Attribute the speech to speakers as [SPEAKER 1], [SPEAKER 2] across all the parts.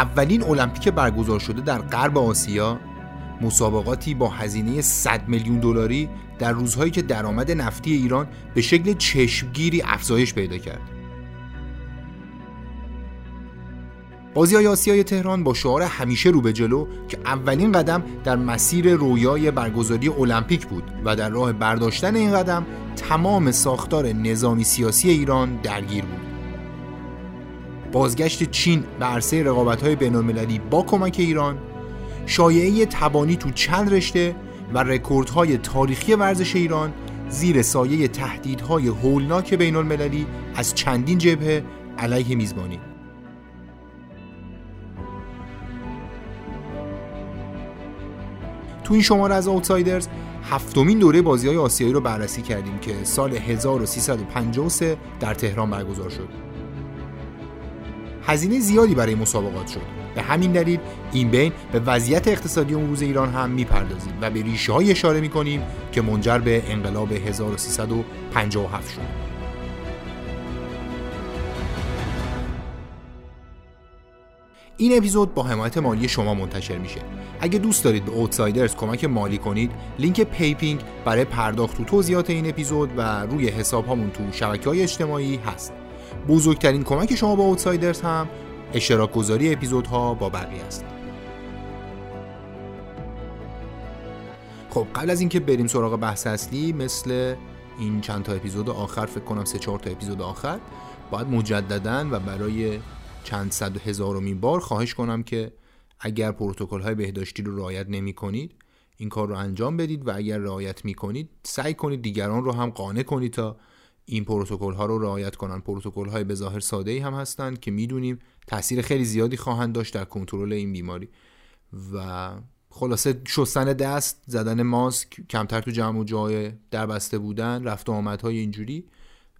[SPEAKER 1] اولین المپیک برگزار شده در غرب آسیا مسابقاتی با هزینه 100 میلیون دلاری در روزهایی که درآمد نفتی ایران به شکل چشمگیری افزایش پیدا کرد. بازی های آسیای تهران با شعار همیشه رو به جلو که اولین قدم در مسیر رویای برگزاری المپیک بود و در راه برداشتن این قدم تمام ساختار نظامی سیاسی ایران درگیر بود. بازگشت چین به عرصه رقابت‌های بین‌المللی با کمک ایران شایعه تبانی تو چند رشته و رکوردهای تاریخی ورزش ایران زیر سایه تهدیدهای هولناک بین المللی از چندین جبهه علیه میزبانی. تو این شماره از آوتسایدرز هفتمین دوره بازی های آسیایی رو بررسی کردیم که سال 1353 در تهران برگزار شد. هزینه زیادی برای مسابقات شد. به همین دلیل این بین به وضعیت اقتصادی روز ایران هم می‌پردازیم و به ریشه هایی اشاره می‌کنیم که منجر به انقلاب 1357 شد. این اپیزود با حمایت مالی شما منتشر میشه. اگه دوست دارید به Outsiders کمک مالی کنید لینک PayPing برای پرداخت تو توضیحات این اپیزود و روی حساب هامون تو شبکه های اجتماعی هست. بزرگترین کمک شما با اوتسایدرز هم اشتراک گذاری اپیزودها با بقیه است. خب قبل از اینکه بریم سراغ بحث اصلی مثل این چند تا اپیزود آخر فکر کنم سه چهار تا اپیزود آخر باید مجددا و برای چند صد هزارمین بار خواهش کنم که اگر پروتکل های بهداشتی رو رعایت نمی کنید این کار رو انجام بدید و اگر رعایت می کنید سعی کنید دیگران رو هم قانع کنید تا این پروتکل ها رو رعایت کنن. پروتکل های به ظاهر ساده ای هم هستند که می‌دونیم تاثیر خیلی زیادی خواهند داشت در کنترل این بیماری. و خلاصه شستن دست زدن ماسک کمتر تو جمع و جای در بسته بودن رفت و آمدهای اینجوری.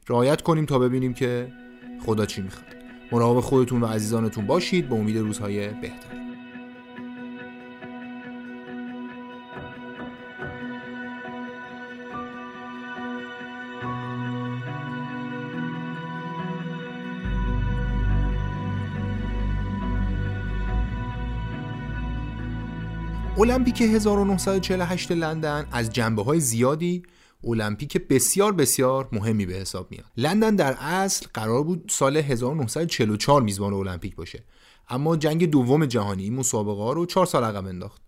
[SPEAKER 1] رعایت کنیم تا ببینیم که خدا چی می‌خواد. مراقب خودتون و عزیزانتون باشید. به امید روزهای بهتر. المپیک 1948 لندن از جنبه های زیادی المپیک بسیار بسیار مهمی به حساب میاد. لندن در اصل قرار بود سال 1944 میزبان المپیک باشه. اما جنگ دوم جهانی این مسابقه ها رو 4 سال عقب انداخت.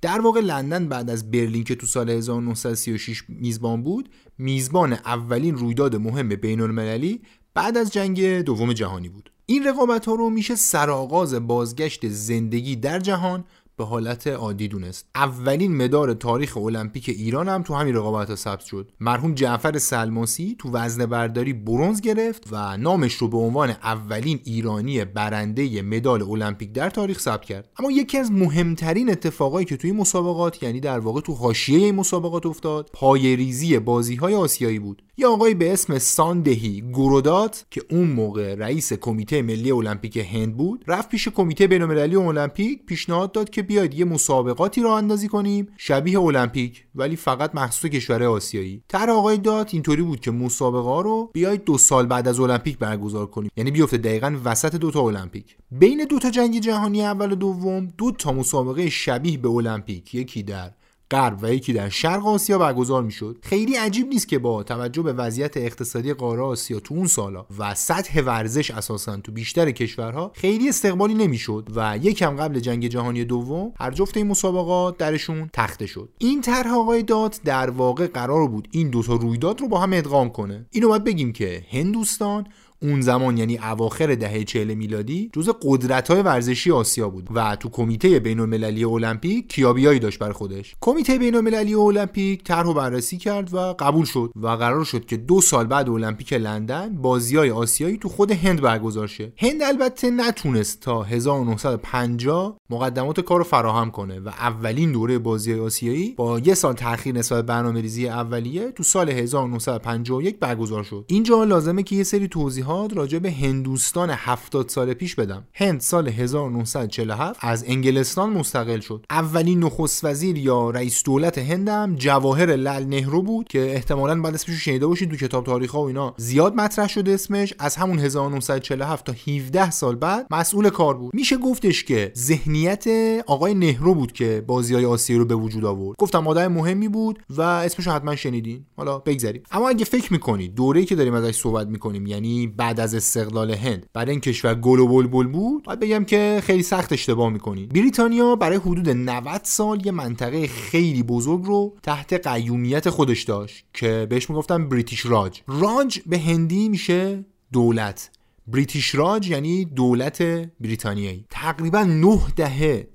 [SPEAKER 1] در واقع لندن بعد از برلین که تو سال 1936 میزبان بود میزبان اولین رویداد مهم بین المللی بعد از جنگ دوم جهانی بود. این رقابت ها رو میشه سرآغاز بازگشت زندگی در جهان به حالت عادی دونست. اولین مدال تاریخ المپیک ایران هم تو همین رقابت ها ثبت شد. مرحوم جعفر سلماسی تو وزن برداری برونز گرفت و نامش رو به عنوان اولین ایرانی برنده مدال المپیک در تاریخ ثبت کرد. اما یکی از مهمترین اتفاقایی که توی مسابقات یعنی در واقع تو حاشیه مسابقات افتاد پایه‌ریزی بازی های آسیایی بود. یه آقایی به اسم ساندهی گورودات که اون موقع رئیس کمیته ملی المپیک هند بود رفت پیش کمیته بین‌المللی المپیک پیشنهاد داد که بیاید یه مسابقاتی راه اندازی کنیم شبیه المپیک ولی فقط مخصوص کشور آسیایی. طرح آقای دات اینطوری بود که مسابقه رو بیاید دو سال بعد از المپیک برگزار کنیم. یعنی بیفته دقیقا وسط دو تا المپیک. بین دو تا جنگ جهانی اول و دوم دو تا مسابقه شبیه به المپیک یکی در غرب و یکی در شرق آسیا برگزار می‌شد. خیلی عجیب نیست که با توجه به وضعیت اقتصادی قاره آسیا تو اون سالا و سطح ورزش اساسا تو بیشتر کشورها خیلی استقبالی نمی‌شد و یکم قبل جنگ جهانی دوم هر جفت این مسابقات درشون تخته شد. این طرح آقای داد در واقع قرار بود این دوتا رویداد رو با هم ادغام کنه. اینو باید بگیم که هندوستان اون زمان یعنی اواخر دهه 40 میلادی جزء قدرت های ورزشی آسیا بود و تو کمیته بین المللی المپیک کیابیایی داشت بر خودش. کمیته بین المللی المپیک طرح بررسی کرد و قبول شد و قرار شد که دو سال بعد المپیک لندن بازی های آسیایی تو خود هند برگزار شه. هند البته نتونست تا 1950 مقدمات کار رو فراهم کنه و اولین دوره بازی آسیایی با یه سال تاخیر نسبت برنامه‌ریزی اولیه تو سال 1951 برگزار شد. اینجا لازمه که یه سری توضیح توضیحات راجع به هندوستان 70 سال پیش بدم. هند سال 1947 از انگلستان مستقل شد. اولین نخست وزیر یا رئیس دولت هند هم جواهر لال نهرو بود که احتمالاً بعد اسمش شنیده باشید تو کتاب تاریخ ها و اینا زیاد مطرح شده اسمش. از همون 1947 تا 17 سال بعد مسئول کار بود. میشه گفتش که ذهنیت آقای نهرو بود که بازی های آسیایی رو به وجود آورد. گفتم آدم مهمی بود و اسمش حتما شنیدین. حالا بگذریم. اما اگه فکر می‌کنید دوره‌ای که داریم ازش صحبت می‌کنیم یعنی بعد از استقلال هند. برای این کشور گل و بلبل بود باید بگم که خیلی سخت اشتباه می‌کنید بریتانیا برای حدود 90 سال یه منطقه خیلی بزرگ رو تحت قیومیت خودش داشت که بهش می‌گفتن بریتیش راج راج به هندی میشه دولت. بریتیش راج یعنی دولت بریتانیایی. تقریبا نه دهه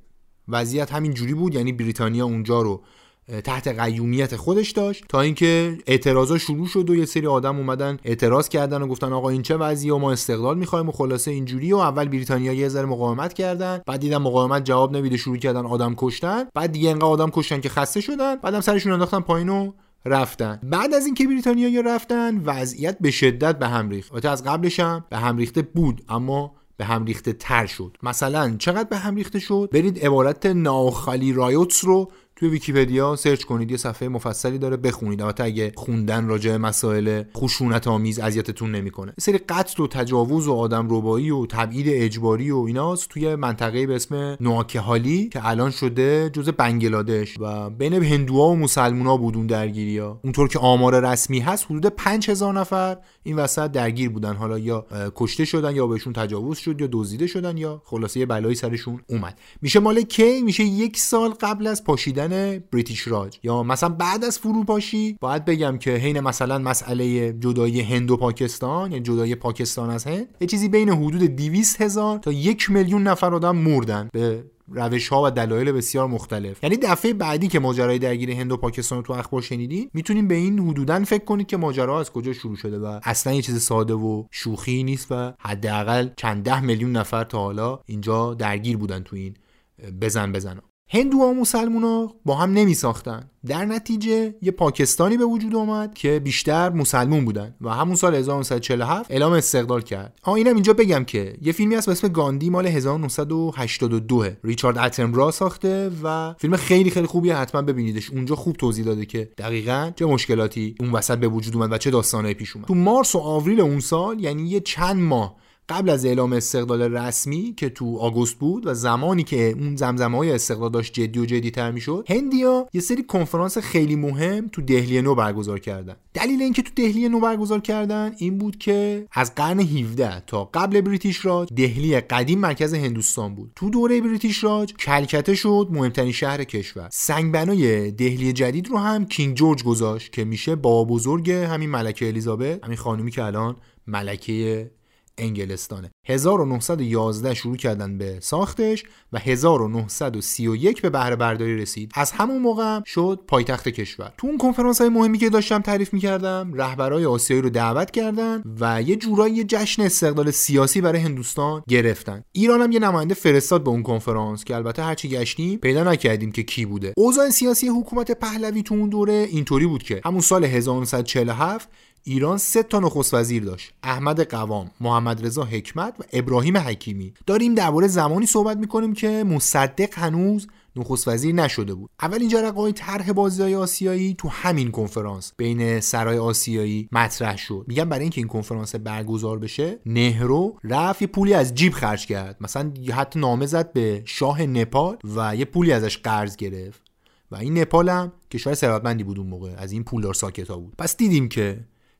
[SPEAKER 1] وضعیت همین جوری بود یعنی بریتانیا اونجا رو تحت قیومیت خودش داشت تا اینکه اعتراضا شروع شد و یه سری آدم اومدن اعتراض کردن و گفتن آقا این چه وضعیه ما استقلال می‌خوایم و خلاصه اینجوری و اول بریتانیا یه ذره مقاومت کردن بعد دیدن مقاومت جواب نمیده شروع کردن آدم کشتن بعد دیگه انقدر آدم کشتن که خسته شدن بعدم سرشون انداختن پایین و رفتن. بعد از اینکه بریتانیا رفتن وضعیت به شدت به هم ریخت. از قبلش هم به هم ریخته بود اما به هم ریخته تر شد. مثلا چقدر به هم ریخته شد؟ برید عبارت Noakhali riots رو توی ویکیپدیا سرچ کنید یه صفحه مفصلی داره بخونید. البته اگه خوندن راجع مسائل خشونت آمیز اذیتتون نمی‌کنه. سری قتل و تجاوز و آدم ربایی و تبعید اجباری و ایناست توی منطقه به اسم نواکهالی که الان شده جز بنگلادش. و بین هندوها و مسلمونا بود اون درگیری ها. اونطور که آمار رسمی هست حدود 5000 نفر این وسط درگیر بودن. حالا یا کشته شدن یا بهشون تجاوز شد یا دزدیده شدن یا خلاصه یه بلایی سرشون اومد. میشه مال کی؟ میشه یک سال قبل از پاشیدن بریتیش راج یا مثلا بعد از فروپاشی باید بگم که حین مثلا مسئله جدایی هند و پاکستان یا جدایی پاکستان از هند یه چیزی بین حدود 200 هزار تا یک میلیون نفر آدم مردن به روش ها و دلایل بسیار مختلف. یعنی دفعه بعدی که ماجرای درگیری هند و پاکستان رو تو اخبار شنیدین می‌تونیم به این حدودا فکر کنید که ماجرا از کجا شروع شده و اصلا یه چیز ساده و شوخی نیست و حداقل چند ده میلیون نفر تا حالا اینجا درگیر بودن تو این بزن بزن. هندوها و مسلمونا با هم نمی ساختن در نتیجه یه پاکستانی به وجود آمد که بیشتر مسلمون بودن و همون سال 1947 اعلام استقلال کرد. ها اینم اینجا بگم که یه فیلمی هست به اسم گاندی مال 1982 ریچارد اتنبرا ساخته و فیلم خیلی خیلی خوبیه حتما ببینیدش. اونجا خوب توضیح داده که دقیقا چه مشکلاتی اون وسط به وجود اومد و چه داستانایی پیش اومد. تو مارس و آوریل اون سال یعنی یه چند ماه قبل از اعلام استقلال رسمی که تو آگوست بود و زمانی که اون زمزمه های استقلال داشت جدی و جدی تر می‌شد هندیا یه سری کنفرانس خیلی مهم تو دهلی نو برگزار کردن. دلیل اینکه تو دهلی نو برگزار کردن این بود که از قرن 17 تا قبل بریتیش راج دهلی قدیم مرکز هندوستان بود. تو دوره بریتیش راج کلکته شد مهمترین شهر کشور. سنگبنای دهلی جدید رو هم کینگ جورج گذاشت که میشه بابا بزرگ همین ملکه الیزابت همین خانومی که الان ملکه انگلستانه. 1911 شروع کردن به ساختش و 1931 به بهره برداری رسید. از همون موقع شد پایتخت کشور. تو اون کنفرانس های مهمی که داشتم تعریف می‌کردم رهبرای آسیایی رو دعوت کردن و یه جورایی جشن استقلال سیاسی برای هندوستان گرفتن. ایران هم یه نماینده فرستاد به اون کنفرانس که البته هرچی گشتیم پیدا نکردیم که کی بوده. اوضاع سیاسی حکومت پهلوی تو اون دوره اینطوری بود که همون سال 1947 ایران سه تا نخست وزیر داشت. احمد قوام محمد رضا حکمت و ابراهیم حکیمی. داریم درباره زمانی صحبت می‌کنیم که مصدق هنوز نخست وزیر نشده بود. اول این های طرح بازی آسیایی تو همین کنفرانس بین سرای آسیایی مطرح شد. میگم برای اینکه این کنفرانس برگزار بشه نهرو رفت یه پولی از جیب خرج کرد. مثلا حتی نامه زد به شاه نپال و یه پولی ازش قرض گرفت. و این نپال هم کشور ثروتمندی بود اون موقع. از این پولدار ساکت ها بود. پس دیدیم که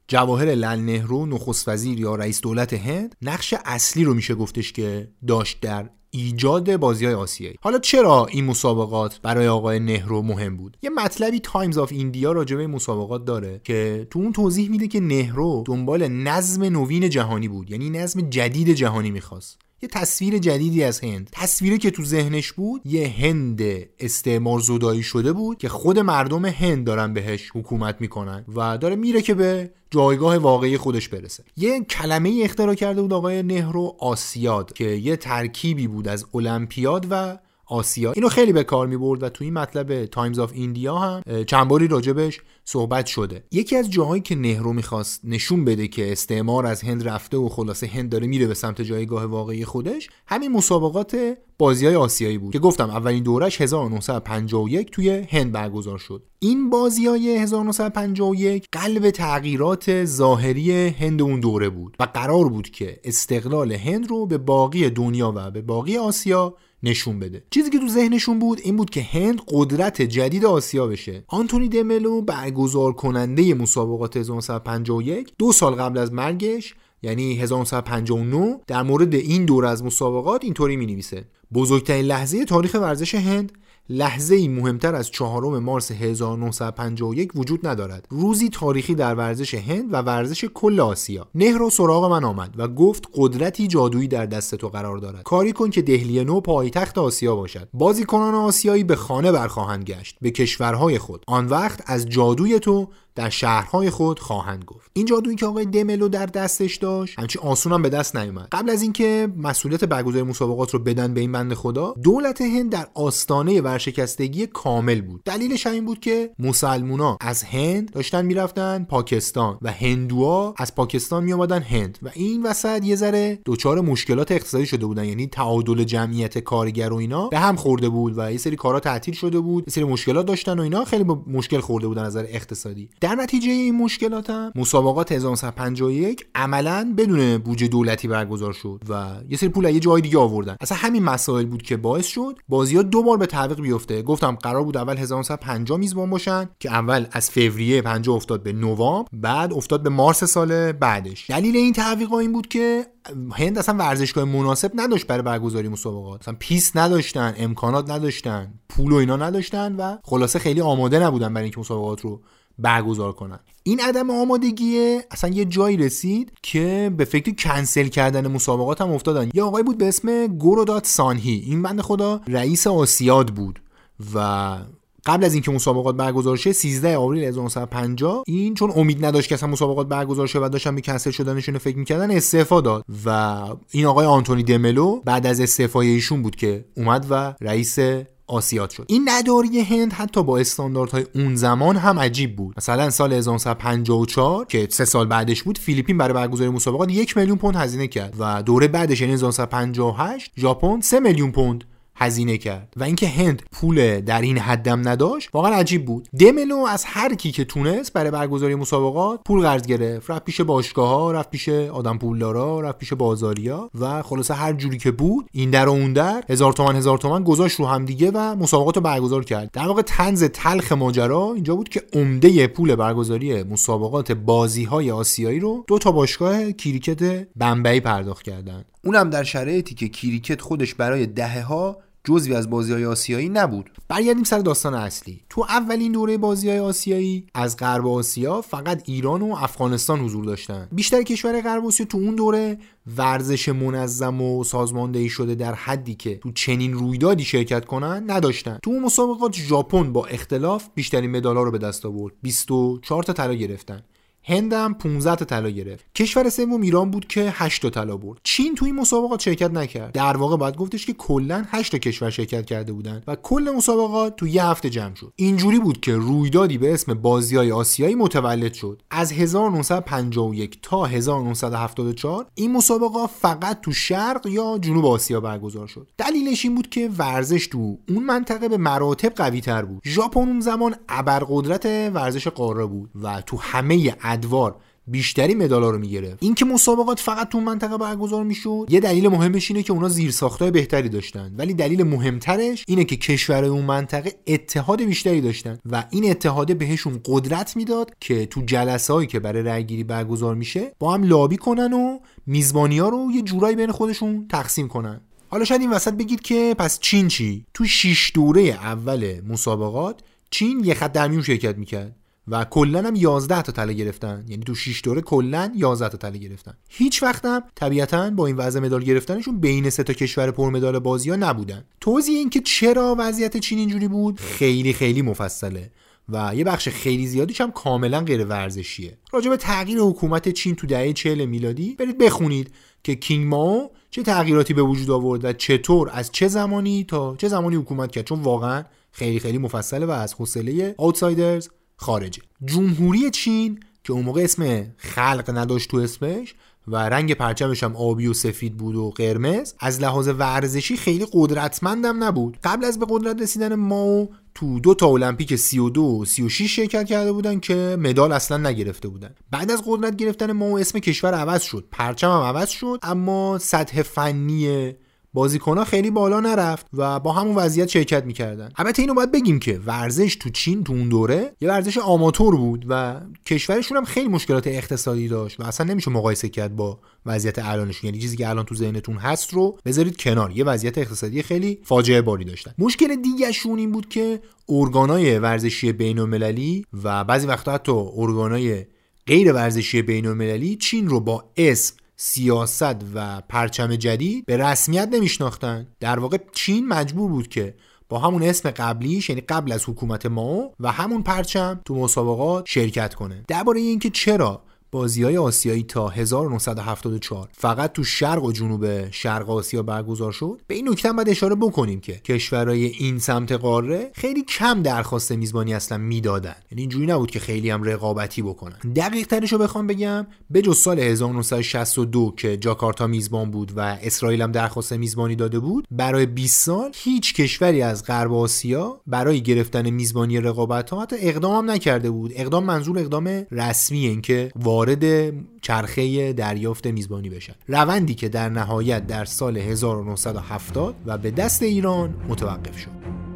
[SPEAKER 1] جواهر لال نهرو نخست وزیر یا رئیس دولت هند نقش اصلی رو میشه گفتش که داشت در ایجاد بازی های آسیایی. حالا چرا این مسابقات برای آقای نهرو مهم بود؟ یه مطلبی Times of India راجع به مسابقات داره که تو اون توضیح میده که نهرو دنبال نظم نوین جهانی بود یعنی نظم جدید جهانی می‌خواست. یه تصویر جدیدی از هند. تصویری که تو ذهنش بود یه هند استعمار زدایی شده بود که خود مردم هند دارن بهش حکومت می‌کنن و داره میره که به جایگاه واقعی خودش برسه. یه کلمه اختراع کرده بود آقای نهرو آسیاد که یه ترکیبی بود از المپیاد و آسیا. اینو خیلی به کار می‌برد و توی این مطلب Times of India هم چند باری راجبش صحبت شده. یکی از جاهایی که نهرو می‌خواست نشون بده که استعمار از هند رفته و خلاصه هند داره میره به سمت جایگاه واقعی خودش همین مسابقات بازی های آسیایی بود که گفتم اولین دورش 1951 توی هند برگزار شد. این بازی های 1951 قلب تغییرات ظاهری هند اون دوره بود و قرار بود که استقلال هند رو به باقی دنیا و به باقی آسیا نشون بده. چیزی که تو ذهنشون بود این بود که هند قدرت جدید آسیا بشه. آنتونی دملو برگزار کننده مسابقات 1951 دو سال قبل از مرگش یعنی 1959 در مورد این دور از مسابقات اینطوری می نویسه بزرگترین لحظه تاریخ ورزش هند لحظه ای مهمتر از چهارم مارس 1951 وجود ندارد. روزی تاریخی در ورزش هند و ورزش کل آسیا. نهرو سراغ من آمد و گفت قدرتی جادویی در دست تو قرار دارد. کاری کن که دهلی نو پایتخت آسیا باشد. بازیکنان آسیایی به خانه برخواهند گشت به کشورهای خود. آن وقت از جادوی تو در شهرهای خود خواهند گفت. این جادویی که آقای دملو در دستش داشت همچین آسون هم به دست نیومد. قبل از اینکه مسئولیت برگزاری مسابقات رو بدن به این بنده خدا دولت هند در آستانه ورشکستگی کامل بود. دلیلش این بود که مسلمونا از هند داشتن می‌رفتن پاکستان و هندوها از پاکستان می آمدن هند و این وسط یه ذره دچار مشکلات اقتصادی شده بودن. یعنی تعادل جمعیت کارگر و اینا به هم خورده بود و یه سری کارا تعطیل شده بود یه سری مشکلات داشتن و اینا. خیلی مشکل خورده بودن از نظر اقتصادی. در نتیجه این مشکلات هم مسابقات 1951 عملا بدون بودجه دولتی برگزار شد و یه سری پول یه جای دیگه آوردن. اصلا همین مسائل بود که باعث شد بازی ها دو بار به تعویق بیفته. گفتم قرار بود اول 1950 میزبان باشن که اول از فوریه 50 افتاد به نوامبر بعد افتاد به مارس سال بعدش. دلیل این تعویق این بود که هند اصلا ورزشگاه مناسب نداشت برای برگزاری مسابقات. اصلا پیست نداشتن امکانات نداشتن پول و اینا نداشتن و خلاصه خیلی آماده نبودن برای اینکه مسابقات رو برگزار کنن. این عدم آمادگی اصلا یه جایی رسید که به فکر کنسل کردن مسابقات هم افتادن. یه آقای بود به اسم گورودات سانهی. این بند خدا رئیس آسیاد بود و قبل از اینکه مسابقات برگزار شه 13 آوریل 1950 این چون امید نداشت که اصلا مسابقات برگزار شه و داشتن به کنسل شدنشون فکر می‌کردن استعفا داد. و این آقای آنتونی دملو بعد از استعفای ایشون بود که اومد و رئیس آسیاد شد. این نداری هند حتی با استانداردهای اون زمان هم عجیب بود. مثلا سال 1954 که سه سال بعدش بود فیلیپین برای برگزاری مسابقات یک میلیون پوند هزینه کرد و دوره بعدش یعنی 1958 ژاپن 3 میلیون پوند. هزینه کرد و اینکه هند پول در این حدم نداشت واقعا عجیب بود. دملو از هر کی که تونست برای برگزاری مسابقات پول قرض گرفت. رفت پیش باشگاه ها رفت پیش آدم پولدارا رفت پیش بازاریا و خلاصه هر جوری که بود این در و اون در هزار تومن هزار تومن گذاشت رو هم دیگه و مسابقات رو برگزار کرد. در واقع تنز تلخ ماجرا اینجا بود که عمده پول برگزاری مسابقات بازی های آسیایی رو دو تا باشگاه کریکت بمبئی پرداخت کردند. اونم در شرایطی که کریکت خودش برای دهه ها جزوی از بازی های آسیایی نبود. برگردیم سر داستان اصلی. تو اولین دوره بازی های آسیایی از غرب آسیا فقط ایران و افغانستان حضور داشتن. بیشتر کشور غرب آسیا تو اون دوره ورزش منظم و سازماندهی شده در حدی که تو چنین رویدادی شرکت کنن نداشتن. تو مسابقات ژاپن با اختلاف بیشترین مدالها رو به دست آورد. 24 تا طلا گرفتن. هندم 15 تا طلا گرفت. کشور سوم ایران بود که 8 تا طلا برد. چین توی مسابقات شرکت نکرد. در واقع باید گفتش که کلا 8 تا کشور شرکت کرده بودند و کل مسابقات تو یه هفته جمع شد. اینجوری بود که رویدادی به اسم بازیای آسیایی متولد شد. از 1951 تا 1974 این مسابقه فقط تو شرق یا جنوب آسیا برگزار شد. دلیلش این بود که ورزش تو اون منطقه به مراتب قوی تر بود. ژاپن اون زمان ابرقدرت ورزش قاره بود و تو همه ادوار بیشتری مدالا رو می‌گرفت. اینکه مسابقات فقط تو منطقه برگزار می‌شد یه دلیل مهمش اینه که اونا زیر ساختای بهتری داشتن. ولی دلیل مهمترش اینه که کشور اون منطقه اتحاد بیشتری داشتن و این اتحاده بهشون قدرت می‌داد که تو جلسه هایی که برای رأیگیری برگزار میشه با هم لابی کنن و میزبانی ها رو یه جورایی بین خودشون تقسیم کنن. حالا شاید این وسط بگید که پس چین چی؟ تو 6 دوره اول مسابقات چین یه خط در شرکت می‌کرد. و کلا هم 11 تا طلا گرفتن. یعنی تو 6 دوره کلا 11 تا طلا گرفتن. هیچ وقت هم طبیعتا با این وضع مدال گرفتنشون بین سه تا کشور پر مدال بازی ها نبودن. توضیح اینکه چرا وضعیت چین اینجوری بود خیلی خیلی مفصله و یه بخش خیلی زیادیش هم کاملا غیر ورزشیه. راجع به تغییر حکومت چین تو دهه 40 میلادی برید بخونید که کینگ ماو چه تغییراتی به وجود آورد و چطور از چه زمانی تا چه زمانی حکومت کرد. چون واقعا خیلی خیلی مفصله و از حوصله آوتسایدرز خارجه. جمهوری چین که اون موقع اسم خلق نداشت تو اسمش و رنگ پرچمش هم آبی و سفید بود و قرمز از لحاظ ورزشی خیلی قدرتمندم نبود. قبل از به قدرت رسیدن ماو تو دو تا المپیک 32 و 36 شرکت کرده بودن که مدال اصلا نگرفته بودن. بعد از قدرت گرفتن ماو اسم کشور عوض شد. پرچم هم عوض شد اما سطح فنی بازیکنها خیلی بالا نرفت و با همون وضعیت شرکت می‌کردن. البته اینو باید بگیم که ورزش تو چین تو اون دوره یه ورزش آماتور بود و کشورشون هم خیلی مشکلات اقتصادی داشت و اصلا نمیشه مقایسه کرد با وضعیت الانشون. یعنی چیزی که الان تو ذهنتون هست رو بذارید کنار. یه وضعیت اقتصادی خیلی فاجعه باری داشتن. مشکل دیگهشون این بود که ارگانای ورزشی بین‌المللی و بعضی وقتا حتی ارگانای غیر ورزشی بین‌المللی چین رو با اسم سیاست و پرچم جدید به رسمیت نمیشناختن. در واقع چین مجبور بود که با همون اسم قبلیش یعنی قبل از حکومت ماو و همون پرچم تو مسابقات شرکت کنه. درباره اینکه چرا بازی های آسیایی تا 1974 فقط تو شرق و جنوب شرق آسیا برگزار شد. به این نکته باید اشاره بکنیم که کشورهای این سمت قاره خیلی کم درخواست میزبانی اصلا می‌دادن. یعنی اینجوری نبود که خیلی هم رقابتی بکنن. دقیق ترش رو بخوام بگم به جز سال 1962 که جاکارتا میزبان بود و اسرائیل هم درخواست میزبانی داده بود برای 20 سال هیچ کشوری از غرب آسیا برای گرفتن میزبانی رقابت ها اقدام نکرده بود. اقدام منظور اقدام رسمی اینکه وارد چرخه دریافت میزبانی بشن. روندی که در نهایت در سال 1970 و به دست ایران متوقف شد.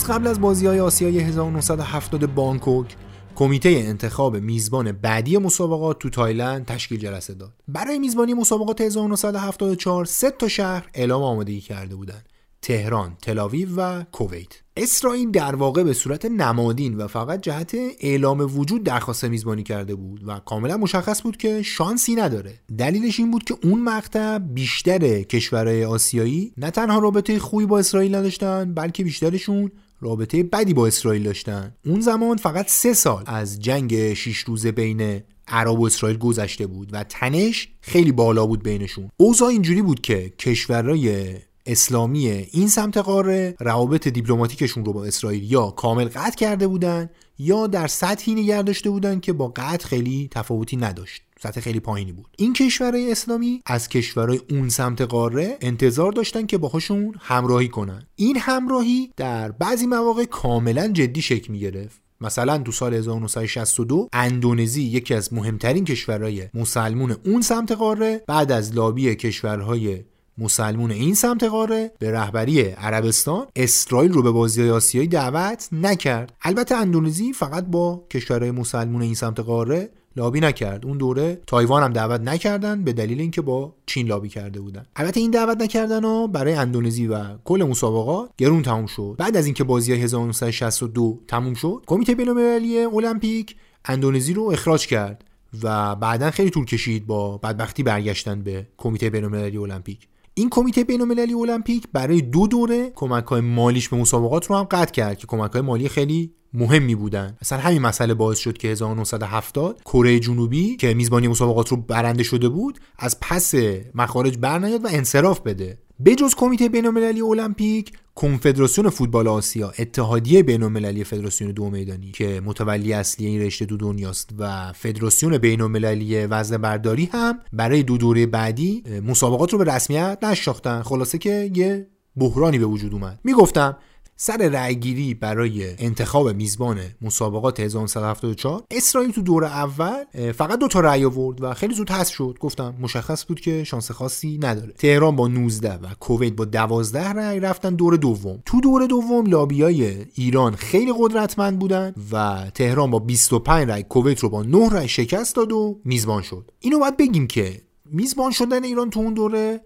[SPEAKER 1] روز قبل از بازی های آسیای 1970 بانکوک کمیته انتخاب میزبان بعدی مسابقات تو تایلند تشکیل جلسه داد. برای میزبانی مسابقات 1974 سه تا شهر اعلام آمادگی کرده بودند. تهران، تلاویو و کویت. اسرائیل در واقع به صورت نمادین و فقط جهت اعلام وجود درخواست میزبانی کرده بود و کاملا مشخص بود که شانسی نداره دلیلش این بود که اون مقطع بیشتر کشورهای آسیایی نه تنها رابطه خوبی با اسرائیل نداشتن بلکه بیشترشون رابطه بدی با اسرائیل داشتن. اون زمان فقط سه سال از جنگ شیش روزه بین عرب و اسرائیل گذشته بود و تنش خیلی بالا بود بینشون. اوضاع اینجوری بود که کشورهای اسلامی این سمت قاره روابط دیپلماتیکشون رو با اسرائیل یا کامل قطع کرده بودن یا در سطحی نگه داشته بودن که با قطع خیلی تفاوتی نداشت. سطح خیلی پایینی بود. این کشورهای اسلامی از کشورهای اون سمت قاره انتظار داشتن که باهاشون همراهی کنن. این همراهی در بعضی مواقع کاملا جدی شکل می گرفت مثلا تو سال 1962 اندونزی یکی از مهمترین کشورهای مسلمون اون سمت قاره بعد از لابی کشورهای مسلمون این سمت قاره به رهبری عربستان اسرائیل رو به بازی آسیایی دعوت نکرد. البته اندونزی فقط با کشورهای مسلمون این سمت قاره لابی نکرد. اون دوره تایوان هم دعوت نکردن به دلیل اینکه با چین لابی کرده بودن. البته این دعوت نکردن ها برای اندونزی و کل مسابقات گرون تموم شد. بعد از اینکه بازی 1962 تموم شد کمیته بین‌المللی المپیک اندونزی رو اخراج کرد و بعدا خیلی طول کشید با بدبختی برگشتن به کمیته بین‌المللی المپیک. این کمیته بین‌المللی المپیک برای دو دوره کمک های مالیش به مسابقات رو هم قطع کرد که کمک های مالی خیلی مهمی بودن. مثلا همین مسئله باعث شد که 1970 کره جنوبی که میزبانی مسابقات رو برنده شده بود از پس مخارج برنیاد و انصراف بده. بجز کمیته بین‌المللی المپیک کنفدراسیون فوتبال آسیا اتحادیه بین‌المللی فدراسیون دو میدانی که متولی اصلی این رشته دو دنیاست و فدراسیون بین‌المللی وزن برداری هم برای دو دوره بعدی مسابقات رو به رسمیت نشناختن خلاصه که یه بحرانی به وجود اومد. می‌گفتم سر رأیگیری برای انتخاب میزبان مسابقات 1974 اسرائیل تو دور اول فقط دو تا رأی آورد و خیلی زود حذف شد. گفتم مشخص بود که شانس خاصی نداره. تهران با 19 و کویت با 12 رأی رفتن دور دوم. تو دور دوم لابیای ایران خیلی قدرتمند بودن و تهران با 25 رأی کویت رو با 9 رأی شکست داد و میزبان شد. اینو باید بگیم که میزبان شدن ایران تو اون دوره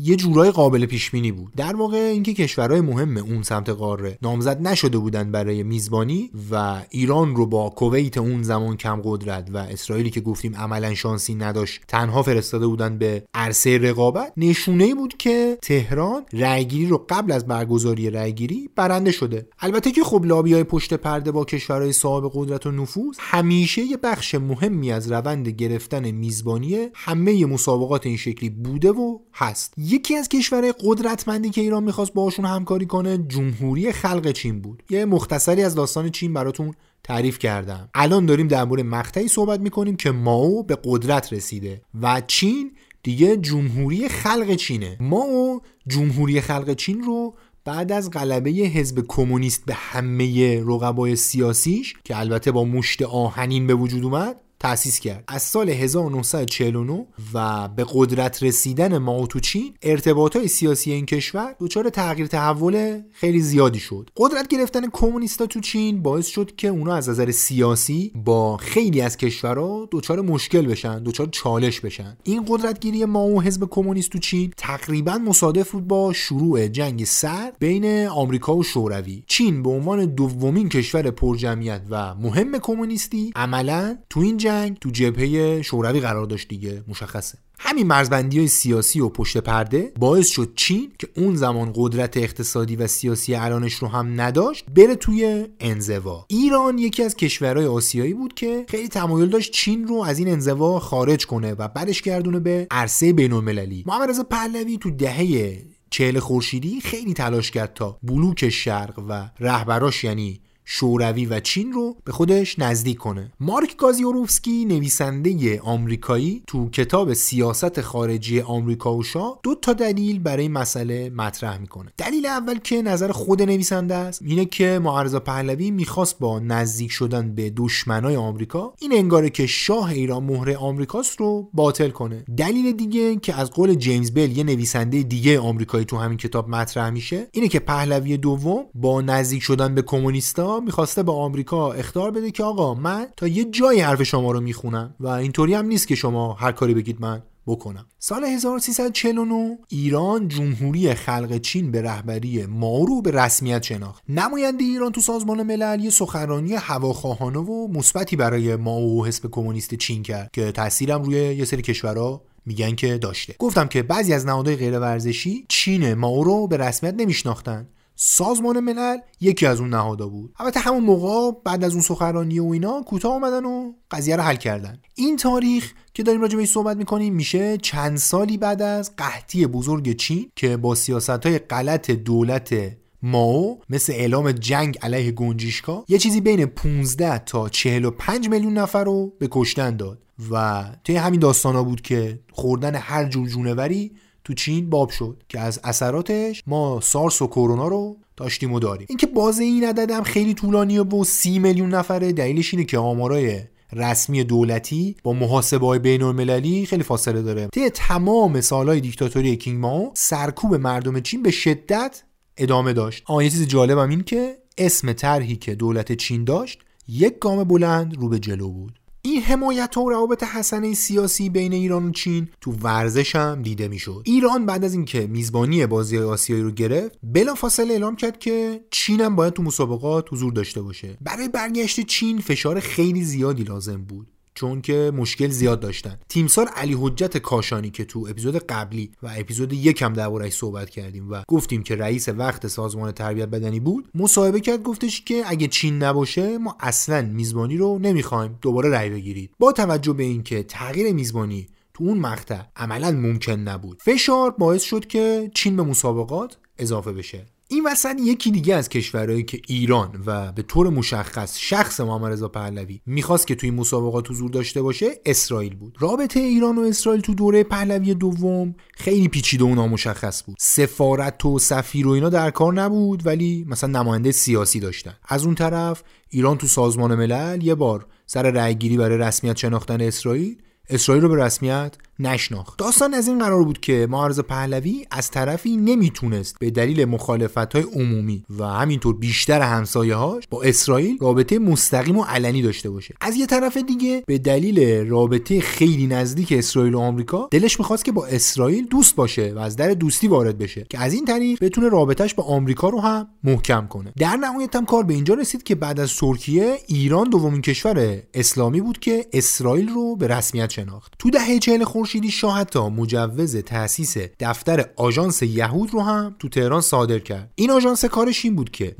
[SPEAKER 1] یه جورای قابل پیش بینی بود. در واقع اینکه کشورهای مهم اون سمت قاره نامزد نشده بودن برای میزبانی و ایران رو با کویت اون زمان کم قدرت و اسرائیلی که گفتیم عملا شانسی نداشت تنها فرستاده بودن به عرصه رقابت نشونه بود که تهران رأیگیری رو قبل از برگزاری رأیگیری برنده شده. البته که خب های پشت پرده با کشورهای صاحب قدرت و نفوذ همیشه یه بخش مهمی از روند گرفتن میزبانی همه مسابقات این شکلی بوده و هست. یکی از کشورهای قدرتمندی که ایران می‌خواست باشون همکاری کنه جمهوری خلق چین بود. یه مختصری از داستان چین براتون تعریف کردم. الان داریم در مورد مقطعی صحبت می‌کنیم که ماو به قدرت رسیده و چین دیگه جمهوری خلق چینه. ماو جمهوری خلق چین رو بعد از غلبه حزب کمونیست به همه رقبای سیاسیش که البته با مشت آهنین به وجود اومد تأسیس کرد. از سال 1949 و به قدرت رسیدن ماو تو چین ارتباط های سیاسی این کشور دچار تغییر تحول خیلی زیادی شد. قدرت گرفتن کمونیستا تو چین باعث شد که اونا از نظر سیاسی با خیلی از کشورها دچار مشکل بشن دچار چالش بشن. این قدرتگیری ماو حزب کمونیست تو چین تقریبا مصادف بود با شروع جنگ سرد بین آمریکا و شوروی. چین به عنوان دومین کشور پرجمعیت و مهم کمونیستی عملا تو این جنگ تو جبهه شوروی قرار داشت دیگه مشخصه. همین مرزبندی های سیاسی و پشت پرده باعث شد چین که اون زمان قدرت اقتصادی و سیاسی الانش رو هم نداشت بره توی انزوا. ایران یکی از کشورهای آسیایی بود که خیلی تمایل داشت چین رو از این انزوا خارج کنه و بعدش گردونه به عرصه بین المللی محمد رضا پهلوی تو دهه چهل خورشیدی خیلی تلاش کرد تا بلوک شرق و رهبراش یعنی شوروی و چین رو به خودش نزدیک کنه. مارک گازیوروفسکی نویسنده آمریکایی تو کتاب سیاست خارجی آمریکا و شاه دو تا دلیل برای مسئله مطرح می‌کنه. دلیل اول که نظر خود نویسنده است اینه که معرضا پهلوی می‌خواست با نزدیک شدن به دشمنای آمریکا این انگاره که شاه ایران مهر آمریکاست رو باطل کنه. دلیل دیگه که از قول جیمز بل یه نویسنده دیگه آمریکایی تو همین کتاب مطرح میشه اینه که پهلوی دوم با نزدیک شدن به کمونیستا می‌خواسته به آمریکا اختار بده که آقا من تا یه جای حرف شما رو می‌خونم و اینطوری هم نیست که شما هر کاری بگید من بکنم. سال 1349 ایران جمهوری خلق چین به رهبری ما رو به رسمیت شناخت. نماینده ایران تو سازمان ملل یه سخنرانی هواخواهانه و مثبتی برای ما و حزب کمونیست چین کرد که تاثیرم روی یه سری کشورها میگن که داشته. گفتم که بعضی از نهادهای غیر ورزشی چین ما رو به رسمیت نمیشناختن. سازمان ملل یکی از اون نهادها بود. البته همون موقع بعد از اون سخنرانی و اینا کوتاه اومدن و قضیه رو حل کردن. این تاریخ که داریم راجع بهش صحبت می‌کنیم میشه چند سالی بعد از قحطی بزرگ چین که با سیاست های غلط دولت ماو مثل اعلام جنگ علیه گنجیشکا یه چیزی بین 15 تا 45 میلیون نفر رو به کشتن داد. و طی همین داستان ها بود که خوردن هر جور جونوری تو چین باب شد که از اثراتش ما سارس و کرونا رو داشتیم و داریم. اینکه بازه این عدد خیلی طولانیه و سی میلیون نفره دلیلش اینه که آمارای رسمی دولتی با محاسبه های المللی خیلی فاصله داره. طی تمام سالهای دیکتاتوری کینگ ماو سرکوب مردم چین به شدت ادامه داشت. آن یه چیز جالبم این که اسم طرحی که دولت چین داشت یک گام بلند رو به جلو بود. این حمایت و روابط حسنه سیاسی بین ایران و چین تو ورزش هم دیده می‌شد. ایران بعد از اینکه میزبانی بازی آسیایی رو گرفت بلافاصله اعلام کرد که چین هم باید تو مسابقات حضور داشته باشه. برای برگشت چین فشار خیلی زیادی لازم بود. چون که مشکل زیاد داشتن. تیمسار علی حجت کاشانی که تو اپیزود قبلی و اپیزود یکم دربارهش صحبت کردیم و گفتیم که رئیس وقت سازمان تربیت بدنی بود مصاحبه کرد گفتش که اگه چین نباشه ما اصلا میزبانی رو نمی‌خوایم. دوباره رأی بگیرید. با توجه به اینکه تغییر میزبانی تو اون مقطع عملا ممکن نبود. فشار باعث شد که چین به مسابقات اضافه بشه. این وسط یکی دیگه از کشورهایی که ایران و به طور مشخص شخص محمد رضا پهلوی می‌خواست که توی مسابقات حضور داشته باشه اسرائیل بود. رابطه ایران و اسرائیل تو دوره پهلوی دوم خیلی پیچیده و نامشخص بود. سفارت و سفیر و اینا در کار نبود ولی مثلا نماینده سیاسی داشتن. از اون طرف ایران تو سازمان ملل یه بار سر رأیگیری برای رسمیت شناختن اسرائیل اسرائیل رو به رسمیت نشناخت. داستان از این قرار بود که معارض پهلوی از طرفی نمی‌تونست به دلیل مخالفت های عمومی و همینطور بیشتر همسایه هاش با اسرائیل رابطه مستقیم و علنی داشته باشه. از یه طرف دیگه به دلیل رابطه خیلی نزدیک اسرائیل و آمریکا دلش می‌خواست که با اسرائیل دوست باشه و از در دوستی وارد بشه که از این طریق بتونه رابطهش با آمریکا رو هم محکم کنه. در نهایت هم کار به اینجا رسید که بعد از ترکیه ایران دومین کشور اسلامی بود که اسرائیل رو به رسمیت شناخت. تو دهه 40 خورشیدی شاه حتی مجوز تأسیس دفتر آژانس یهود رو هم تو تهران صادر کرد. این آژانس کارش این بود که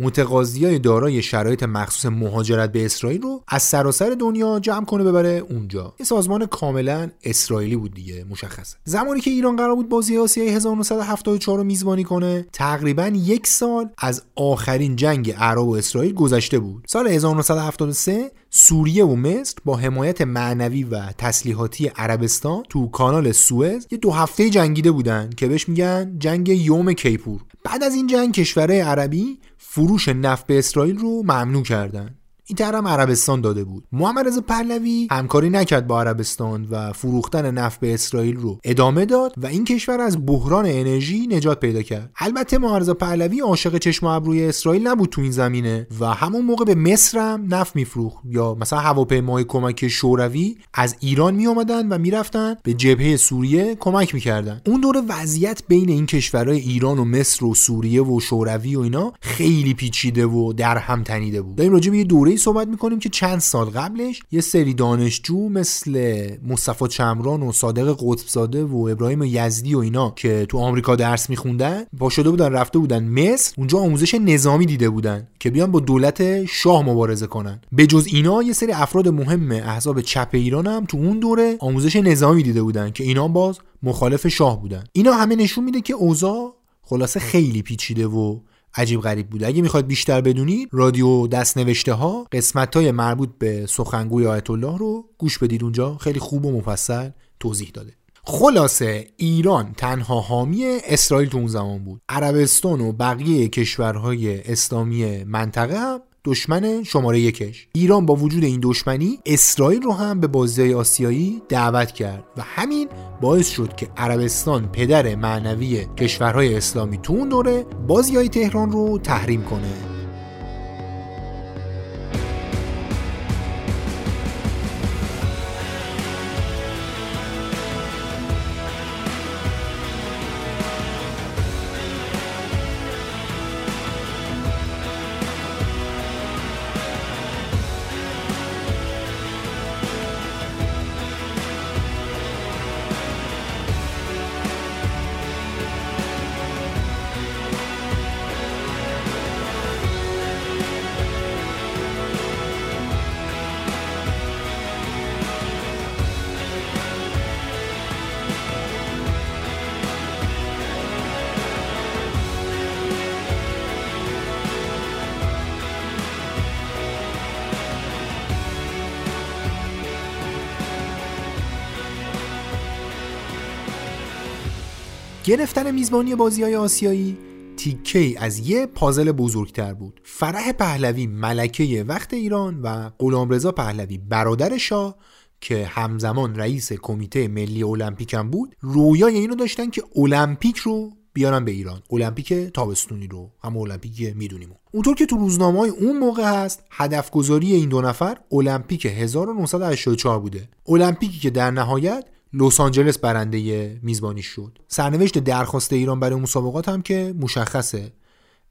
[SPEAKER 1] های دارای شرایط مخصوص مهاجرت به اسرائیل رو از سراسر دنیا جمع کنه ببره اونجا. یه سازمان کاملا اسرائیلی بود دیگه مشخصه. زمانی که ایران قرار بود بازی آسیای 1974 رو میزبانی کنه تقریبا یک سال از آخرین جنگ عرب و اسرائیل گذشته بود. سال 1973 سوریه و مصر با حمایت معنوی و تسلیحاتی عربستان تو کانال سوئز یه دو هفته جنگیده بودن که بهش میگن جنگ یوم کیپور. بعد از این جنگ کشورهای عربی فروش نفت به اسرائیل رو ممنوع کردن. این هم عربستان داده بود. محمد رضا پهلوی همکاری نکرد با عربستان و فروختن نفت به اسرائیل رو ادامه داد و این کشور از بحران انرژی نجات پیدا کرد. البته محمد رضا پهلوی عاشق چشم و ابروی اسرائیل نبود تو این زمینه و همون موقع به مصر هم نفت میفروخت یا مثلا هواپیمای کمک شوروی از ایران می آمدن و می‌رفتن به جبهه سوریه کمک می‌کردن. اون دور وضعیت بین این کشورهای ایران و مصر و سوریه و شوروی و اینا خیلی پیچیده و در هم تنیده بود. داریم راجع به یه دوره صحبت می‌کنیم که چند سال قبلش یه سری دانشجو مثل مصطفی چمران و صادق قطبزاده و ابراهیم یزدی و اینا که تو آمریکا درس میخوندن با شده بودن رفته بودن مصر اونجا آموزش نظامی دیده بودن که بیان با دولت شاه مبارزه کنن. به جز اینا یه سری افراد مهم احزاب چپ ایران هم تو اون دوره آموزش نظامی دیده بودن که اینا باز مخالف شاه بودن. اینا همه نشون میده که اوضاع خلاصه خیلی پیچیده و عجیب غریب بوده. اگه می‌خواد بیشتر بدونید رادیو دست نوشته ها قسمت های مربوط به سخنگوی آیت الله رو گوش بدید اونجا. خیلی خوب و مفصل توضیح داده. خلاصه ایران تنها حامی اسرائیل تو اون زمان بود. عربستان و بقیه کشورهای اسلامی منطقه هم دشمن شماره یکش. ایران با وجود این دشمنی اسرائیل رو هم به بازی آسیایی دعوت کرد و همین باعث شد که عربستان پدر معنوی کشورهای اسلامی تو اون دوره بازی های تهران رو تحریم کنه. گرفتن میزبانی بازی های آسیایی تیکه از یه پازل بزرگتر بود. فرح پهلوی ملکه وقت ایران و غلامرضا پهلوی برادر شاه که همزمان رئیس کمیته ملی المپیک هم بود رویای اینو داشتن که المپیک رو بیارن به ایران. المپیک تابستونی رو هم المپیک می‌دونیم اونطور که تو روزنامه های اون موقع هست هدف گذاری این دو نفر المپیک 1984 بوده. المپیکی که در نهایت لس آنجلس برنده میزبانی شد. سرنوشت درخواست ایران برای مسابقات هم که مشخصه.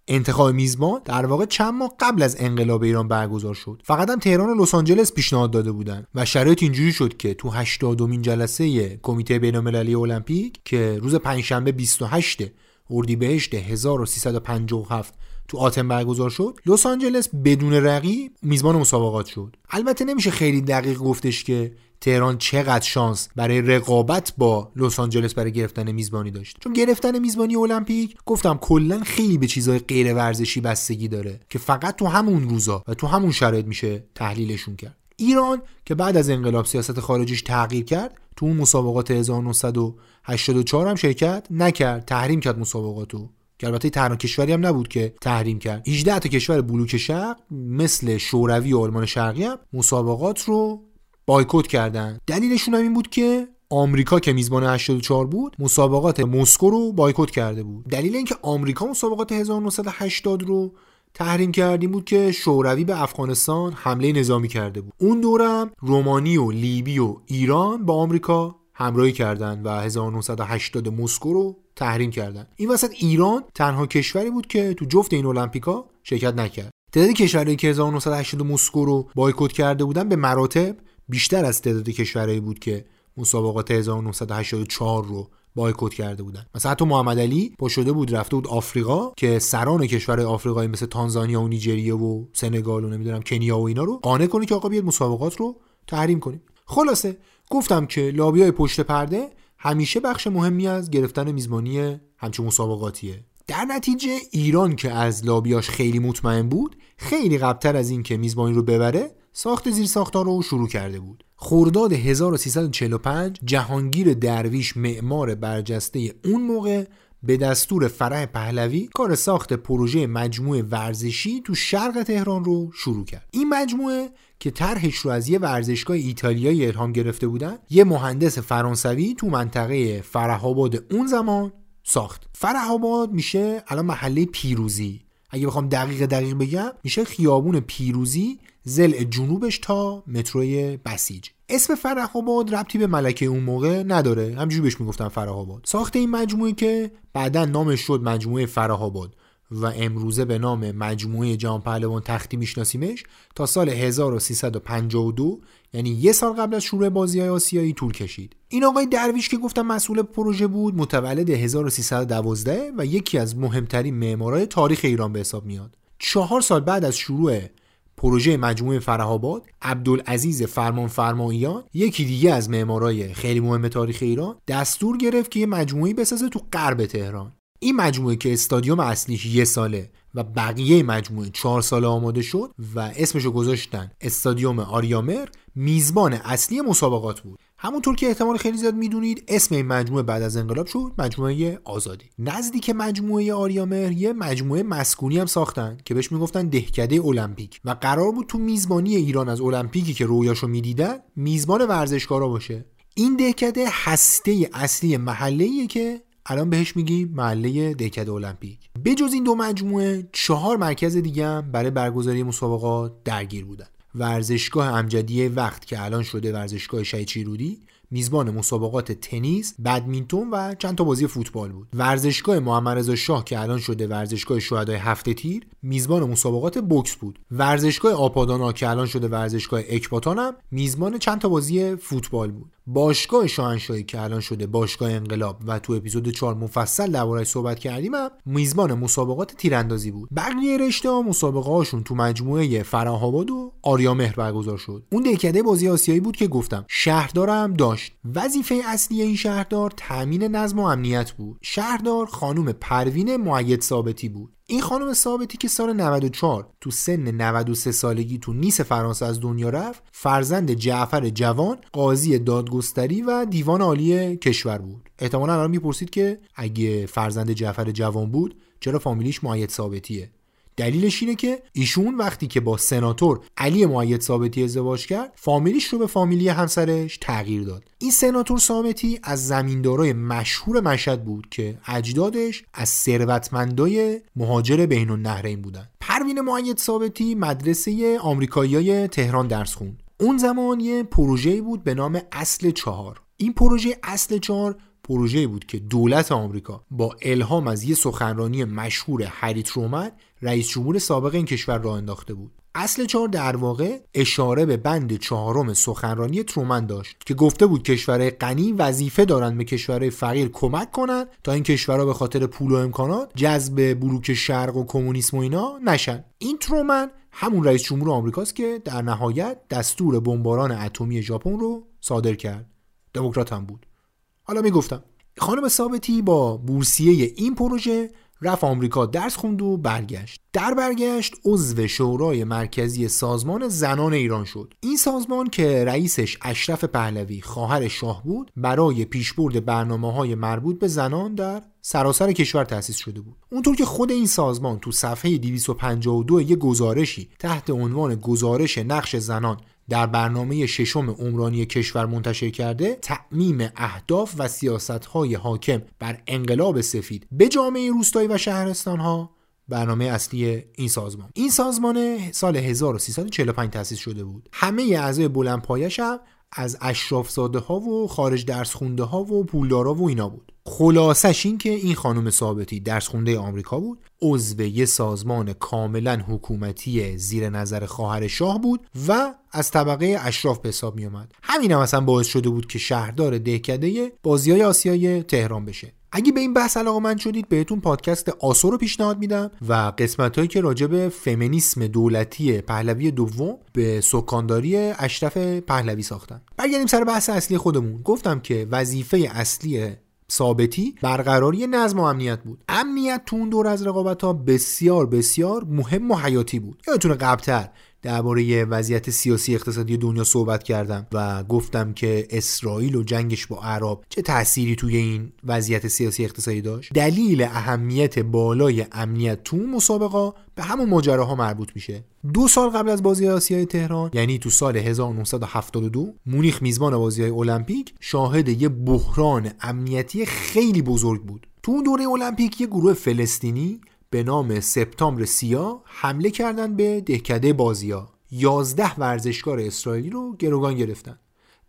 [SPEAKER 1] انتخاب میزبان در واقع چند ماه قبل از انقلاب ایران برگزار شد. فقط هم تهران و لس آنجلس پیشنهاد داده بودند و شرایط اینجوری شد که تو 80 مین جلسه کمیته بین‌المللی المپیک که روز پنجشنبه 28 اردیبهشت 1357 تو آتن برگزار شد لس آنجلس بدون رقیب میزبان مسابقات شد. البته نمیشه خیلی دقیق گفتش که تهران چقدر شانس برای رقابت با لس آنجلس برای گرفتن میزبانی داشت. چون گرفتن میزبانی المپیک گفتم کلا خیلی به چیزهای غیر ورزشی بستگی داره که فقط تو همون روزا و تو همون شرایط میشه تحلیلشون کرد. ایران که بعد از انقلاب سیاست خارجیش تغییر کرد تو اون مسابقات 1984 هم شرکت نکرد تحریم کرد مسابقاتو. که البته تنها کشوری هم نبود که تحریم کرد. 18 تا کشور بلوک شرق مثل شوروی و آلمان شرقی هم مسابقات رو بایکوت کردن. دلیلشون هم این بود که آمریکا که میزبان 84 بود مسابقات مسکو رو بایکوت کرده بود. دلیل اینکه آمریکا مسابقات 1980 رو تحریم کردیم بود که شوروی به افغانستان حمله نظامی کرده بود. اون دورم رومانی و لیبی و ایران با آمریکا همراهی کردند و 1980 مسکو رو تحریم کردند این وسط ایران تنها کشوری بود که تو جفت این المپیکا شرکت نکرد. تعداد کشورهایی که 1980 مسکو رو بایکوت کرده بودن به مراتب بیشتر از تعداد کشورهایی بود که مسابقات 1984 رو بایکوت کرده بودن. مثلا حتی محمد علی با شده بود رفته بود آفریقا که سران کشور آفریقایی مثل تانزانیا و نیجریه و سنگال و نمی‌دونم کنیا و اینا رو قانع کنه که آقا بیاد مسابقات رو تحریم کنیم. خلاصه گفتم که لابیای پشت پرده همیشه بخش مهمی از گرفتن میزبانی همچون مسابقاتیه. در نتیجه ایران که از لابیاش خیلی مطمئن بود خیلی قبلتر از اینکه میزبانی رو ببره ساخت زیر ساختار رو شروع کرده بود. خرداد 1345 جهانگیر درویش معمار برجسته اون موقع به دستور فرح پهلوی کار ساخت پروژه مجموعه ورزشی تو شرق تهران رو شروع کرد. این مجموعه که طرحش رو از یه ورزشگاه ایتالیایی الهام گرفته بودن یه مهندس فرانسوی تو منطقه فرح اون زمان ساخت. فرح میشه الان محله پیروزی. اگه بخوام دقیق دقیق بگم میشه خیابون پیروزی زل جنوبش تا متروی بسیج. اسم فرح آباد ربطی به ملکه اون موقع نداره. همجوری بهش می‌گفتن فرح آباد. ساخت این مجموعه که بعدا نامش شد مجموعه فرح آباد و امروزه به نام مجموعه جهان پهلوان تختی میشناسیمش تا سال 1352 یعنی یه سال قبل از شروع بازی های آسیایی طول کشید. این آقای درویش که گفتم مسئول پروژه بود متولد 1312 و یکی از مهمترین معمارای تاریخ ایران به حساب میاد. چهار سال بعد از شروع پروژه مجموعه فرهاباد عبدالعزیز فرمان فرماییان یکی دیگه از معمارای خیلی مهم تاریخ ایران دستور گرفت که یه مجموعه بسازه تو غرب تهران. این مجموعه که استادیوم اصلیش یه ساله و بقیه مجموعه چهار ساله آماده شد و اسمشو گذاشتن استادیوم آریامر میزبان اصلی مسابقات بود. همونطور که احتمال خیلی زیاد می‌دونید اسم این مجموعه بعد از انقلاب شد مجموعه آزادی. نزدیک مجموعه آریامر یه مجموعه مسکونی هم ساختن که بهش می‌گفتن دهکده المپیک. و قرار بود تو میزبانی ایران از المپیکی که رویاشو می‌دیدن میزبان ورزشکارا باشه. این دهکده هسته اصلی محله که الان بهش میگیم محله دهکده المپیک. بجز این دو مجموعه چهار مرکز دیگه هم برای برگزاری مسابقات درگیر بودن. ورزشگاه امجدیه وقت که الان شده ورزشگاه شهید چیرودی میزبان مسابقات تنیس، بدمینتون و چند تا بازی فوتبال بود. ورزشگاه محمد رضا شاه که الان شده ورزشگاه شهدای هفته تیر، میزبان مسابقات بوکس بود. ورزشگاه آپادانا که الان شده ورزشگاه اکباتان هم میزبان چند تا بازی فوتبال بود. باشگاه شاهنشاهی که الان شده باشگاه انقلاب و تو اپیزود 4 مفصل درباره‌اش صحبت کردیم هم میزبان مسابقات تیراندازی بود. بقیه رشته ها مسابقه هاشون تو مجموعه فراهاباد و آریامهر برگزار شد. اون دهکده بازی آسیایی بود که گفتم شهردارم داشت. وظیفه اصلی این شهردار تامین نظم و امنیت بود. شهردار خانم پروین معید ثابتی بود. این خانم ثابتی که سال 94 تو سن 93 سالگی تو نیس فرانسه از دنیا رفت فرزند جعفر جوان قاضی دادگستری و دیوان عالی کشور بود. احتمالا الان می‌پرسید که اگه فرزند جعفر جوان بود چرا فامیلیش معید ثابتیه؟ دلیلش اینه که ایشون وقتی که با سناتور علی معید ثابتی ازدواج کرد فامیلیش رو به فامیلی همسرش تغییر داد. این سناتور ثابتی از زمیندارای مشهور مشهد بود که اجدادش از ثروتمندای مهاجر بین النهرین بودن. پروین معید ثابتی مدرسه آمریکایی تهران درس خوند. اون زمان یه پروژه بود به نام اصل چهار. این پروژه اصل چهار پروژه بود که دولت آمریکا با الهام از یه سخنرانی مشهور هری ترومن رئیس جمهور سابق این کشور را انداخته بود. اصل چهار در واقع اشاره به بند چهارم سخنرانی ترومن داشت که گفته بود کشورهای غنی وظیفه دارند به کشورهای فقیر کمک کنند تا این کشورها به خاطر پول و امکانات جذب بلوک شرق و کمونیسم و اینا نشن. این ترومن همون رئیس جمهور آمریکاست که در نهایت دستور بمباران اتمی ژاپن رو صادر کرد. دموکرات هم بود. حالا می‌گفتم. خانم ثابتی با بورسیه این پروژه رفت آمریکا درس خوند و برگشت. در برگشت عضو شورای مرکزی سازمان زنان ایران شد. این سازمان که رئیسش اشرف پهلوی خواهر شاه بود برای پیشبرد برنامه های مربوط به زنان در سراسر کشور تأسیس شده بود. اونطور که خود این سازمان تو صفحه 252 یه گزارشی تحت عنوان گزارش نقش زنان در برنامه ششم عمرانی کشور منتشر کرده تعمیم اهداف و سیاستهای حاکم بر انقلاب سفید به جامعه روستایی و شهرستانها. برنامه اصلی این سازمان. این سازمان سال 1345 تأسیس شده بود. همه اعضای بلند پایش هم از اشرافزاده ها و خارج درس خونده ها و پولدارا و اینا بود. خلاصش این که این خانم ثابتی درس خونده آمریکا بود عضو یه سازمان کاملا حکومتی زیر نظر خواهر شاه بود و از طبقه اشراف به حساب می اومد همین هم اصلا باعث شده بود که شهردار دهکده بازی های آسیای تهران بشه. اگه به این بحث علاقه من شدید بهتون پادکست آسو رو پیشنهاد میدم و قسمت هایی که راجع به فمینیسم دولتی پهلوی دوم به سکانداری اشرف پهلوی ساختن. برگردیم سر بحث اصلی خودمون. گفتم که وظیفه اصلی ثابتی برقراری نظم و امنیت بود. امنیت تو اون دور از رقابت ها بسیار بسیار مهم و حیاتی بود. یادتونه قبلتر درباره وضعیت سیاسی اقتصادی دنیا صحبت کردم و گفتم که اسرائیل و جنگش با عرب چه تأثیری توی این وضعیت سیاسی اقتصادی داشت؟ دلیل اهمیت بالای امنیت تو مسابقه به همون ماجراها مربوط میشه. دو سال قبل از بازی آسیای تهران یعنی تو سال 1972 مونیخ میزبان بازی های المپیک شاهد یه بحران امنیتی خیلی بزرگ بود. تو اون دوره المپیک یه گروه فلسطینی به نام سپتامبر سیا حمله کردند به دهکده بازیا. 11 ورزشکار اسرائیلی رو گروگان گرفتن.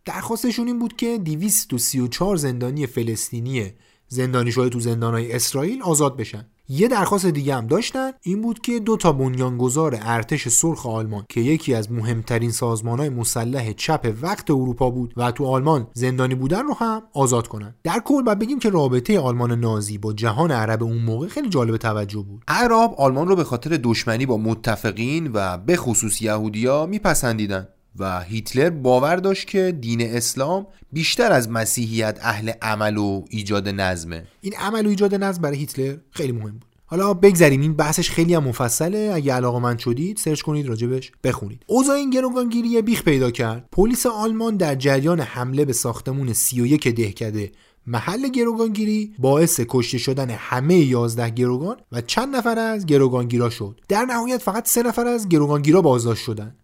[SPEAKER 1] درخواستشون این بود که 234 زندانی فلسطینی زندانی شده تو زندانهای اسرائیل آزاد بشن. یه درخواست دیگه هم داشتن این بود که دو تا بنیانگذار ارتش سرخ آلمان که یکی از مهمترین سازمانهای مسلح چپ وقت اروپا بود و تو آلمان زندانی بودن رو هم آزاد کنن. در کل باید بگیم که رابطه آلمان نازی با جهان عرب اون موقع خیلی جالب توجه بود.
[SPEAKER 2] عرب آلمان رو به خاطر دشمنی با متفقین و به خصوص یهودیا میپسندیدن. و هیتلر باور داشت که دین اسلام بیشتر از مسیحیت اهل عمل و ایجاد نظمه.
[SPEAKER 1] این عمل و ایجاد نظم برای هیتلر خیلی مهم بود. حالا بگذریم. این بحثش خیلی هم مفصله. اگه علاقه من شدید سرچ کنید راجبش بخونید. اوضاع این گروگانگیری بیخ پیدا کرد. پلیس آلمان در جریان حمله به ساختمون 31 دهکده محل گروگانگیری باعث کشته شدن همه 11 گروگان و چند نفر از گروگانگیرا شد. در نهایت فقط سه نفر از گروگانگیرا بازداشت شدند.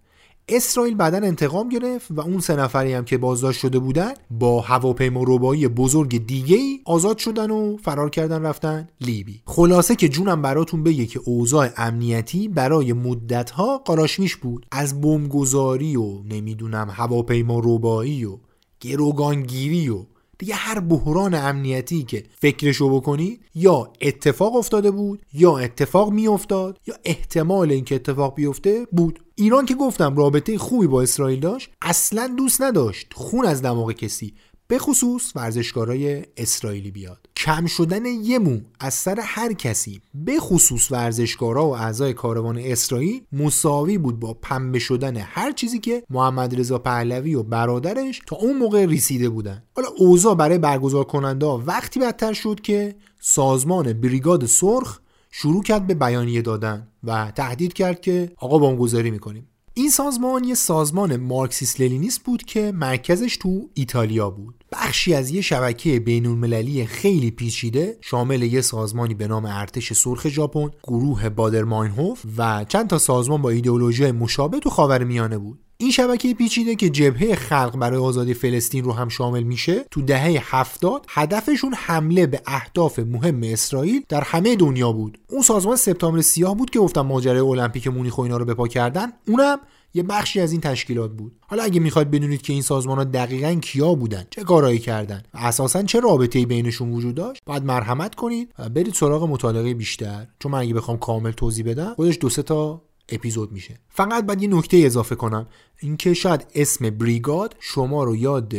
[SPEAKER 1] اسرائیل بعدا انتقام گرفت و اون سه نفری هم که بازداشت شده بودن با هواپیما ربایی بزرگ دیگه ای آزاد شدن و فرار کردن رفتن لیبی. خلاصه که جونم براتون بگه که اوضاع امنیتی برای مدت ها قراشمیش بود. از بمبگذاری و نمی‌دونم هواپیما ربایی و گروگانگیری و دیگه هر بحران امنیتی که فکرشو بکنید یا اتفاق افتاده بود یا اتفاق میافتاد یا احتمال اینکه اتفاق بیفته بود. ایران که گفتم رابطه خوبی با اسرائیل داشت اصلا دوست نداشت خون از دماغ کسی به خصوص ورزشکارای اسرائیلی بیاد. کم شدن یه مو از سر هر کسی به خصوص ورزشکارا و اعضای کاروان اسرائیل مساوی بود با پنبه شدن هر چیزی که محمد رضا پهلوی و برادرش تا اون موقع رسیده بودن. حالا اوضاع برای برگزار کننده وقتی بدتر شد که سازمان بریگاد سرخ شروع کرد به بیانیه دادن و تهدید کرد که آقا بمبگذاری می‌کنیم. این سازمان یه سازمان مارکسیس لنینیست بود که مرکزش تو ایتالیا بود. بخشی از یه شبکه بین المللی خیلی پیچیده شامل یه سازمانی به نام ارتش سرخ ژاپن، گروه بادر ماینهوف و چند تا سازمان با ایدئولوژی مشابه تو خاورمیانه بود. این شبکه پیچیده که جبهه خلق برای آزادی فلسطین رو هم شامل میشه تو دهه 70 هدفشون حمله به اهداف مهم اسرائیل در همه دنیا بود اون سازمان سپتامبر سیاه بود که گفتم ماجرای المپیک مونیخ و اینا رو بپا کردن اونم یه بخشی از این تشکیلات بود. حالا اگه می‌خواید بدونید که این سازمان ها دقیقا کیا بودن چه کارایی کردن و اساسا چه رابطه بینشون وجود داشت باید مرحمت کنید و برید سراغ مطالعه بیشتر. چون من اگه بخوام کامل توضیح بدم خودش دو سه تا اپیزود میشه. فقط باید یه نکته اضافه کنم. اینکه شاید اسم بریگاد شما رو یاد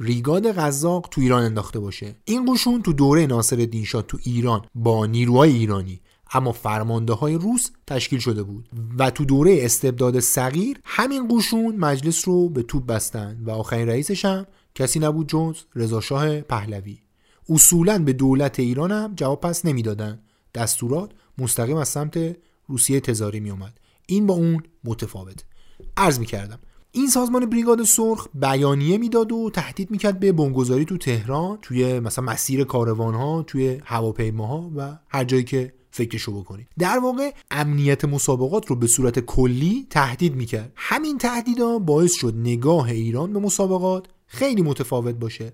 [SPEAKER 1] ریگاد قزاق تو ایران انداخته باشه. این قشون تو دوره ناصر شاه تو ایران با نیروهای ایرانی. اما فرمانده های روس تشکیل شده بود و تو دوره استبداد صغیر همین قشون مجلس رو به توپ بستن و آخرین رئیسش هم کسی نبود جز رضاشاه پهلوی. اصولا به دولت ایران هم جواب پس نمی‌دادن. دستورات مستقیم از سمت روسیه تزاری می اومد این با اون متفاوت. عرض می کردم این سازمان بریگاد سرخ بیانیه می‌داد و تهدید می‌کرد به بمبگذاری تو تهران توی مثلا مسیر کاروان ها توی هواپیماها و هر جایی که فکرشو بکنید در واقع امنیت مسابقات رو به صورت کلی تهدید می‌کرد. همین تهدیدا باعث شد نگاه ایران به مسابقات خیلی متفاوت باشه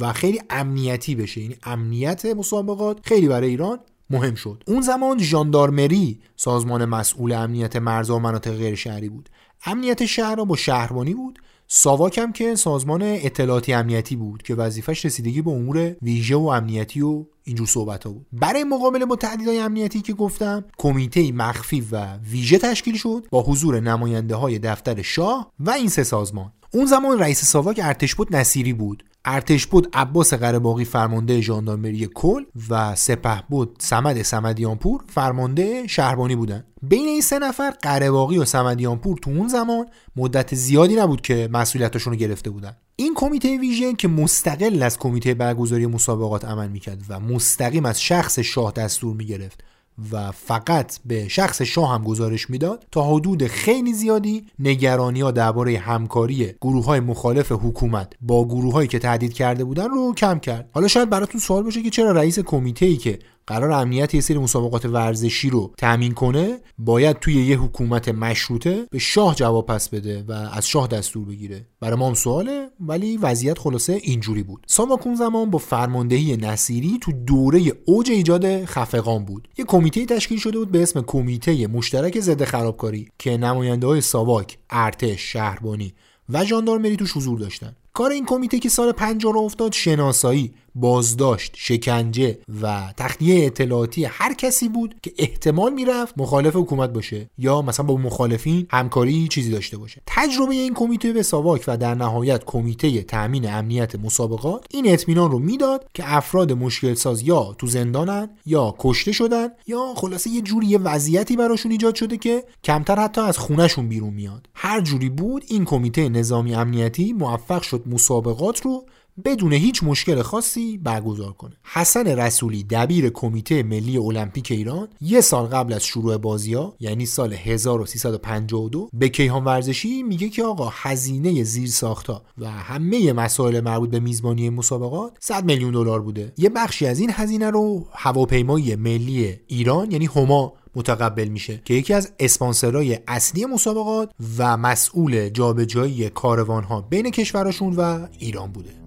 [SPEAKER 1] و خیلی امنیتی بشه. این یعنی امنیت مسابقات خیلی برای ایران مهم شد. اون زمان ژاندارمری سازمان مسئول امنیت مرزها و مناطق غیر شهری بود. امنیت شهر با شهربانی بود ساواک هم که سازمان اطلاعاتی امنیتی بود که وظیفش رسیدگی به امور ویژه و امنیتی و اینجور صحبت ها بود. برای مقابله با تهدیدهای امنیتی که گفتم کمیته مخفی و ویژه تشکیل شد با حضور نماینده های دفتر شاه و این سه سازمان. اون زمان رئیس ساواک ارتش بود نصیری بود. ارتش بود عباس قرهباغی فرمانده ژاندارمری کل و سپه بود سمد سمدیانپور فرمانده شهربانی بودن. بین این سه نفر قرهباغی و سمدیانپور تو اون زمان مدت زیادی نبود که مسئولیتاشون رو گرفته بودن. این کمیته ویژه که مستقل از کمیته برگزاری مسابقات عمل می‌کرد و مستقیم از شخص شاه دستور می‌گرفت و فقط به شخص شاه هم گزارش می‌داد تا حدود خیلی زیادی نگرانی ها درباره همکاری گروه های مخالف حکومت با گروه هایی که تهدید کرده بودن رو کم کرد. حالا شاید براتون سوال باشه که چرا رئیس کمیته ای که قرار امنیت یه سری مسابقات ورزشی رو تامین کنه باید توی یه حکومت مشروطه به شاه جواب پس بده و از شاه دستور بگیره. برای ما هم سواله ولی وضعیت خلاصه اینجوری بود. ساماکون زمان با فرماندهی نصیری تو دوره اوج ایجاد خفقان بود. یه کمیته تشکیل شده بود به اسم کمیته مشترک ضد خرابکاری که نماینده های ساواک ارتش شهربانی و ژاندارمری توش حضور داشتن. کار این کمیته که سال 50 رو افتاد شناسایی بازداشت شکنجه و تخلیه اطلاعاتی هر کسی بود که احتمال می‌رفت مخالف حکومت باشه یا مثلا با مخالفین همکاری چیزی داشته باشه. تجربه این کمیته به ساواک و در نهایت کمیته تامین امنیت مسابقات این اطمینان رو می‌داد که افراد مشکل ساز یا تو زندانن یا کشته شدن یا خلاصه یه جوری یه وضعیتی براشون ایجاد شده که کمتر حتی از خونهشون بیرون میاد. هر جوری بود این کمیته نظامی امنیتی موفق شد مسابقات رو بدون هیچ مشکل خاصی برگزار کنه. حسن رسولی دبیر کمیته ملی المپیک ایران یه سال قبل از شروع بازی ها یعنی سال 1352 به کیهان ورزشی میگه که آقا هزینه زیر ساختا و همه مسائل مربوط به میزبانی مسابقات 100 میلیون دلار بوده. یه بخشی از این هزینه رو هواپیمای ملی ایران یعنی هما متقبل میشه که یکی از اسپانسرهای اصلی مسابقات و مسئول جابجایی کاروان ها بین کشورشون و ایران بوده.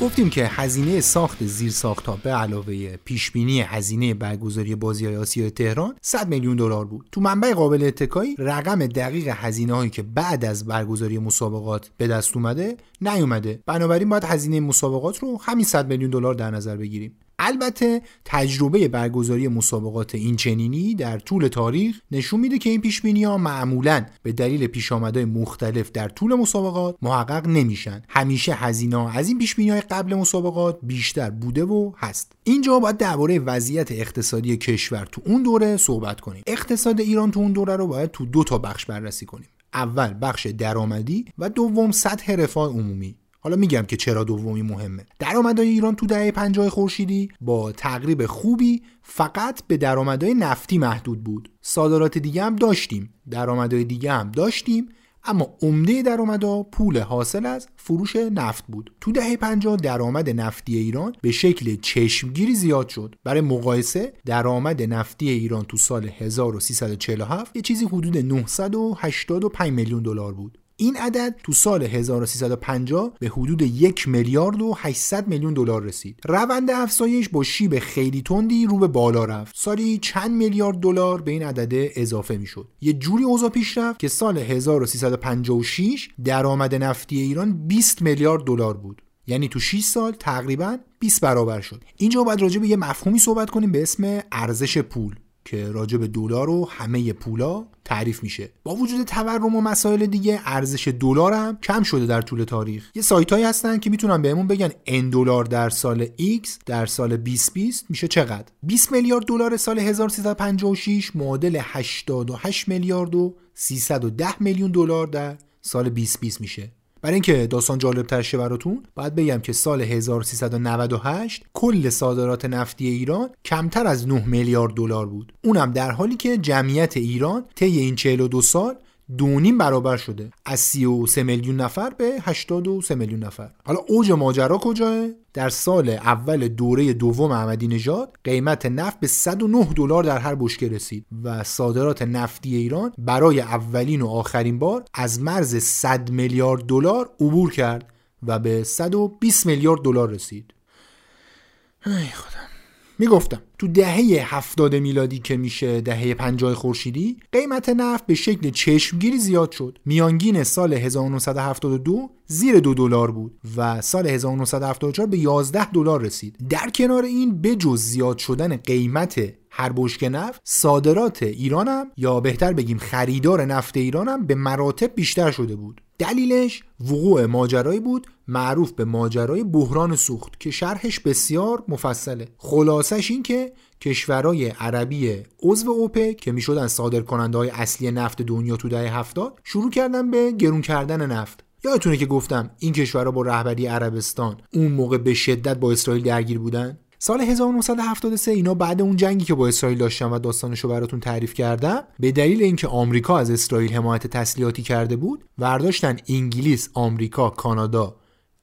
[SPEAKER 1] گفتیم که هزینه ساخت زیر ها به علاوه پیش بینی هزینه برگزاری بازی های آسیای تهران 100 میلیون دلار بود. تو منبع قابل اتکایی رقم دقیق هزینه هایی که بعد از برگزاری مسابقات به دست اومده نیومده. بنابراین باید هزینه مسابقات رو همین 100 میلیون دلار در نظر بگیریم. البته تجربه برگزاری مسابقات این چنینی در طول تاریخ نشون میده که این پیش ها معمولا به دلیل پیش مختلف در طول مسابقات محقق نمیشن. همیشه هزینه از این پیش های قبل مسابقات بیشتر بوده و هست. اینجا باید درباره وضعیت اقتصادی کشور تو اون دوره صحبت کنیم. اقتصاد ایران تو اون دوره رو باید تو دو تا بخش بررسی کنیم. اول بخش درآمدی و دوم سطح رفاه عمومی. حالا میگم که چرا دومی مهمه. درآمدهای ایران تو دهه 50 خورشیدی با تقریب خوبی فقط به درآمدهای نفتی محدود بود. صادرات دیگه هم داشتیم. درآمدهای دیگه هم داشتیم اما عمده درآمدها پول حاصل از فروش نفت بود. تو دهه 50 درآمد نفتی ایران به شکل چشمگیری زیاد شد. برای مقایسه درآمد نفتی ایران تو سال 1347 یه چیزی حدود 985 میلیون دلار بود. این عدد تو سال 1350 به حدود یک میلیارد و 800 میلیون دلار رسید. روند افزایش با شیب خیلی تندی رو به بالا رفت. سالی چند میلیارد دلار به این عدد اضافه می‌شد. یه جوری اوضاع پیش رفت که سال 1356 درآمد نفتی ایران 20 میلیارد دلار بود. یعنی تو 6 سال تقریبا 20 برابر شد. اینجا باید راجع به یه مفهومی صحبت کنیم به اسم ارزش پول. که راجع به دلار و همه پولا تعریف میشه. با وجود تورم و مسائل دیگه ارزش دلار هم کم شده در طول تاریخ. یه سایت هایی هستن که می‌تونن بهمون بگن ان دلار در سال X در سال 2020 میشه چقدر. 20 میلیارد دلار سال 1356 معادل 88 میلیارد و 310 میلیون دلار در سال 2020 میشه. برای اینکه داستان جالب تر شه براتون باید بگم که سال 1398 کل صادرات نفتی ایران کمتر از 9 میلیارد دلار بود. اونم در حالی که جمعیت ایران طی این 42 سال دونیم برابر شده. از 33 میلیون نفر به 83 میلیون نفر. حالا اوج ماجرا کجاه در سال اول دوره دوم احمدی نژاد قیمت نفت به 109 دلار در هر بشکه رسید و صادرات نفتی ایران برای اولین و آخرین بار از مرز 100 میلیارد دلار عبور کرد و به 120 میلیارد دلار رسید. ای خدا. می‌گفتم تو دهه 70 میلادی که میشه دهه 50 خورشیدی قیمت نفت به شکل چشمگیری زیاد شد. میانگین سال 1972 زیر دو دلار بود و سال 1974 به 11 دلار رسید. در کنار این به جز زیاد شدن قیمت هر بشکه نفت صادرات ایرانم یا بهتر بگیم خریدار نفت ایرانم به مراتب بیشتر شده بود. دلیلش وقوع ماجرایی بود معروف به ماجرای بحران سوخت که شرحش بسیار مفصله. خلاصش این که کشورهای عربی عضو اوپک که می‌شدن صادر کننده های اصلی نفت دنیا تو دهه هفتاد شروع کردن به گرون کردن نفت. یادتونه که گفتم این کشورها با رهبری عربستان اون موقع به شدت با اسرائیل درگیر بودن؟ سال 1973 اینا بعد اون جنگی که با اسرائیل داشتم و داستانشو براتون تعریف کردم به دلیل اینکه آمریکا از اسرائیل حمایت تسلیحاتی کرده بود ورداشتن انگلیس، آمریکا، کانادا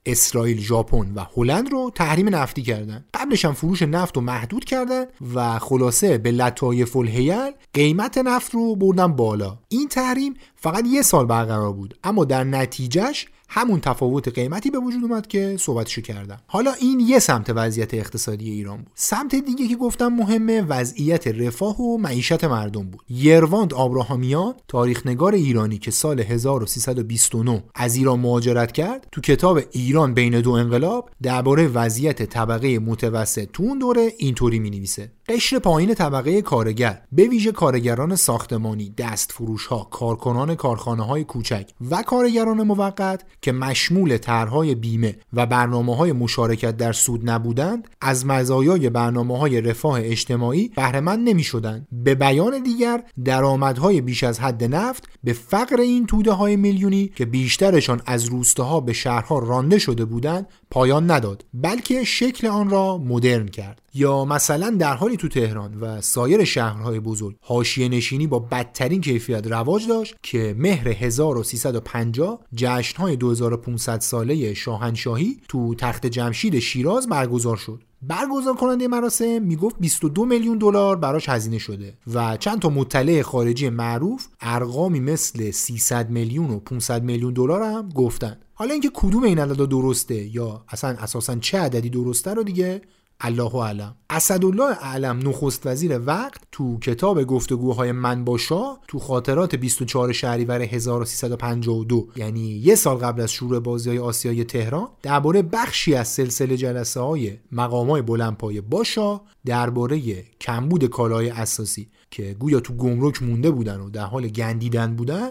[SPEAKER 1] اسرائیل، ژاپن و هلند رو تحریم نفتی کردن. قبلش هم فروش نفت رو محدود کردن و خلاصه به لطایف الهیل قیمت نفت رو بردن بالا. این تحریم فقط یه سال برقرار بود اما در نتیجهش همون تفاوت قیمتی به وجود اومد که صحبتشو کردم. حالا این یه سمت وضعیت اقتصادی ایران بود. سمت دیگه که گفتم مهمه وضعیت رفاه و معیشت مردم بود. یرواند آبراهامیان تاریخنگار ایرانی که سال 1329 از ایران مهاجرت کرد تو کتاب ایران بین دو انقلاب درباره وضعیت طبقه متوسط تو اون دوره اینطوری می نویسه قشر پایین طبقه کارگر به ویژه کارگران ساختمانی دست فروش ها کارکنان کارخانه های کوچک و کارگران موقت که مشمول طرحهای بیمه و برنامه های مشارکت در سود نبودند از مزایای برنامه های رفاه اجتماعی بهرهمند نمی شدند به بیان دیگر درآمدهای بیش از حد نفت به فقر این توده های میلیونی که بیشترشان از روستاها به شهرها رانده شده بودند پایان نداد بلکه شکل آن را مدرن کرد. یا مثلا در حالی تو تهران و سایر شهرهای بزرگ حاشیه نشینی با بدترین کیفیت رواج داشت که مهر 1350 جشنهای 2500 ساله شاهنشاهی تو تخت جمشید شیراز برگزار شد. برگزار کننده مراسم می‌گفت 22 میلیون دلار براش هزینه شده و چند تا مطلع خارجی معروف ارقامی مثل 300 میلیون و 500 میلیون دلار هم گفتن حالا اینکه کدوم این عددا درسته یا اصلا اساسا چه عددی درسته رو دیگه الله علم اسدالله اعلم نخست وزیر وقت تو کتاب گفتگوهای من با شاه تو خاطرات 24 شهریور 1352 یعنی یه سال قبل از شروع بازی های آسیای تهران درباره بخشی از سلسله جلسه های مقام های بلندپایه با شاه درباره کمبود کالای اساسی که گویا تو گمرک مونده بودن و در حال گندیدن بودن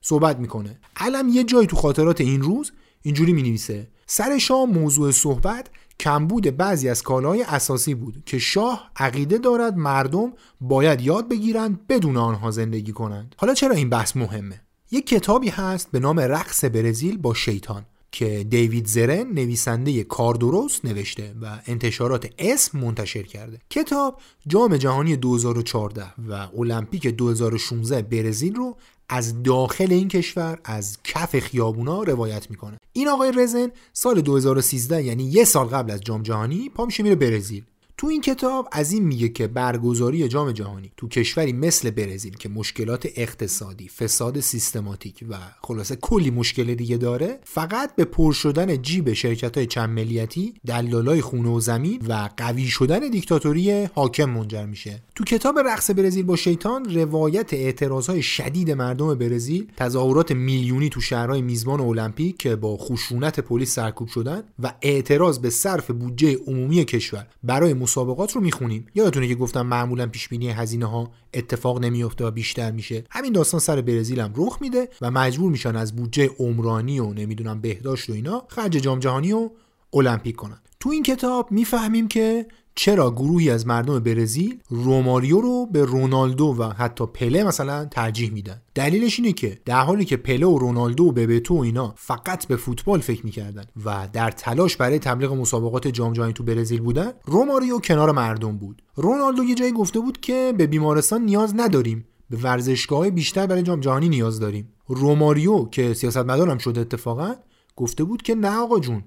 [SPEAKER 1] صحبت می‌کنه. علم یه جایی تو خاطرات این روز اینجوری می نویسه سر شاه موضوع صحبت کمبود بعضی از کالاهای اساسی بود که شاه عقیده دارد مردم باید یاد بگیرند بدون آنها زندگی کنند. حالا چرا این بحث مهمه؟ یک کتابی هست به نام رقص برزیل با شیطان که دیوید زرن نویسنده کار درست نوشته و انتشارات اسم منتشر کرده. کتاب جام جهانی 2014 و المپیک 2016 برزیل رو از داخل این کشور از کف خیابونا روایت می‌کنه. این آقای رزن سال 2013 یعنی یه سال قبل از جام جهانی پا میشه میره برزیل. تو این کتاب از این میگه که برگزاری جام جهانی تو کشوری مثل برزیل که مشکلات اقتصادی، فساد سیستماتیک و خلاصه کلی مشکل دیگه داره فقط به پر شدن جیب شرکت های چند ملیتی، دلالای خونه و زمین و قوی شدن دیکتاتوری حاکم منجر میشه. تو کتاب رقص برزیل با شیطان روایت اعتراضهای شدید مردم برزیل، تظاهرات میلیونی تو شهرهای میزبان المپیک که با خشونت پلیس سرکوب شدن و اعتراض به صرف بودجه عمومی کشور برای مسابقات رو می‌خونیم. یادتونه که گفتم معمولا پیش بینی هزینه ها اتفاق نمیفته و بیشتر میشه. همین داستان سر برزیل هم رخ میده و مجبور میشن از بودجه عمرانی و نمی‌دونم بهداشت و اینا خرج جام جهانی و المپیک کنن. تو این کتاب می‌فهمیم که چرا گروهی از مردم برزیل روماریو رو به رونالدو و حتی پله مثلا ترجیح میدن؟ دلیلش اینه که در حالی که پله و رونالدو و ببتو و اینا فقط به فوتبال فکر می‌کردن و در تلاش برای تبلیغ مسابقات جام جهانی تو برزیل بودن روماریو کنار مردم بود. رونالدو یه جایی گفته بود که به بیمارستان نیاز نداریم. به ورزشگاه بیشتر برای جام جهانی نیاز داریم. روماریو که سیاستمدار هم شده اتفاقا گفته بود که نه آقا جون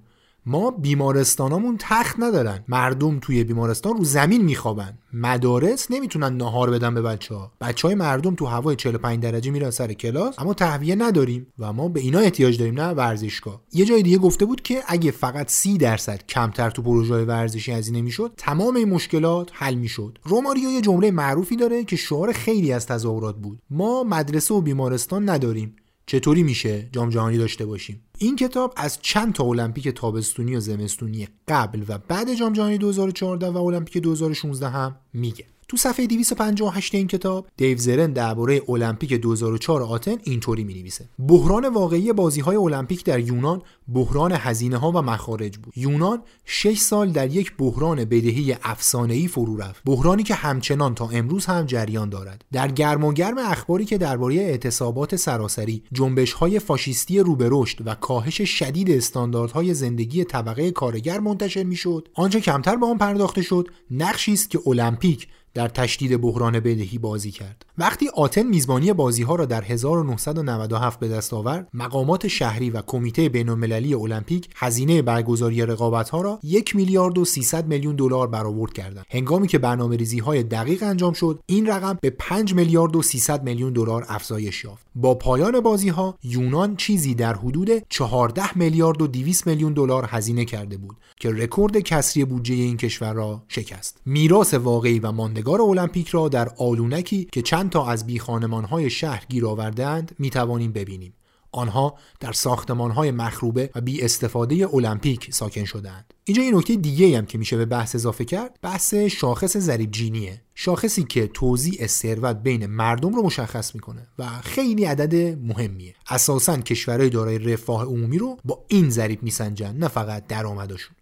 [SPEAKER 1] ما بیمارستانامون تخت ندارن. مردم توی بیمارستان رو زمین میخوابن. مدارس نمی‌تونن نهار بدن به بچه ها بچه های مردم تو هوای 45 درجه میرن سر کلاس اما تهویه نداریم و ما به اینا احتیاج داریم نه ورزشگاه. یه جای دیگه گفته بود که اگه فقط 30 درصد کمتر تو پروژه ورزشی هزینه می‌شد تمام این مشکلات حل می‌شد. روماریو یه جمله معروفی داره که شعار خیلی از تظاهرات بود. ما مدرسه و بیمارستان نداریم. چطوری میشه جام جهانی داشته باشیم؟ این کتاب از چند تا المپیک تابستونی و زمستونی قبل و بعد جام جهانی 2014 و المپیک 2016 هم میگه. تو صفحه 258 این کتاب دیو زرن درباره المپیک 2004 آتن اینطوری نویسه بحران واقعی بازی های المپیک در یونان بحران هزینه ها و مخارج بود. یونان 6 سال در یک بحران بدهی افسانه ای فرو رفت. بحرانی که همچنان تا امروز هم جریان دارد. در گرم و گرم اخباری که درباره اعتصابات سراسری جنبش های فاشیستی رو به رشد و کاهش شدید استانداردهای زندگی طبقه کارگر منتشر می‌شد آنچه کمتر به آن پرداخته شد نقشی است که المپیک در تشدید بحران بدهی بازی کرد. وقتی آتن میزبانی بازی ها را در 1997 به دست آورد مقامات شهری و کمیته بین المللی المپیک هزینه برگزاری رقابت ها را یک میلیارد و 300 میلیون دلار برآورد کردند. هنگامی که برنامه ریزی های دقیق انجام شد این رقم به 5 میلیارد و 300 میلیون دلار افزایش یافت. با پایان بازی ها یونان چیزی در حدود 14 میلیارد و 200 میلیون دلار هزینه کرده بود که رکورد کسری بودجه این کشور را شکست. میراث واقعی و ماندگار المپیک را در آلونکی که چند تا از های شهر گیر آوردهاند می توانیم ببینیم. آنها در های مخروبه و بی استفاده المپیک ساکن شدند. اینجا یه نکته دیگه هم که میشه به بحث اضافه کرد بحث شاخص ضریب جینیه. شاخصی که توزیع ثروت بین مردم رو مشخص می‌کنه و خیلی عدد مهمیه. اساسا کشورهای دارای رفاه عمومی رو با این ضریب میسنجن نه فقط درآمدشون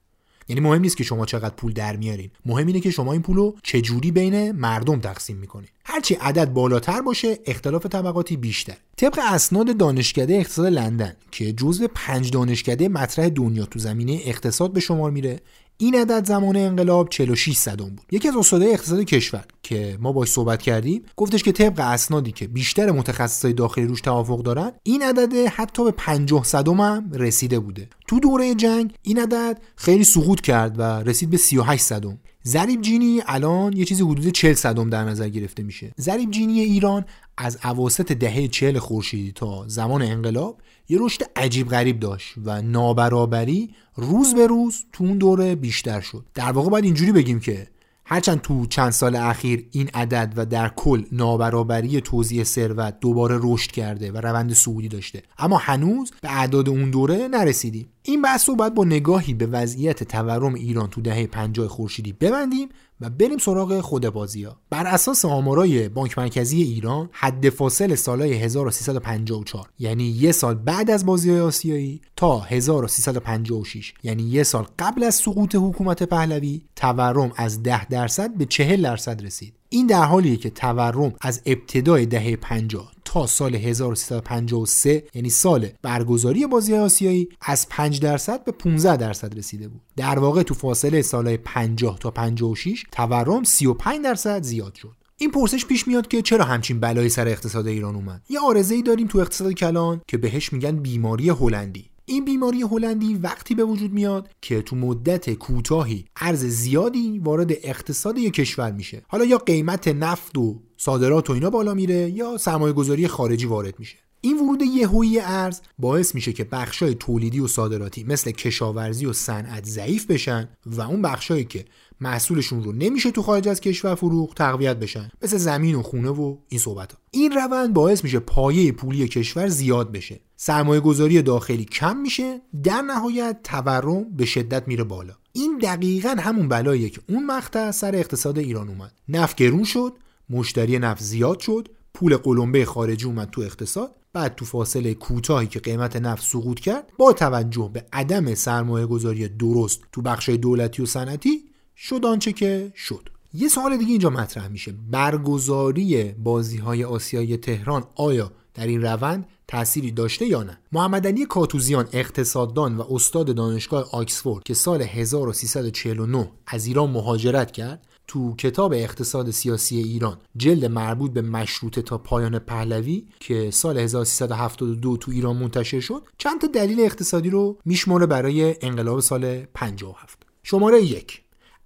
[SPEAKER 1] یعنی مهم نیست که شما چقدر پول در میارین. مهم اینه که شما این پول رو چجوری بین مردم تقسیم می‌کنید هرچی عدد بالاتر باشه اختلاف طبقاتی بیشتر. طبق اسناد دانشکده اقتصاد لندن که جزو پنج دانشکده مطرح دنیا تو زمینه اقتصاد به شمار میره این عدد زمان انقلاب 46 صدم بود. یکی از استادای اقتصاد کشور که ما باش صحبت کردیم گفتش که طبق اسنادی که بیشتر متخصصای داخلی روش توافق دارن این عدد حتی به 50 صدم هم رسیده بوده. تو دوره جنگ این عدد خیلی سقوط کرد و رسید به 38 صدم. ضریب جینی الان یه چیزی حدود 40 صدم در نظر گرفته میشه. ضریب جینی ایران از اواسط دهه 40 خورشیدی تا زمان انقلاب یه رشد عجیب غریب داشت و نابرابری روز به روز تو اون دوره بیشتر شد. در واقع باید اینجوری بگیم که هرچند تو چند سال اخیر این عدد و در کل نابرابری توزیع ثروت دوباره رشد کرده و روند صعودی داشته. اما هنوز به اعداد اون دوره نرسیدیم. این بحث رو باید با نگاهی به وضعیت تورم ایران تو دهه 50 خورشیدی ببندیم و بریم سراغ خود بازی ها. بر اساس آمارای بانک مرکزی ایران حد فاصل سالهای 1354 یعنی یه سال بعد از بازی آسیایی تا 1356 یعنی یه سال قبل از سقوط حکومت پهلوی تورم از 10 درصد به 40 درصد رسید این در حالیه که تورم از ابتدای دهه 50 تا سال 1353 یعنی سال برگزاری بازی آسیایی از 5 درصد به 15 درصد رسیده بود. در واقع تو فاصله سالهای 50 تا 56 تورم 35 درصد زیاد شد. این پرسش پیش میاد که چرا همچین بلایی سر اقتصاد ایران اومد؟ یه آرزه ای داریم تو اقتصاد کلان که بهش میگن بیماری هلندی. این بیماری هلندی وقتی به وجود میاد که تو مدت کوتاهی ارز زیادی وارد اقتصاد یک کشور میشه. حالا یا قیمت نفت و صادرات و اینا بالا میره یا سرمایه گذاری خارجی وارد میشه. این ورود یهویی ارز باعث میشه که بخشای تولیدی و صادراتی مثل کشاورزی و صنعت ضعیف بشن و اون بخشایی که محصولشون رو نمیشه تو خارج از کشور فروخت تقویت بشن. مثل زمین و خونه و این صحبت ها. این روند باعث میشه پایه پولی کشور زیاد بشه. سرمایه گذاری داخلی کم میشه. در نهایت تورم به شدت میره بالا. این دقیقا همون بلاییه که اون مقطع سر اقتصاد ایران اومد. نفت گرون شد. مشتری نفت زیاد شد پول قلمبه خارجی اومد تو اقتصاد بعد تو فاصله کوتاهی که قیمت نفت سقوط کرد با توجه به عدم سرمایه گذاری درست تو بخشای دولتی و صنعتی شد آنچه که شد. یه سوال دیگه اینجا مطرح میشه. برگزاری بازی های آسیایی تهران آیا در این روند تأثیری داشته یا نه؟ محمد علی کاتوزیان اقتصاددان و استاد دانشگاه آکسفورد که سال 1349 از ایران مهاجرت کرد تو کتاب اقتصاد سیاسی ایران جلد مربوط به مشروطه تا پایان پهلوی که سال 1372 تو ایران منتشر شد چند تا دلیل اقتصادی رو میشماره برای انقلاب سال 57 شماره یک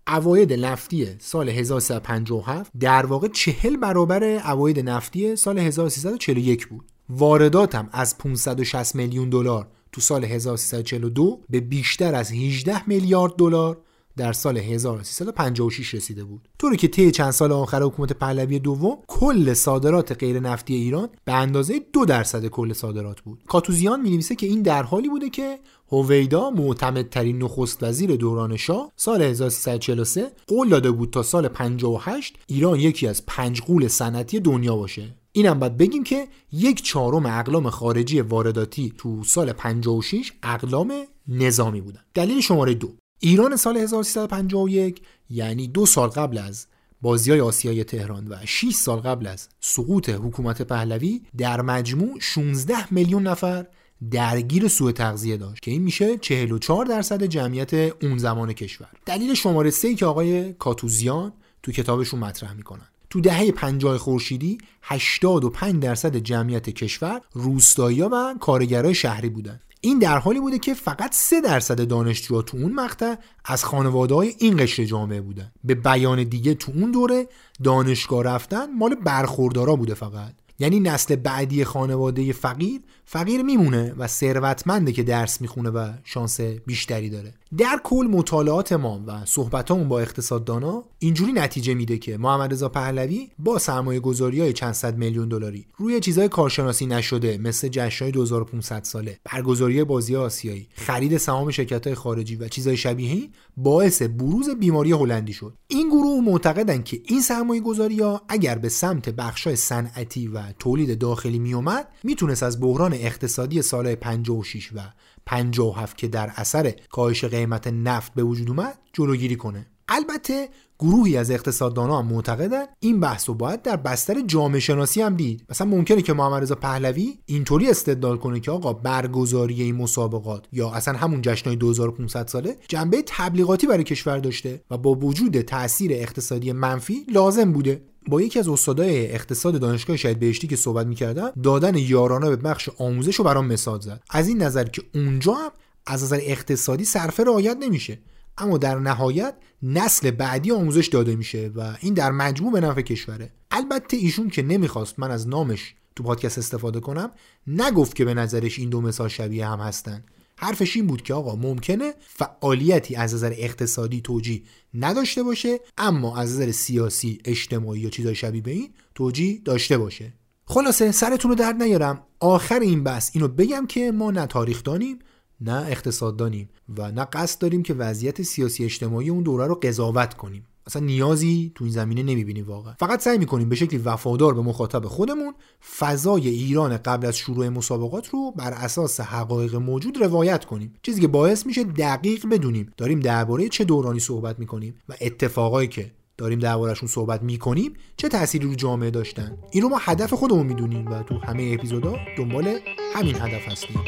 [SPEAKER 1] اواید نفتی سال 1357 در واقع چهل برابر اواید نفتی سال 1341 بود. واردات هم از 560 میلیون دلار تو سال 1342 به بیشتر از 18 میلیارد دلار در سال 1356 رسیده بود. طوری که طی چند سال آخر حکومت پهلوی دوم کل صادرات غیر نفتی ایران به اندازه دو درصد کل صادرات بود. کاتوزیان می نویسه که این در حالی بوده که هویدا معتمدترین نخست وزیر دوران شاه سال 1343 قول داده بود تا سال 58 ایران یکی از پنج قول صنعتی دنیا باشه. اینم باید بگیم که یک چهارم اقلام خارجی وارداتی تو سال 56 اقلام نظامی بودن. دلیل شماره دو. ایران سال 1351 یعنی دو سال قبل از بازی های آسیای تهران و 6 سال قبل از سقوط حکومت پهلوی در مجموع 16 میلیون نفر درگیر سوء تغذیه داشت که این میشه 44 درصد جمعیت اون زمان کشور. دلیل شماره 3 که آقای کاتوزیان تو کتابشون مطرح می‌کنن. تو دهه 50 خورشیدی 85 درصد جمعیت کشور روستایی و کارگرای شهری بودن. این در حالی بوده که فقط 3 درصد دانشجوها تو اون مقطع از خانواده های این قشر جامعه بودن. به بیان دیگه تو اون دوره دانشگاه رفتن مال برخوردارا بوده فقط. یعنی نسل بعدی خانواده فقیر فقیر میمونه و ثروتمنده که درس می‌خونه و شانس بیشتری داره. در کل مطالعات ما و صحبتامون با اقتصاددانا اینجوری نتیجه میده که محمد رضا پهلوی با سرمایه گذاری های چند صد میلیون دلاری روی چیزهای کارشناسی نشده مثل جشنهای 2500 ساله برگزاری بازی آسیایی خرید سهام شرکت های خارجی و چیزهای شبیه باعث بروز بیماری هلندی شد. این گروه معتقدن که این سرمایه گذاری ها اگر به سمت بخشای صنعتی و تولید داخلی میومد می‌تونست از بحران اقتصادی سال 56 و 57 که در اثر کاهش قیمت نفت به وجود اومد جلوگیری کنه. البته گروهی از اقتصاددانان معتقدن این بحث رو باید در بستر جامعه شناسی هم دید. مثلا ممکنه که محمد رضا پهلوی اینطوری استدلال کنه که آقا برگزاری این مسابقات یا اصلا همون جشنهای 2500 ساله جنبه تبلیغاتی برای کشور داشته و با وجود تاثیر اقتصادی منفی لازم بوده. با یکی از استادای اقتصاد دانشگاه شهید بهشتی که صحبت می‌کردم دادن یارانه به بخش آموزش رو برام مثال زد. از این نظر که اونجا هم از نظر اقتصادی صرفه رعایت نمیشه. اما در نهایت نسل بعدی آموزش داده میشه و این در مجموع به نفع کشوره. البته ایشون که نمی‌خواست من از نامش تو پادکست استفاده کنم نگفت که به نظرش این دو مثال شبیه هم هستن. حرفش این بود که آقا ممکنه فعالیتی از نظر اقتصادی توجیه نداشته باشه اما از نظر سیاسی اجتماعی یا چیزای شبیه به این توجیه داشته باشه. خلاصه سرتون رو درد نیارم. آخر این بحث اینو بگم که ما نه تاریخ دانیم نه اقتصاد دانیم و نه قصد داریم که وضعیت سیاسی اجتماعی اون دوره رو قضاوت کنیم. اصلا نیازی تو این زمینه نمی‌بینیم واقعا. فقط سعی می‌کنیم به شکلی وفادار به مخاطب خودمون فضای ایران قبل از شروع مسابقات رو بر اساس حقایق موجود روایت کنیم. چیزی که باعث میشه دقیق بدونیم داریم درباره چه دورانی صحبت می‌کنیم و اتفاقایی که داریم دربارشون صحبت می‌کنیم چه تأثیری رو جامعه داشتن. این رو ما هدف خودمون می‌دونیم و تو همه اپیزودا دنبال همین هدف هستیم.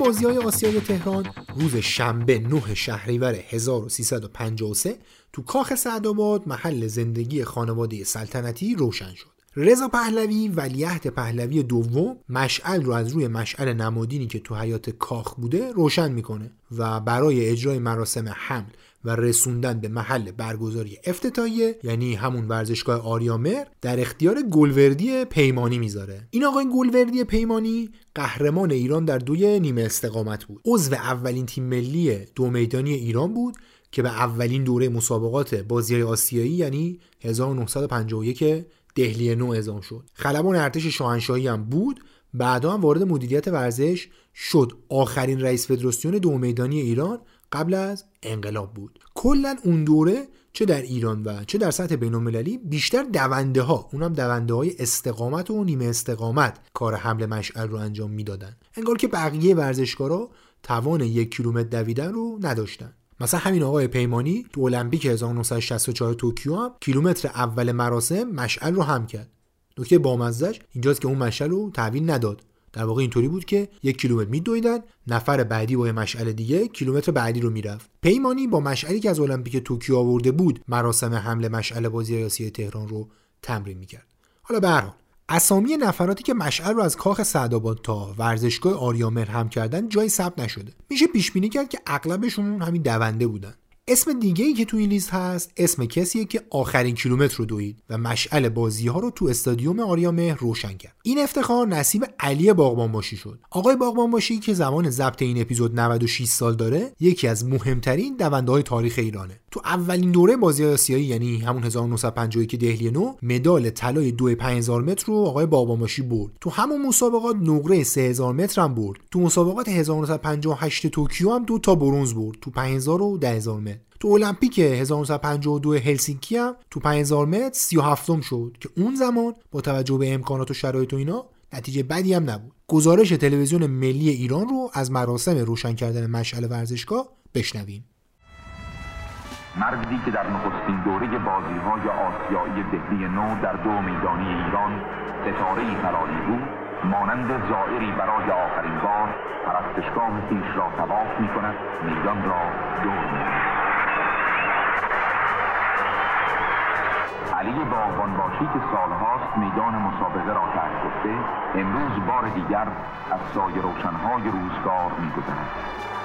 [SPEAKER 1] بازی های آسیای تهران روز شنبه 9 شهریور 1353 تو کاخ سعدآباد محل زندگی خانواده سلطنتی روشن شد. رضا پهلوی ولیعهد پهلوی دوم مشعل رو از روی مشعل نمادینی که تو حیات کاخ بوده روشن می‌کنه و برای اجرای مراسم حمل و رسوندن به محل برگزاری افتتاحیه یعنی همون ورزشگاه آریامر در اختیار گلوردی پیمانی می‌ذاره این آقای گلوردی پیمانی قهرمان ایران در دوی نیمه استقامت بود. عضو اولین تیم ملی دو میدانی ایران بود که به اولین دوره مسابقات بازی آسیایی یعنی 1951 دهلی نو اعزام شد. خلبان ارتش شاهنشاهی هم بود. بعدا هم وارد مدیریت ورزش شد. آخرین رئیس فدراسیون دو میدانی ایران قبل از انقلاب بود. کلا اون دوره چه در ایران و چه در سطح بین بیشتر دونده ها اونم دونده های استقامت و نیمه استقامت کار حمل مشعل رو انجام می‌دادن. انگار که بقیه ورزشکارا توان یک کیلومتر دویدن رو نداشتن. مثلا همین آقای پیمانی تو المپیک 1964 توکیو هم کیلومتر اول مراسم مشعل رو حمل کرد. نکته بامزش اینجاست که اون مشعل رو تحویل نداد. در واقع اینطوری بود که یک کیلومتر میدویدن نفر بعدی با مشعل دیگه کیلومتر بعدی رو می‌رفت. پیمانی با مشعلی که از المپیک توکیو آورده بود مراسم حمل مشعل بازی آسیای تهران رو تمرین می‌کرد. حالا به اسامی نفراتی که مشعل رو از کاخ سعدآباد تا ورزشگاه آریامهر حمل کردن جایی ثبت نشده. میشه پیش بینی کرد که اغلبشون همین دونده بودن. اسم دیگه ای که تو این لیست هست اسم کسیه که آخرین کیلومتر رو دوید و مشعل بازی ها رو تو استادیوم آریامهر روشن کرد. این افتخار نصیب علی باغبانباشی شد. آقای باغبانباشی که زمان ضبط این اپیزود 96 سال داره یکی از مهمترین دونده های تاریخ ایرانه. تو اولین دوره بازی آسیایی یعنی همون 1951 دهلی نو مدال طلای 2 5000 متر رو آقای باغبانباشی برد. تو همون مسابقات نقره 3000 متر هم برد. تو مسابقات 1958 توکیو هم دو تا برنز برد. تو 5000 و 10000 متر. تو المپیک 1952 هلسینکی هم تو 5000 متر 37 شد که اون زمان با توجه به امکانات و شرایط و اینا نتیجه بدی هم نبود. گزارش تلویزیون ملی ایران رو از مراسم روشن کردن مشعل ورزشگاه بشنویم.
[SPEAKER 3] مردی که در نخستین دوره بازی های آسیایی دهلی نو در دو میدانی ایران ستاره فراری بود مانند زائری برای آخرین بار پرستشگاه خیش را تواف می کند میدان را دور می علی باغبان باشی که سالهاست میدان مسابقه را ترک گفته امروز بار دیگر از سایه روشنهای روزگار میگذرد.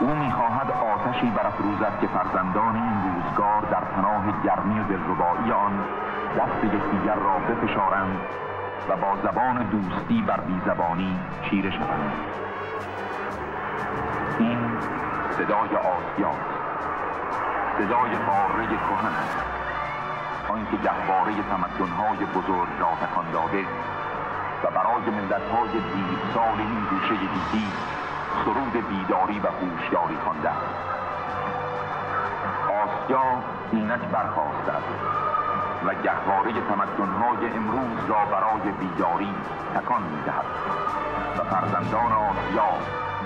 [SPEAKER 3] او می‌خواهد آتشی برافروزد که فرزندان این روزگار در پناه گرمی و دلربایی آن دست یکدیگر را بفشارند و با زبان دوستی بر بیزبانی چیره شوند. این صدای آسیاست. صدای قاره کهن است آنکه گهواره تمدنهای بزرگ را تکان داده و برای ملتهای دیر سال این گوشه دیدی سرود بیداری و هوشیاری خوانده آسیا اینک برخواسته است و گهواره تمدنهای امروز را برای بیداری تکان می‌دهد. و فرزندان آسیا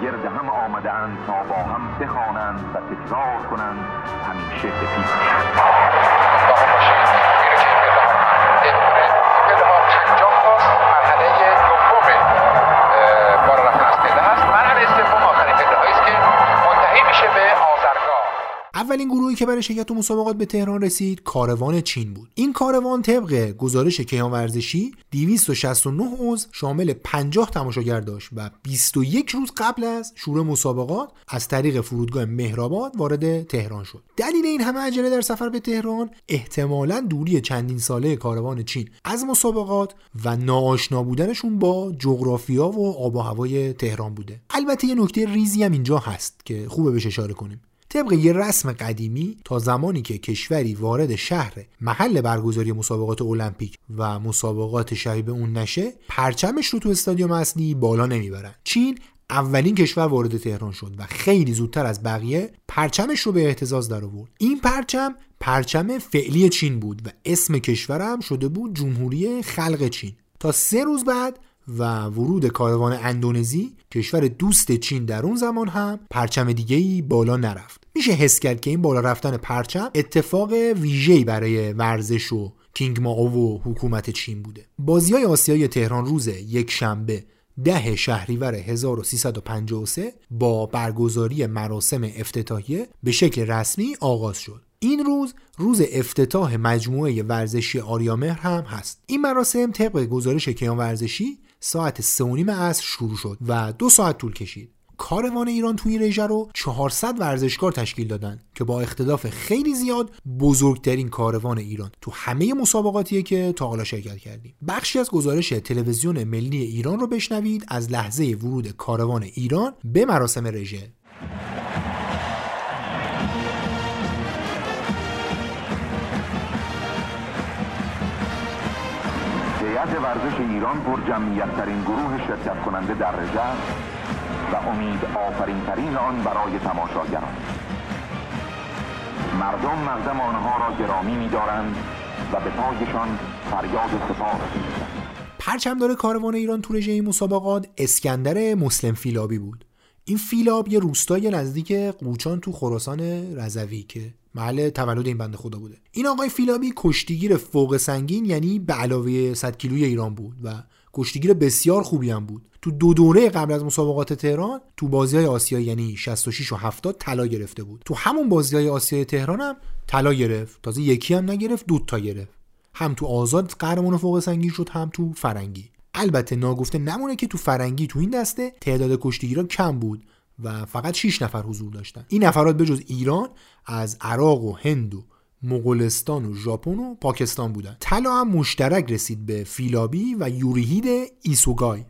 [SPEAKER 3] گرد هم آمدند تا با هم بخوانند و تکرار کنند همیشه به پیش
[SPEAKER 1] اولین گروهی که برای شرکت و مسابقات به تهران رسید کاروان چین بود. این کاروان طبق گزارش کیان ورزشی 269 عضو شامل 50 تماشاگر داشت و 21 روز قبل از شروع مسابقات از طریق فرودگاه مهرآباد وارد تهران شد. دلیل این همه عجله در سفر به تهران احتمالا دوری چندین ساله کاروان چین از مسابقات و ناآشنا بودنشون با جغرافیا و آب و هوای تهران بوده. البته یه نکته ریزی هم اینجا هست که خوبه بهش اشاره کنیم. طبق یه رسم قدیمی تا زمانی که کشوری وارد شهر محل برگزاری مسابقات المپیک و مسابقات شبیه اون نشه پرچمش رو تو استادیوم اصلی بالا نمی‌برن. چین اولین کشور وارد تهران شد و خیلی زودتر از بقیه پرچمش رو به احتزاز در آورد. این پرچم پرچم فعلی چین بود و اسم کشورم شده بود جمهوری خلق چین. تا سه روز بعد و ورود کاروان اندونزی کشور دوست چین در اون زمان هم پرچم دیگه ای بالا نرفت. میشه حس کرد که این بالا رفتن پرچم اتفاق ویژه‌ای برای ورزش و کینگ ماو و حکومت چین بوده. بازی های آسیای تهران روز یک شنبه ده شهریور 1353 با برگزاری مراسم افتتاحیه به شکل رسمی آغاز شد. این روز روز افتتاح مجموعه ورزشی آریامهر هم هست. این مراسم طبق گزارش کیان ورزشی ساعت سه و نیم عصر شروع شد و دو ساعت طول کشید. کاروان ایران توی رژه رو 400 ورزشکار تشکیل دادن که با اختلاف خیلی زیاد بزرگترین کاروان ایران تو همه مسابقاتیه که تا حالا شرکت کردیم. بخشی از گزارش تلویزیون ملی ایران رو بشنوید از لحظه ورود کاروان ایران به مراسم رژه.
[SPEAKER 3] ورزش ایران پر جمعیت ترین گروه شرکت کننده در رژه و امید آفرین ترین آن برای تماشاگران. مردم مقدم آنها را گرامی می دارند و به پایشان فریاد سپاس
[SPEAKER 1] پرچمدار کاروان ایران تو رژه این مسابقات اسکندر مسلم فیلابی بود. این فیلاب یه روستای نزدیک قوچان تو خراسان رضوی که محل تولد این بنده خدا بوده. این آقای فیلابی کشتیگیر فوق سنگین یعنی به علاوه 100 کیلوی ایران بود و کشتیگیر بسیار خوبی هم بود. تو دو دوره قبل از مسابقات تهران تو بازی های آسیایی یعنی 66 و 70 طلا گرفته بود. تو همون بازی های آسیای تهران هم طلا گرفت. تازه یکی هم نگرفت دو تا گرفت. هم تو آزاد قهرمان فوق سنگین شد هم تو فرنگی. البته ناگفته نمونه که تو فرنگی تو این دسته تعداد کشتیگیران کم بود. و فقط 6 نفر حضور داشتن. این نفرات بجز ایران از عراق و هند و مغولستان و ژاپن و پاکستان بودن. طلا هم مشترک رسید به فیلابی و یوریهید ایسوگای.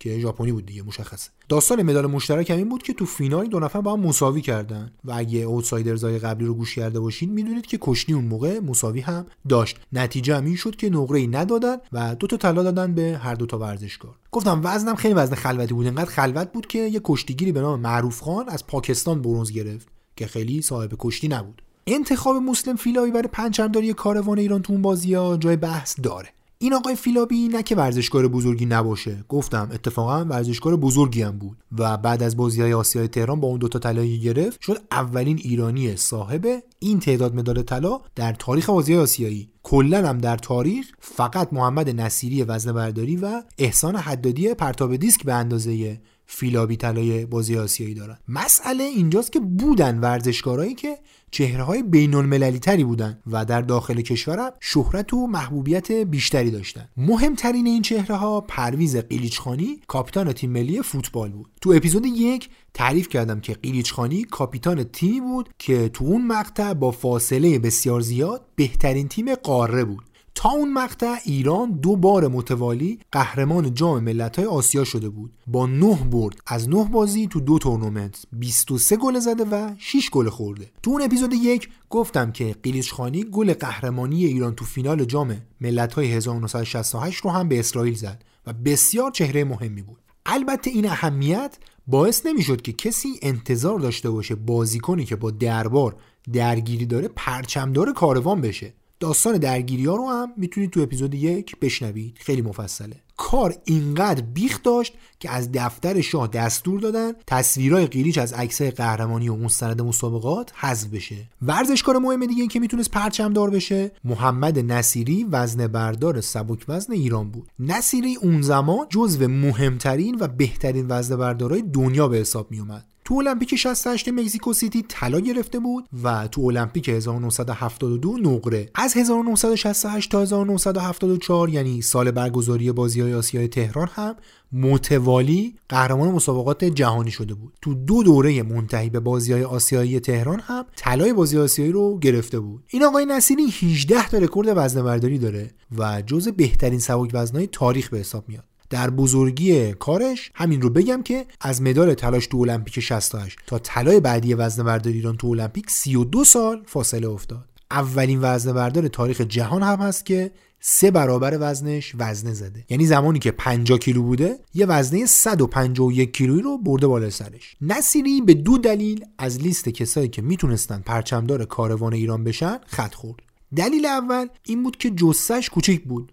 [SPEAKER 1] که ژاپنی بود دیگه مشخصه. داستان مدال مشترک هم این بود که تو فینال دو نفر با هم مساوی کردن. و اگه اوتسایدرزای قبلی رو گوش کرده باشین می‌دونید که کشتی اون موقع مساوی هم داشت. نتیجه هم این شد که نقره ای ندادن و دو تا طلا دادن به هر دو تا ورزشکار. گفتم وزنم خیلی وزن خلوتی بود. انقدر خلوت بود که یه کشتیگیری به نام معروف خان از پاکستان برنز گرفت که خیلی صاحب کشتی نبود. انتخاب مسلم فیلایی برای پنجمداری کاروان ایران تو اون بازی ها جای بحث داره. این آقای فیلابی نه که ورزشکار بزرگی نباشه. گفتم اتفاقا ورزشکار بزرگی هم بود و بعد از بازی های آسیای تهران با اون دوتا طلایی گرفت شد اولین ایرانی صاحب این تعداد مدال طلا در تاریخ بازی آسیایی. کلا هم در تاریخ فقط محمد نصیری وزن برداری و احسان حدادی پرتاب دیسک به اندازه فیلابی طلای بازی آسیایی دارن. مسئله اینجاست که بودن ورزشکارایی که چهره های بین المللی تری بودن و در داخل کشورم شهرت و محبوبیت بیشتری داشتن. مهمترین این چهره ها پرویز قلیچ‌خانی کاپیتان تیم ملی فوتبال بود. تو اپیزود یک تعریف کردم که قیلیچخانی کاپیتان تیمی بود که تو اون مقطع با فاصله بسیار زیاد بهترین تیم قاره بود. تا اون مقطع ایران دو بار متوالی قهرمان جام ملت‌های آسیا شده بود. با 9 برد. از 9 بازی تو دو تورنمنت 23 گل زده و 6 گل خورده. تو اون اپیزود یک گفتم که قیلیچخانی گل قهرمانی ایران تو فینال جام ملت‌های 1968 رو هم به اسرائیل زد و بسیار چهره مهمی بود. البته این اهمیت باعث نمی‌شد که کسی انتظار داشته باشه بازیکنی که با دربار درگیری داره پرچمدار کاروان بشه. داستان درگیری ها رو هم می‌تونید تو اپیزود یک بشنوید. خیلی مفصله. کار اینقدر بیخ داشت که از دفتر شاه دستور دادن تصویرهای قیلیچ از عکسای قهرمانی و مستند مسابقات حذف بشه. ورزشکار مهم دیگه که می‌تونست پرچم دار بشه محمد نصیری وزن بردار سبک وزن ایران بود. نصیری اون زمان جزو مهمترین و بهترین وزن بردارای دنیا به حساب میومد تو المپیک 68 مکزیکو سیتی طلا گرفته بود و تو المپیک 1972 نقره. از 1968 تا 1974 یعنی سال برگزاری بازی های آسیای تهران هم متوالی قهرمان مسابقات جهانی شده بود. تو دو دوره منتهی به بازی های آسیایی تهران هم طلای بازی آسیایی رو گرفته بود. این آقای نصیری 18 تا رکورد وزنه برداری داره و جز بهترین سبک وزنهای تاریخ به حساب میاد. در بزرگی کارش همین رو بگم که از مدال تلاش تو المپیک 68 تا طلای بعدی وزنه برداری ایران تو المپیک 32 سال فاصله افتاد. اولین وزنه بردار تاریخ جهان هم هست که سه برابر وزنش وزنه زده. یعنی زمانی که 50 کیلو بوده یه وزنه 151 کیلویی رو برده بالا سرش. نصیری به دو دلیل از لیست کسایی که می‌تونستن پرچمدار کاروان ایران بشن خط خورد. دلیل اول این بود که جسش کوچیک بود.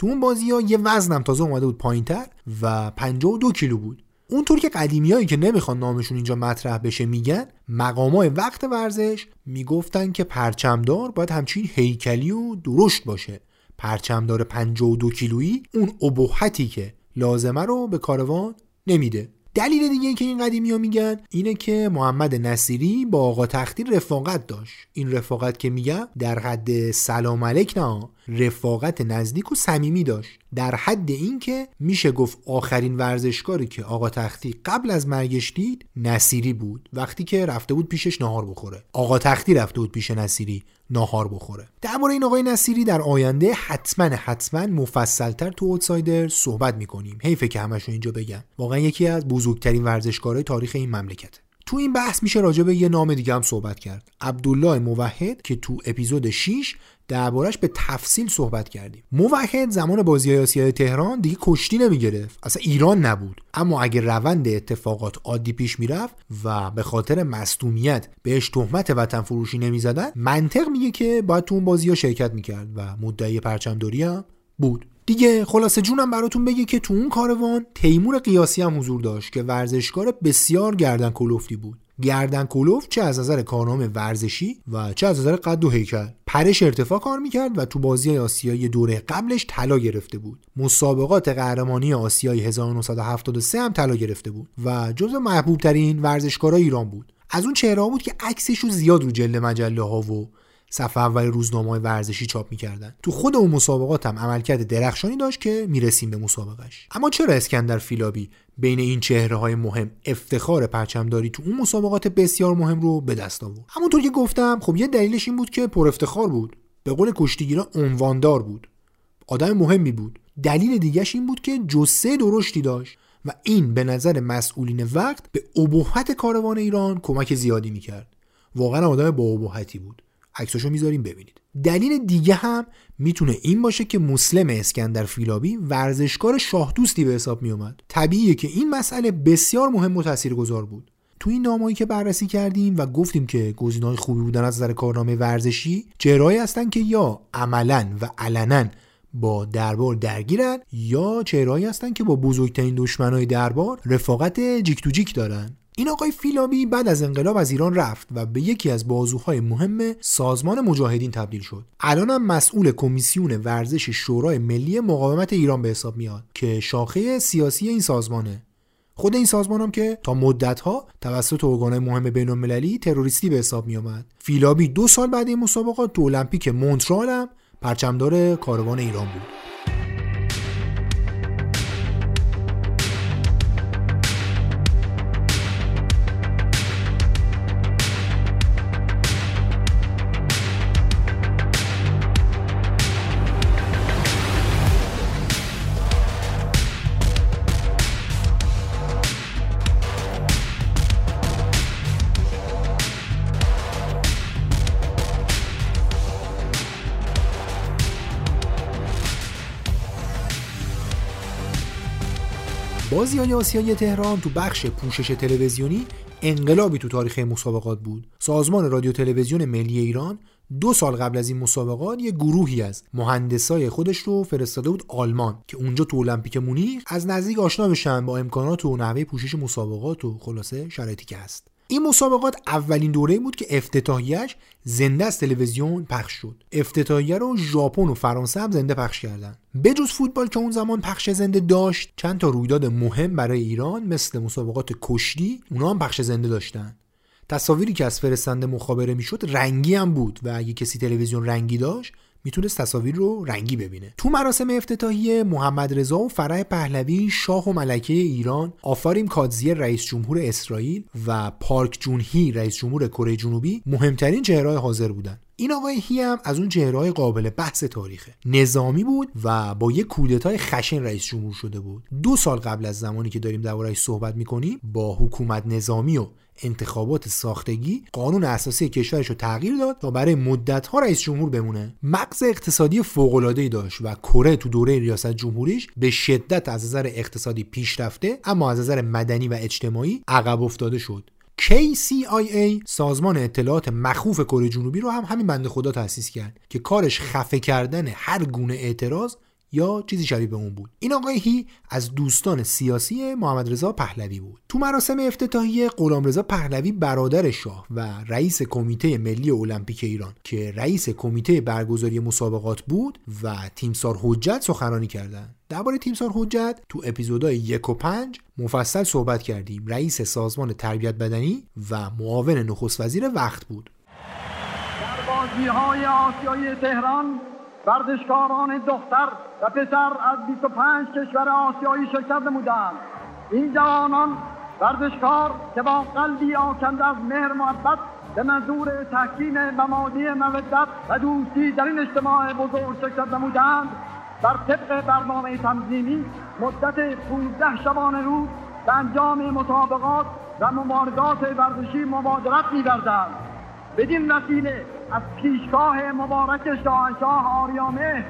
[SPEAKER 1] تو اون بازی ها یه وزنم تازه اومده بود پایینتر و 52 کیلو بود. اونطور که قدیمیایی که نمی‌خوان نامشون اینجا مطرح بشه میگن مقامای وقت ورزش می‌گفتن که پرچمدار باید همچین هیکلی و درشت باشه. پرچمدار 52 کیلویی اون ابهتی که لازمه رو به کاروان نمیده. دلیل دیگه که این قدیمی ها میگن اینه که محمد نصیری با آقا تختی رفاقت داشت. این رفاقت که میگم در حد سلام علیک نه رفاقت نزدیک و صمیمی داشت. در حد اینکه میشه گفت آخرین ورزشکاری که آقا تختی قبل از مرگش دید نصیری بود. وقتی که رفته بود پیشش نهار بخوره. آقا تختی رفته بود پیش نصیری ناهار بخوره. درباره این آقای نصیری در آینده حتما حتما مفصلتر تو اوتسایدر صحبت می‌کنیم. حیفه که همشون اینجا بگم واقعا یکی از بزرگترین ورزشکارهای تاریخ این مملکت. تو این بحث میشه راجع به یه نام دیگه هم صحبت کرد. عبدالله موحد که تو اپیزود 6 دربارش به تفصیل صحبت کردیم. موحد زمان بازی آسیای تهران دیگه کشتی نمی‌گرفت. اصلا ایران نبود. اما اگه روند اتفاقات عادی پیش می‌رفت و به خاطر مصدومیت بهش تهمت وطن فروشی نمی‌زدن منطق میگه که باید تو اون بازی ها شرکت می‌کرد و مدعی پرچمداری هم بود. دیگه خلاصه جونم براتون بگه که تو اون کاروان تیمور قیاسی هم حضور داشت که ورزشکار بسیار گردن کلوفتی بود. گردن کلوف چه از نظر کارنامه ورزشی و چه از نظر قد و هیکل. پرش ارتفاع کار می‌کرد و تو بازی آسیایی دوره قبلش طلا گرفته بود. مسابقات قهرمانی آسیایی 1973 هم طلا گرفته بود و جزو محبوب ترین ورزشکارای ایران بود. از اون چهره بود که عکسش رو زیاد رو جلد مجله ها و صفحه اول روزنامه ورزشی چاپ می‌کردن. تو خود اون مسابقات هم عملکرد درخشانی داشت که می‌رسیم به مسابقش اما چرا اسکندر فیلابی بین این چهره های مهم افتخار پرچمداری تو اون مسابقات بسیار مهم رو به دست آورد؟ همونطور که گفتم خب یه دلیلش این بود که پر افتخار بود. به قول کشتیگیران عنواندار بود. آدم مهمی بود. دلیل دیگهش این بود که جسه درشتی داشت و این به نظر مسئولین وقت به ابهت کاروان ایران کمک زیادی می‌کرد. واقعا آدم با ابهتی بود. عکساشو می‌ذاریم ببینید. دلیل دیگه هم می‌تونه این باشه که مسلم اسکندر فیلابی ورزشکار شاه دوستی به حساب میومد طبیعیه که این مسئله بسیار مهم و تاثیرگذار بود. تو این نامایی که بررسی کردیم و گفتیم که گزینه‌های خوبی بودن از نظر کارنامه ورزشی چهرهایی هستن که یا عملا و علنا با دربار درگیرن یا چهرهایی هستن که با بزرگترین دشمنای دربار رفاقت جیک تو جیک دارن. این آقای فیلابی بعد از انقلاب از ایران رفت و به یکی از بازوهای مهم سازمان مجاهدین تبدیل شد. الانم مسئول کمیسیون ورزش شورای ملی مقاومت ایران به حساب میاد که شاخه سیاسی این سازمانه. خود این سازمان هم که تا مدت ها توسط ارگانهای مهم بین المللی تروریستی به حساب می آمد فیلابی دو سال بعد این مسابقات تو المپیک مونترال هم پرچمدار کاروان ایران بود. بازی آسیایی تهران تو بخش پوشش تلویزیونی انقلابی تو تاریخ مسابقات بود. سازمان رادیو تلویزیون ملی ایران دو سال قبل از این مسابقات یه گروهی از مهندسای خودش رو فرستاده بود آلمان که اونجا تو المپیک مونیخ از نزدیک آشنا بشن با امکانات و نحوه پوشش مسابقات و خلاصه شرایطی که هست. این مسابقات اولین دوره بود که افتتاحیهش زنده از تلویزیون پخش شد. افتتاحیه رو ژاپن و فرانسه هم زنده پخش کردن. بجز فوتبال که اون زمان پخش زنده داشت چند تا رویداد مهم برای ایران مثل مسابقات کشتی اونا هم پخش زنده داشتن. تصاویری که از فرستنده مخابره می‌شد رنگی هم بود و اگه کسی تلویزیون رنگی داشت می‌تونست تصاویر رو رنگی ببینه. تو مراسم افتتاحیه محمد رضا و فرح پهلوی شاه و ملکه ایران آفاریم کادزی رئیس جمهور اسرائیل و پارک جون هی رئیس جمهور کره جنوبی مهمترین چهرهای حاضر بودند این آقای هی هم از اون چهرهای قابل بحث تاریخه. نظامی بود و با یک کودتای خشن رئیس جمهور شده بود. دو سال قبل از زمانی که داریم دربارهش صحبت می‌کنیم با حکومت نظامی و انتخابات ساختگی قانون اساسی کشورش رو تغییر داد تا برای مدت ها رئیس جمهور بمونه. مغز اقتصادی فوق العاده داشت و کره تو دوره ریاست جمهوریش به شدت از نظر اقتصادی پیشرفته اما از نظر مدنی و اجتماعی عقب افتاده شد. KCIA سازمان اطلاعات مخوف کره جنوبی رو هم همین بنده خدا تأسیس کرد که کارش خفه کردن هر گونه اعتراض یا چیزی شبیه به اون بود. این آقای هی از دوستان سیاسی محمد رضا پهلوی بود. تو مراسم افتتاحیه غلامرضا پهلوی برادر شاه و رئیس کمیته ملی المپیک ایران که رئیس کمیته برگزاری مسابقات بود و تیمسار حجت سخنرانی کردند. درباره تیمسار حجت تو اپیزودهای یک و پنج مفصل صحبت کردیم. رئیس سازمان تربیت بدنی و معاون نخست وزیر وقت بود.
[SPEAKER 4] در بازی های آسیایی تهران ورزشکاران دختر و پسر از 25 کشور آسیایی شرکت نمودند. این جوانان ورزشکار که با قلبی آکنده از مهر محبت به منظور تحکیم ممادی مودت و دوستی در این اجتماع بزرگ شرکت نمودند بر طبق برنامه تنظیمی مدت 15 شبانه روز به انجام مسابقات و مبارزات ورزشی مبادرت می‌ورزند بدین وسیله از پیشگاه مبارک شاهنشاه آریامه.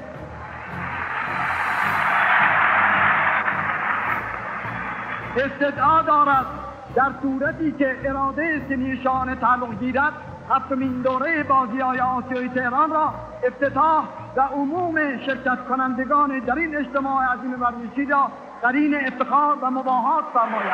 [SPEAKER 4] استدعا دارد در صورتی که اراده سنیشان تعلق گیرد هفتمین دوره بازی های آسیای تهران را افتتاح و عموم شرکت کنندگان در این اجتماع عظیم ورزشی را قرین افتخار و مباهات فرماید.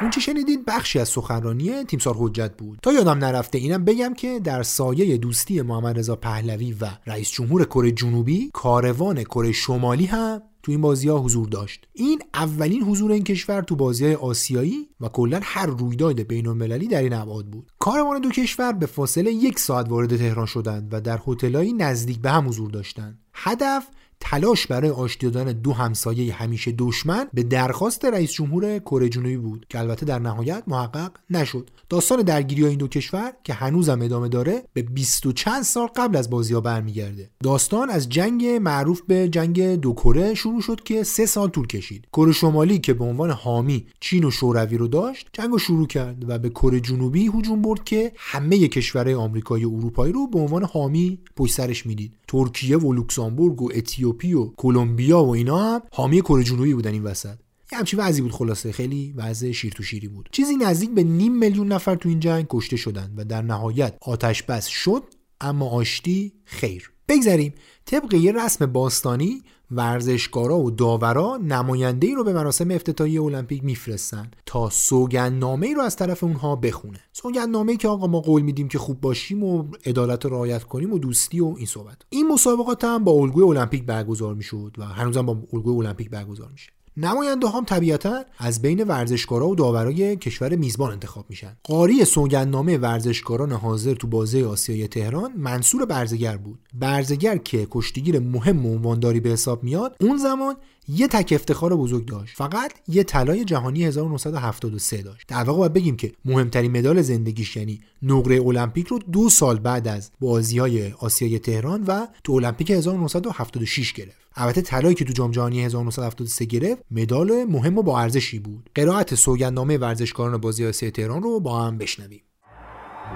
[SPEAKER 1] اون چی شنیدید؟ بخشی از سخنرانی تیمسار حجت بود. تا یادم نرفته اینم بگم که در سایه دوستی محمد رضا پهلوی و رئیس جمهور کره جنوبی کاروان کره شمالی هم تو این بازی ها حضور داشت. این اولین حضور این کشور تو بازی های آسیایی و کلا هر رویداد بین المللی در این ابعاد بود. کاروان دو کشور به فاصله یک ساعت وارد تهران شدند و در هتل‌های نزدیک به هم حضور داشتند. هدف تلاش برای آشتی دادن دو همسایه همیشه دشمن به درخواست رئیس جمهور کره جنوبی بود که البته در نهایت محقق نشد. داستان درگیری این دو کشور که هنوزم ادامه داره به 20 و چند سال قبل از بازی ها برمیگرده. داستان از جنگ معروف به جنگ دو کره شروع شد که سه سال طول کشید. کره شمالی که به عنوان حامی چین و شوروی رو داشت جنگ رو شروع کرد و به کره جنوبی هجوم برد که همه کشورهای آمریکایی و اروپایی رو به عنوان حامی پشت سرش می‌دید. ترکیه و لوکزامبورگ و اتیوپی و کلمبیا و اینا هم حامی کره جنوبی بودن این وسط. یه همچین وضعی بود خلاصه خیلی وضع شیر تو شیری بود. چیزی نزدیک به نیم میلیون نفر تو این جنگ کشته شدن و در نهایت آتش بس شد اما آشتی خیر. بگذریم طبق یه رسم باستانی ورزشکارا و داورا نماینده ای رو به مراسم افتتاحیه المپیک میفرستن تا سوگندنامه ای رو از طرف اونها بخونه. سوگندنامه ای که آقا ما قول میدیم که خوب باشیم و عدالت رو رعایت کنیم و دوستی و این صحبت. این مسابقات هم با الگوی المپیک برگزار می‌شد و هنوزم با الگوی المپیک برگزار میشه. نماینده هم طبیعتا از بین ورزشکارا و داورای کشور میزبان انتخاب میشن. قاری سوگندنامه ورزشکاران حاضر تو بازی آسیای تهران منصور برزگر بود. برزگر که کشتیگیر مهم و عنوانداری به حساب میاد اون زمان یه تک افتخار بزرگ داشت. فقط یه طلای جهانی 1973 داشت. در واقع باید بگیم که مهمترین مدال زندگیش یعنی نقره المپیک رو دو سال بعد از بازی های آسیای تهران و تو المپیک 1976 گرفت. البته طلایی که تو جام جهانی 1973 گرفت مدال مهم و با ارزشی بود. قرائت سوگندنامه ورزشکاران بازی آسیای تهران رو با هم بشنویم.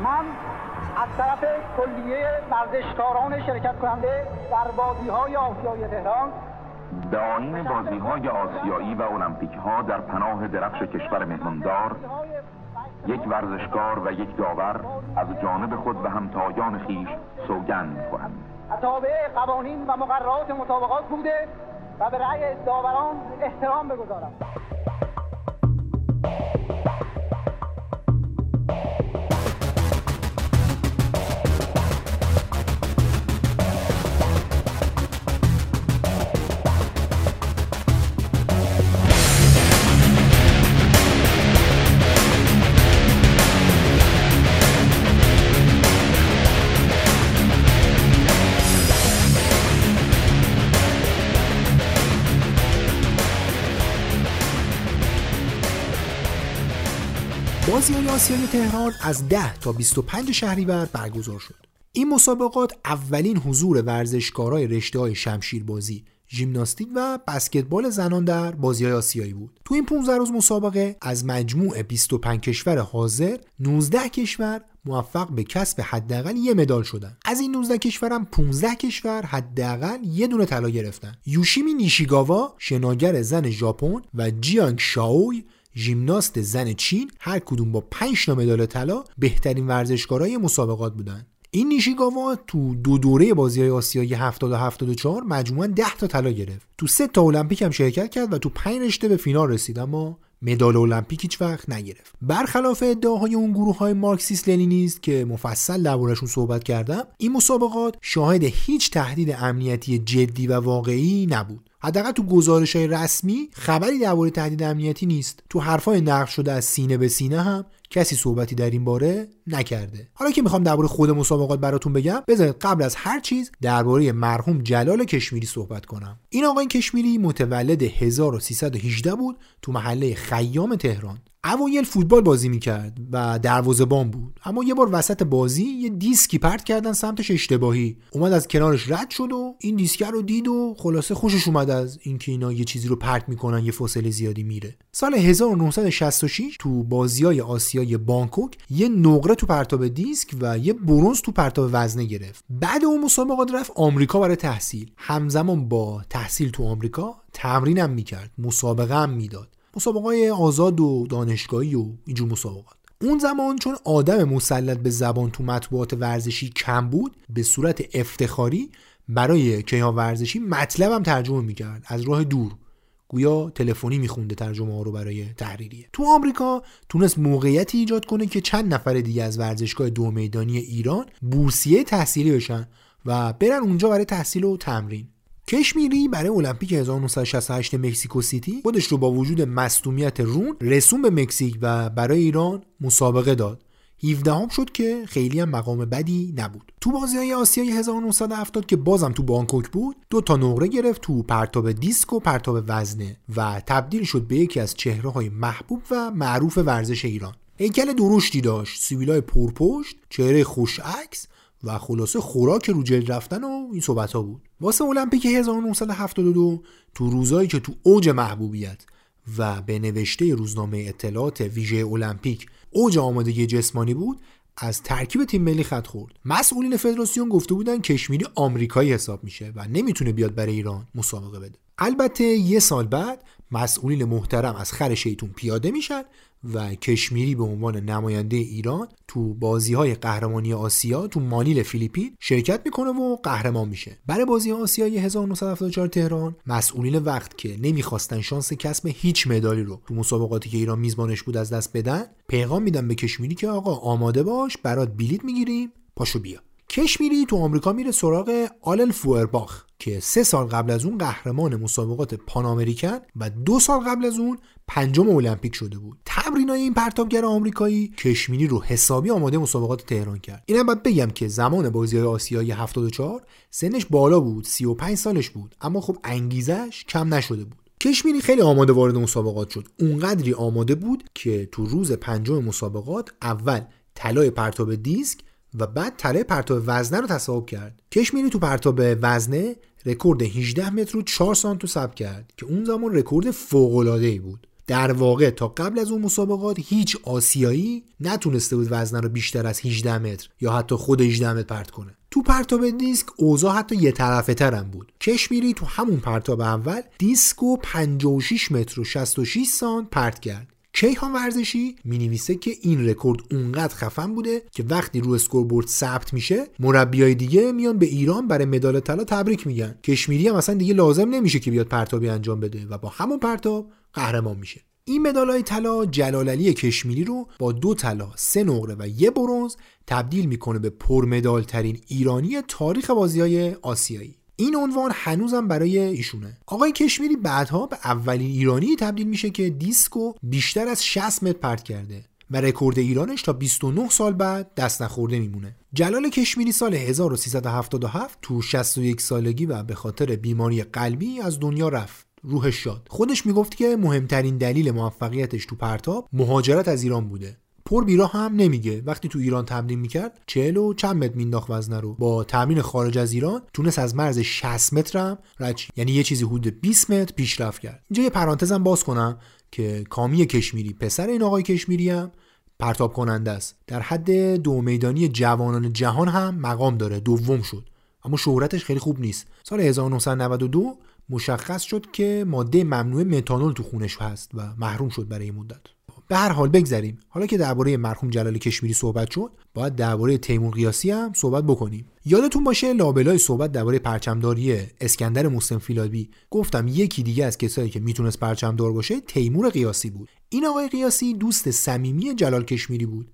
[SPEAKER 4] من از طرف کلیه ورزشکاران شرکت کننده در بازی های آسیای تهران
[SPEAKER 3] به آین بازی های آسیایی و المپیک ها در پناه درفش کشور مهماندار یک ورزشکار و یک داور از جانب خود و همتایان خیش سوگند کنند
[SPEAKER 4] تابع قوانین و مقررات مطابقات بوده و به رأی داوران احترام بگذارم.
[SPEAKER 1] بازی آسیای تهران از 10 تا 25 شهریور برگزار شد. این مسابقات اولین حضور ورزشکارای رشته های شمشیربازی ژیمناستیک و بسکتبال زنان در بازی های آسیایی بود. تو این 15 روز مسابقه از مجموع 25 کشور حاضر 19 کشور موفق به کسب حداقل یه مدال شدن از این 19 کشورم 15 کشور حداقل یه دونه طلا گرفتن. یوشیمی نیشیگاوا شناگر زن ژاپن و جیانگ شاوی ژیمناست زن چین هر کدوم با 5 مدال طلا بهترین ورزشکارای مسابقات بودن. این نیشیگاوا تو دو دوره بازی های آسیایی 70 و 74 مجموعا 10 تا طلا گرفت. تو سه تا المپیک هم شرکت کرد و تو 5 رشته به فینال رسید اما مدال المپیک هیچ وقت نگرفت. برخلاف ادعاهای اون گروه های مارکسیست لنینیست که مفصل دربارهشون صحبت کردم این مسابقات شاهد هیچ تهدید امنیتی جدی و واقعی نبود. حداقل تو گزارش های رسمی خبری درباره تهدید امنیتی نیست. تو حرفای نقل شده از سینه به سینه هم کسی صحبتی در این باره نکرده. حالا که می‌خوام درباره خود مسابقات براتون بگم بذارید قبل از هر چیز درباره مرحوم جلال کشمیری صحبت کنم. این آقای کشمیری متولد 1318 بود تو محله خیام تهران. اوایل فوتبال بازی می‌کرد و دروازه‌بان بود. اما یه بار وسط بازی یه دیسکی پرت کردن سمتش اشتباهی. اومد از کنارش رد شد و این دیسکر رو دید و خلاصه خوشش اومد از اینکه اینا یه چیزی رو پرت می‌کنن یه فاصله زیادی میره. سال 1966 تو بازیای آسیای بانکوک یه نقره تو پرتاب دیسک و یه برونز تو پرتاب وزنه گرفت. بعد اون مسابقات رفت آمریکا برای تحصیل. همزمان با تحصیل تو آمریکا تمرینم می‌کرد مسابقه هم می‌داد. مسابقه آزاد و دانشگاهی و اینجور مسابقات. اون زمان چون آدم مسلط به زبان تو مطبوعات ورزشی کم بود به صورت افتخاری برای کیهان ورزشی مطلبم ترجمه می‌کرد. از راه دور. گویا تلفنی میخونده ترجمه ها رو برای تحریریه. تو آمریکا تونست موقعیتی ایجاد کنه که چند نفر دیگه از ورزشگاه دو میدانی ایران بورسیه تحصیلی بشن و برن اونجا برای تحصیل و تمرین. کشمیری برای المپیک 1968 مکزیکو سیتی خودش رو با وجود مصدومیت رون رسون به مکزیک و برای ایران مسابقه داد. 17 هم شد که خیلی هم مقام بدی نبود. تو بازی های آسیای 1970 که بازم تو بانکوک بود دو تا نقره گرفت تو پرتاب دیسک و پرتاب وزنه و تبدیل شد به یکی از چهره های محبوب و معروف ورزش ایران. هیکل درشتی داشت سیبیلای پرپشت چهره خوش عکس و خلاصه خوراک رو جلد رفتن و این صحبت ها بود. واسه المپیک 1972 تو روزایی که تو اوج محبوبیت و به نوشته روزنامه اطلاعات ویژه المپیک اوج آمادگی جسمانی بود از ترکیب تیم ملی خط خورد. مسئولین فدراسیون گفته بودن کشمیری آمریکایی حساب میشه و نمی‌تونه بیاد برای ایران مسابقه بده. البته یه سال بعد مسئولین محترم از خر شیطون پیاده میشن و کشمیری به عنوان نماینده ایران تو بازی های قهرمانی آسیا تو مانیل فیلیپین شرکت می‌کنه و قهرمان میشه. برای بازی آسیای 1974 تهران مسئولین وقت که نمی‌خواستن شانس کسب هیچ مدالی رو تو مسابقاتی که ایران میزبانش بود از دست بدن پیغام میدن به کشمیری که آقا آماده باش برات بلیت می‌گیریم پاشو بیا. کشمیری تو آمریکا میره سراغ آلن فوئرباخ که سه سال قبل از اون قهرمان مسابقات پان امریکن و دو سال قبل از اون پنجم المپیک شده بود. تمرینای این پرتابگر آمریکایی کشمیری رو حسابی آماده مسابقات تهران کرد. اینم باید بگم که زمان بازی های آسیایی 74 سنش بالا بود 35 سالش بود اما خب انگیزش کم نشده بود. کشمیری خیلی آماده وارد مسابقات شد. اونقدری آماده بود که تو روز پنجم مسابقات اول طلای پرتاب دیسک و بعد طلای پرتاب وزنه رو تصاحب کرد. کشمیری تو پرتاب وزنه رکورد 18 متر و 4 سانت ثبت کرد که اون زمان رکورد فوق العاده ای بود. در واقع تا قبل از اون مسابقات هیچ آسیایی نتونسته بود وزنه رو بیشتر از 18 متر یا حتی خود 18 متر پرت کنه. تو پرتاب دیسک اوضاع حتی یه طرفه ترم بود. کشمیری تو همون پرتاب اول دیسکو 56 متر و 66 سانت پرت کرد. کیهان ورزشی می نویسه که این رکورد اونقدر خفن بوده که وقتی رو scoreboard ثبت میشه مربیای دیگه میان به ایران برای مدال طلا تبریک میگن کشمیری هم اصلا دیگه لازم نمیشه که بیاد پرتابی انجام بده و با همون پرتاب قهرمان میشه این مدالای طلا جلال علی کشمیری رو با دو طلا، سه نقره و یه برونز تبدیل می‌کنه به پرمدال ترین ایرانی تاریخ بازی های آسیایی. این عنوان هنوزم برای ایشونه. آقای کشمیری بعدها به اولین ایرانی تبدیل میشه که دیسکو بیشتر از 60 متر پرت کرده و رکورد ایرانش تا 29 سال بعد دست نخورده میمونه. جلال کشمیری سال 1377 تو 61 سالگی و به خاطر بیماری قلبی از دنیا رفت. روحش شاد. خودش می‌گفت که مهمترین دلیل موفقیتش تو پرتاب مهاجرت از ایران بوده. پر بیرا هم نمیگه. وقتی تو ایران تمرین می‌کرد 40 و چند متر مینداخت وزنه رو. با تمرین خارج از ایران تونست از مرز 60 متر هم رد یعنی یه چیزی حدود 20 متر پیشرفت کرد. اینجا یه پرانتزم باز کنم که کامی کشمیری پسر این آقای کشمیری هم پرتاب کننده است. در حد دو میدانی جوانان جهان هم مقام داره. دوم شد. اما شهرتش خیلی خوب نیست. سال 1992 مشخص شد که ماده ممنوع متانول تو خونش هست و محروم شد برای مدت. به هر حال بگذریم. حالا که درباره مرحوم جلال کشمیری صحبت شد باید درباره تیمور قیاسی هم صحبت بکنیم. یادتون باشه لابلای صحبت درباره پرچمداری اسکندر مسلم فیلابی گفتم یکی دیگه از کسایی که می‌تونست پرچمدار باشه تیمور قیاسی بود. این آقای قیاسی دوست صمیمی جلال کشمیری بود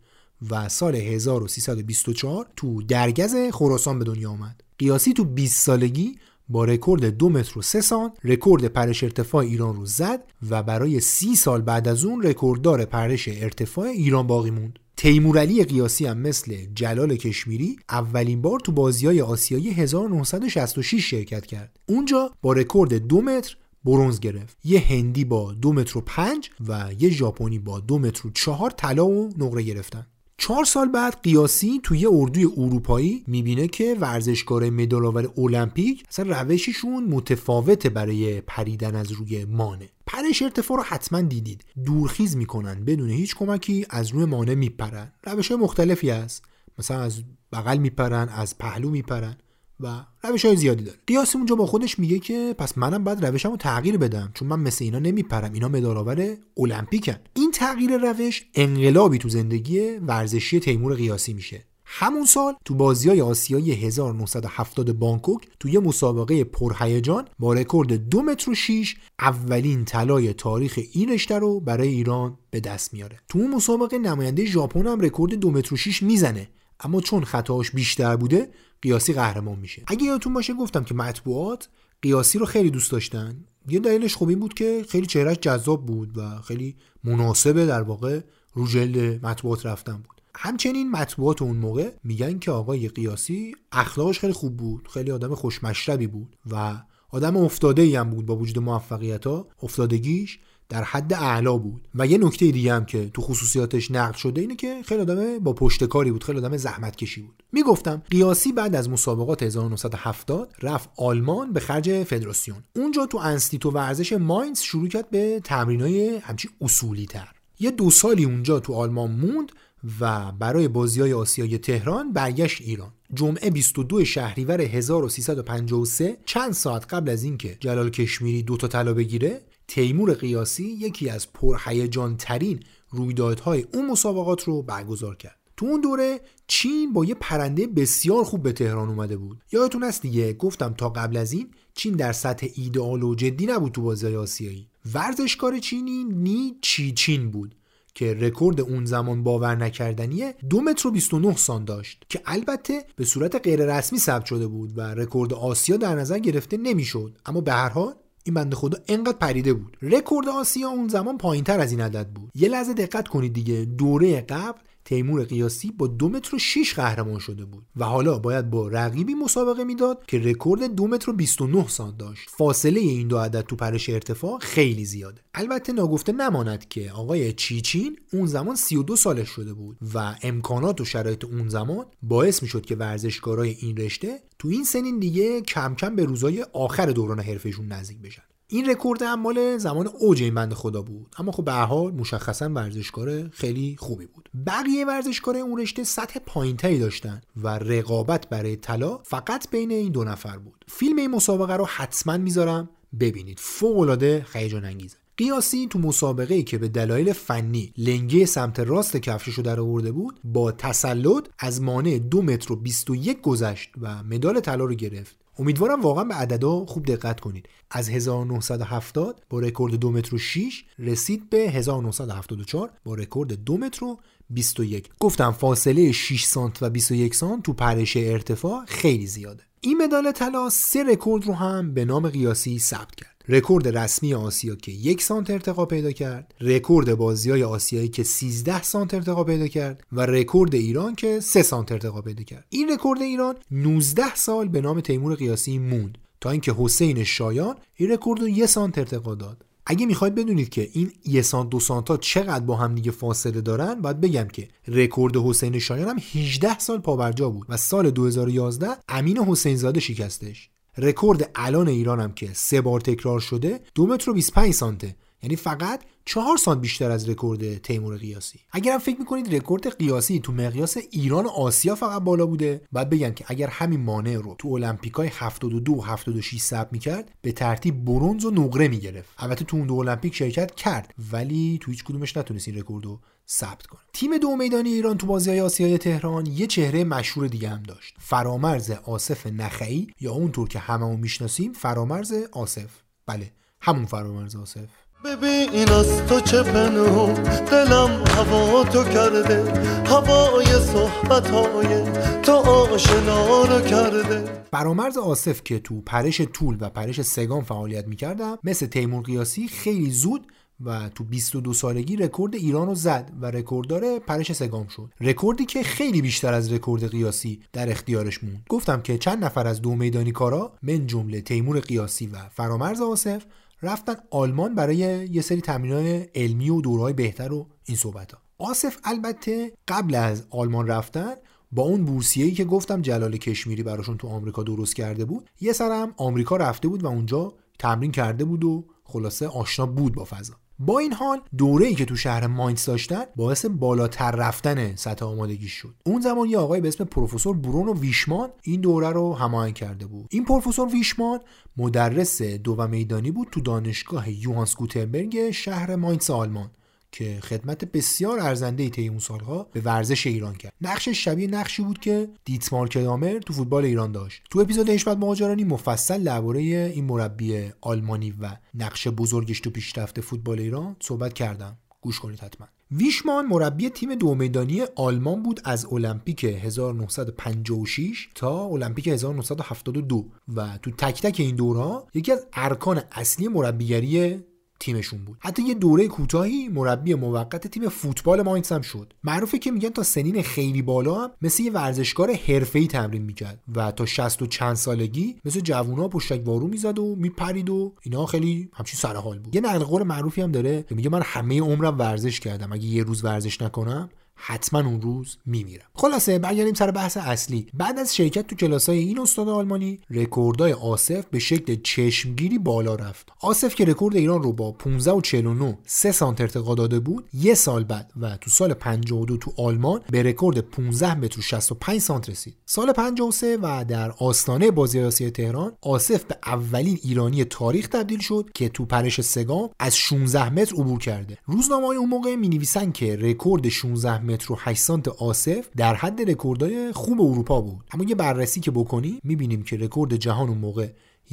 [SPEAKER 1] و سال 1324 تو درگز خراسان به دنیا آمد. قیاسی تو 20 سالگی با رکورد دو متر و سه سانت رکورد پرش ارتفاع ایران رو زد و برای سی سال بعد از اون رکورددار پرش ارتفاع ایران باقی موند. تیمورعلی قیاسی هم مثل جلال کشمیری اولین بار تو بازی های آسیایی 1966 شرکت کرد. اونجا با رکورد دو متر برونز گرفت. یه هندی با دو متر و پنج و یه ژاپنی با دو متر و چهار طلا و نقره گرفتن. چهار سال بعد قیاسی توی اردوی اروپایی می‌بینه که ورزشکار مدالآور المپیک اصلا روششون متفاوته برای پریدن از روی مانه. پرش ارتفاع رو حتما دیدید. دورخیز می‌کنن. بدون هیچ کمکی از روی مانع میپرن. روش مختلفی هست. مثلا از بغل میپرن از پهلو میپرن. و روش های زیادی داره. قیاسی اونجا با خودش میگه که پس منم باید روشمو تغییر بدم چون من مثل اینا نمیپرم. اینا مدالآور المپیکن. این تغییر روش انقلابی تو زندگی ورزشی تیمور قیاسی میشه. همون سال تو بازی های آسیایی 1970 بانکوک تو یه مسابقه پرهیجان با رکورد دو متر و 6 اولین طلای تاریخ این رشته رو برای ایران به دست میاره. تو اون مسابقه نماینده ژاپن هم رکورد دو متر و 6 می‌زنه. اما چون خطاش بیشتر بوده قیاسی قهرمان میشه. اگه یادتون باشه گفتم که مطبوعات قیاسی رو خیلی دوست داشتن. یه دلیلش خوب این بود که خیلی چهرهش جذاب بود و خیلی مناسبه در واقع رو جلد مطبوعات رفتن بود. همچنین مطبوعات اون موقع میگن که آقای قیاسی اخلاقش خیلی خوب بود خیلی آدم خوشمشربی بود و آدم افتاده ای هم بود با وجود موفقیت ها افتادگیش. در حد اعلا بود. و یه نکته دیگه هم که تو خصوصیاتش نقد شده اینه که خیلی آدم با پشتکاری بود خیلی آدم زحمت کشی بود. می‌گفتم قیاسی بعد از مسابقات 1970 رفت آلمان به خرج فدراسیون. اونجا تو انستیتو ورزش ماینز شروع کرد به تمرینای همچی اصولی تر یه دو سالی اونجا تو آلمان موند و برای بازی های آسیای تهران برگشت ایران. جمعه 22 شهریور 1353 چند ساعت قبل از اینکه جلال کشمیری دو تا طلا بگیره تیمور قیاسی یکی از پرهیجان ترین رویدادهای اون مسابقات رو برگزار کرد. تو اون دوره چین با یه پرنده بسیار خوب به تهران اومده بود. یادتون هست دیگه؟ گفتم تا قبل از این چین در سطح ایدئال و جدی نبود تو بازی آسیایی. ورزشکار چینی نی چی‌چین بود که رکورد اون زمان باور نکردنیه دو متر و 29 سان داشت که البته به صورت غیر رسمی ثبت شده بود و رکورد آسیا در نظر گرفته نمی‌شد. اما به هر حال این بنده خدا انقدر پریده بود. رکورد آسیا اون زمان پایین تر از این عدد بود. یه لحظه دقت کنید دیگه. دوره قبل تیمور قیاسی با دو متر و 6 قهرمان شده بود و حالا باید با رقیبی مسابقه می‌داد که رکورد دو متر و 29 سان داشت. فاصله این دو عدد تو پرش ارتفاع خیلی زیاده. البته ناگفته نماند که آقای چیچین اون زمان 32 سالش شده بود و امکانات و شرایط اون زمان باعث می‌شد که ورزشکارای این رشته تو این سنین دیگه کم کم به روزای آخر دوران حرفه‌ایشون نزدیک بشن. این رکورد هم مال زمان اوج این بنده خدا بود. اما خب به هر حال مشخصا ورزشکار خیلی خوبی بود. بقیه ورزشکار اون رشته سطح پایینتری داشتن و رقابت برای طلا فقط بین این دو نفر بود. فیلم این مسابقه رو حتما می‌ذارم ببینید. فوق العاده هیجان انگیزه. قیاسی تو مسابقه ای که به دلایل فنی لنگه سمت راست کفشش رو در آورده بود با تسلط از مانع دو متر و 21 گذشت و مدال طلا رو گرفت. امیدوارم واقعا به عددا خوب دقت کنید. از 1970 با رکورد دو متر و 6 رسید به 1974 با رکورد دو متر و 21 گفتم فاصله 6 سانت و 21 سانت تو پرش ارتفاع خیلی زیاده. این مدال طلا سه رکورد رو هم به نام قیاسی ثبت کرد. رکورد رسمی آسیا که یک سانت ارتقا پیدا کرد رکورد بازی های آسیایی که 13 سانت ارتقا پیدا کرد و رکورد ایران که 3 سانت ارتقا پیدا کرد. این رکورد ایران 19 سال به نام تیمور قیاسی موند. تا اینکه حسین شایان این رکورد رو یه سانت ارتقا داد. اگه می‌خواید بدونید که این یه سانت دو سانتا چقدر با هم دیگه فاصله دارن باید بگم که رکورد حسین شایان هم 18 سال پابرجا بود و سال 2011 امین حسین زاده شکستش. رکورد الان ایران هم که سه بار تکرار شده دو متر و 25 سانته. یعنی فقط چهار سانت بیشتر از رکورد تیمور قیاسی. اگر هم فکر می‌کنید رکورد قیاسی تو مقیاس ایران و آسیا فقط بالا بوده باید بگم که اگر همین مانع رو تو المپیکای 72 و 76 ثبت می‌کرد به ترتیب برونز و نقره می‌گرفت. البته تو اون دو المپیک شرکت کرد ولی تو هیچ کدومش نتونست این رکورد رو ثبت کنه. تیم دو میدانی ایران تو بازی های آسیایی تهران یه چهره مشهور دیگه هم داشت. فرامرز آصف نخعی یا اونطور که هممون می‌شناسیم فرامرز آصف. بله همون فرامرز آصف.
[SPEAKER 5] ببین از تو چه پنهون. دلم هواتو کرده. هوای صحبت های تو آشنا رو کرده.
[SPEAKER 1] فرامرز آصف که تو پرش طول و پرش سه‌گام فعالیت می‌کرد مثل تیمور قیاسی خیلی زود و تو 22 سالگی رکورد ایران رو زد و رکورددار پرش سه‌گام شد. رکوردی که خیلی بیشتر از رکورد قیاسی در اختیارش موند. گفتم که چند نفر از دو میدانی کارا من جمله تیمور قیاسی و فرامرز آصف رفتن آلمان برای یه سری تمرینات علمی و دورهای بهتر و این صحبت ها آصف البته قبل از آلمان رفتن با اون بورسیه‌ای که گفتم جلال کشمیری براشون تو آمریکا درست کرده بود یه سرم آمریکا رفته بود و اونجا تمرین کرده بود و خلاصه آشنا بود با فضا. با این حال دوره ای که تو شهر ماینز داشتن باعث بالاتر رفتن سطح آمادگی شد. اون زمان یه آقای به اسم پروفسور برونو ویشمان این دوره رو هماهنگ کرده بود. این پروفسور ویشمان مدرس دو و میدانی بود تو دانشگاه یوهانس گوتنبرگ شهر ماینز آلمان. که خدمت بسیار ارزنده طی اون سالها به ورزش ایران کرد. نقشش شبیه نقشی بود که دیتمار کدامر تو فوتبال ایران داشت. تو اپیزود حشمت مهاجرانی مفصل درباره این مربی آلمانی و نقش بزرگش تو پیشرفت فوتبال ایران صحبت کردم. گوش کنید حتما. ویشمان مربی تیم دو میدانی آلمان بود از المپیک 1956 تا المپیک 1972 و تو تک تک این دورها یکی از ارکان اصلی مربیگری تیمشون بود. حتی یه دوره کوتاهی مربی موقت تیم فوتبال ماینز هم شد. معروفه که میگن تا سنین خیلی بالا هم مثل یه ورزشکار حرفه‌ای تمرین می‌کرد و تا 60 و چند سالگی مثل جوونا پشتک وارو می‌زد و میپرید و اینا خیلی همچین سر حال بود. یه نقل قول معروفی هم داره که میگه من همه عمرم ورزش کردم. اگه یه روز ورزش نکنم حتما اون روز میمیرم. خلاصه برگردیم سر بحث اصلی. بعد از شرکت تو کلاسای این استاد آلمانی رکوردای آصف به شکل چشمگیری بالا رفت. آصف که رکورد ایران رو با 15 و 49 3 سانت ارتقا داده بود یه سال بعد و تو سال 52 تو آلمان به رکورد 15 متر و 65 سانت رسید. سال 53 و در آستانه بازی آسیایی تهران آصف به اولین ایرانی تاریخ تبدیل شد که تو پرش سه‌گام از 16 متر عبور کرده. روزنامه اون موقع میگه که رکورد 16 متر و 8 سانت آصف در حد رکوردهای خوب اروپا بود. اما یه بررسی که بکنی می‌بینیم که رکورد جهان اون موقع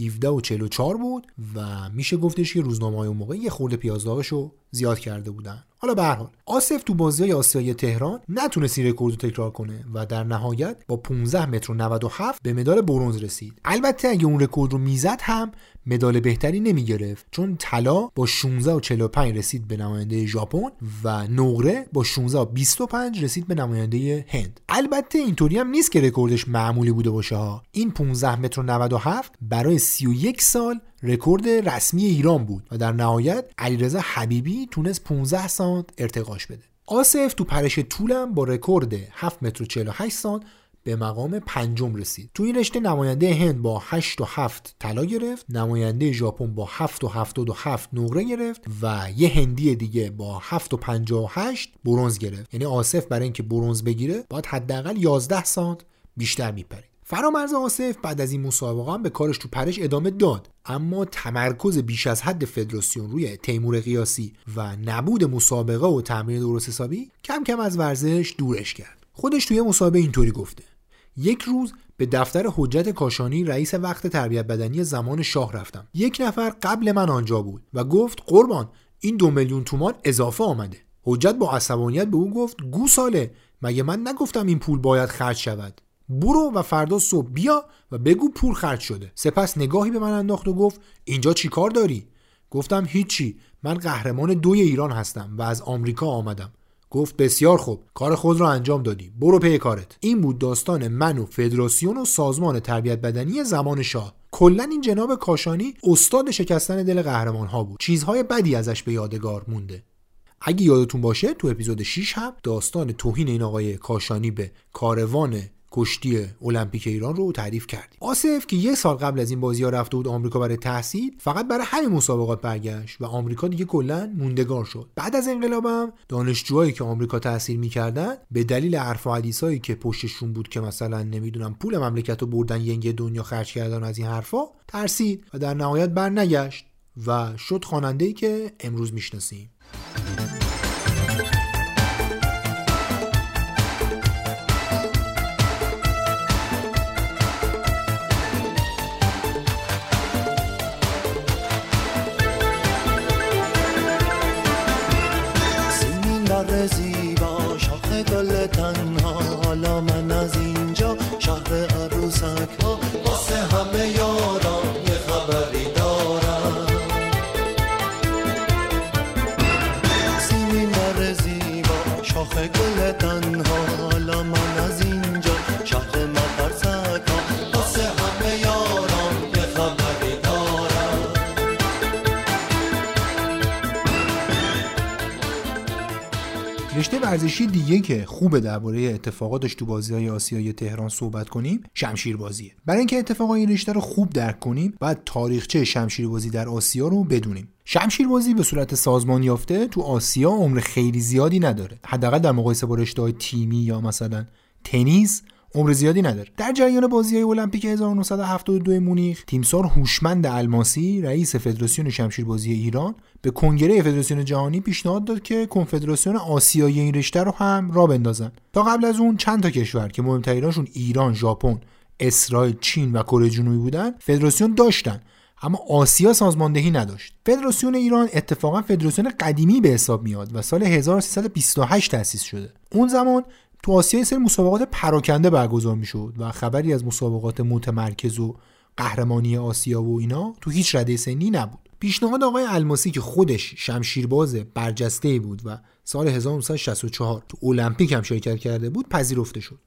[SPEAKER 1] 17 و 44 بود و میشه گفتش که روزنامه های اون موقع یه خورده پیازداغش زیاد کرده بودن. حالا به هر حال آصف تو بازی آسیایی تهران نتونست این رکورد رو تکرار کنه و در نهایت با 15 متر و 97 به مدال برونز رسید. البته اگه اون رکورد رو می‌زد هم مدال بهتری نمی گرفت چون طلا با 16 و 45 رسید به نماینده ژاپن و نقره با 16 و 25 رسید به نماینده هند. البته اینطوری هم نیست که رکوردش معمولی بوده باشه ها. این 15 متر و 97 برای 31 سال رکورد رسمی ایران بود و در نهایت علیرضا حبیبی تونست 15 سانت ارتقاش بده. آصف تو پرش طولم با رکورد 7 متر و 48 سانت به مقام پنجم رسید. تو این رشته نماینده هند با 8 و 7 طلا گرفت نماینده ژاپن با 7 و 77 نقره گرفت و یه هندی دیگه با 7 و 58 برونز گرفت. یعنی آصف برای اینکه برونز بگیره باید حداقل 11 سانت بیشتر میپرید فرامرز آصف بعد از این مسابقه هم به کارش تو پرش ادامه داد. اما تمرکز بیش از حد فدراسیون روی تیمور قیاسی و نبود مسابقه و تمرین درست حسابی کم کم از ورزش دورش کرد. خودش توی مسابقه اینطوری گفته. یک روز به دفتر حجت کاشانی رئیس وقت تربیت بدنی زمان شاه رفتم. یک نفر قبل من آنجا بود و گفت قربان این دو میلیون تومان اضافه آمده. حجت با عصبانیت به او گفت گو ساله مگه من نگفتم این پول باید خرج شود؟ برو و فردا صبح بیا و بگو پول خرج شده. سپس نگاهی به من انداخت و گفت اینجا چی کار داری؟ گفتم هیچی من قهرمان دوی ایران هستم و از آمریکا آمدم. گفت بسیار خوب کار خود را انجام دادی. برو پی کارت. این بود داستان من و فدراسیون و سازمان تربیت بدنی زمان شاه. کلا این جناب کاشانی استاد شکستن دل قهرمان ها بود. چیزهای بدی ازش به یادگار مونده. اگه یادتون باشه تو اپیزود 6 هم داستان توهین این آقای کاشانی به کاروان کشتی المپیک ایران رو تعریف کردیم. آصف که یه سال قبل از این بازی ها رفته بود آمریکا برای تحصیل فقط برای همین مسابقات برگشت و آمریکا دیگه کلا موندگار شد. بعد از انقلابم دانشجوهایی که آمریکا تحصیل می‌کردن به دلیل حرف و حدیثایی که پشتشون بود که مثلا نمی‌دونم پول مملکت رو بردن ینگ دنیا خرج کردن از این حرفا ترسید و در نهایت برنگشت و شد خواننده ای که امروز می‌شناسیم. ورزشی دیگه که خوبه درباره اتفاقاتش تو بازی های آسیایی تهران صحبت کنیم شمشیر بازیه برای اینکه اتفاقات این رشته رو خوب درک کنیم باید تاریخچه شمشیر بازی در آسیا رو بدونیم. شمشیر بازی به صورت سازمان یافته تو آسیا عمر خیلی زیادی نداره. حداقل در مقایسه با رشته تیمی یا مثلا تنیس عمر زیادی نداره. در جریان بازی های المپیک 1972 مونیخ تیمسار هوشمند الماسی رئیس فدراسیون شمشیربازی ایران به کنگره فدراسیون جهانی پیشنهاد داد که کنفدراسیون آسیایی این رشته رو هم را بندازن. تا قبل از اون چند تا کشور که مهمتریناشون ایران ژاپن اسرائیل چین و کره جنوبی بودن فدراسیون داشتن. اما آسیا سازماندهی نداشت. فدراسیون ایران اتفاقا فدراسیون قدیمی به حساب میاد و سال 1328 تأسیس شده. اون زمان تو آسیا سری مسابقات پراکنده برگزار می‌شد و خبری از مسابقات متمرکز و قهرمانی آسیا و اینا تو هیچ رده سنی نبود. پیشنهاد آقای الماسی که خودش شمشیرباز برجسته بود و سال 1964 تو المپیک هم شرکت کرده بود پذیرفته شد.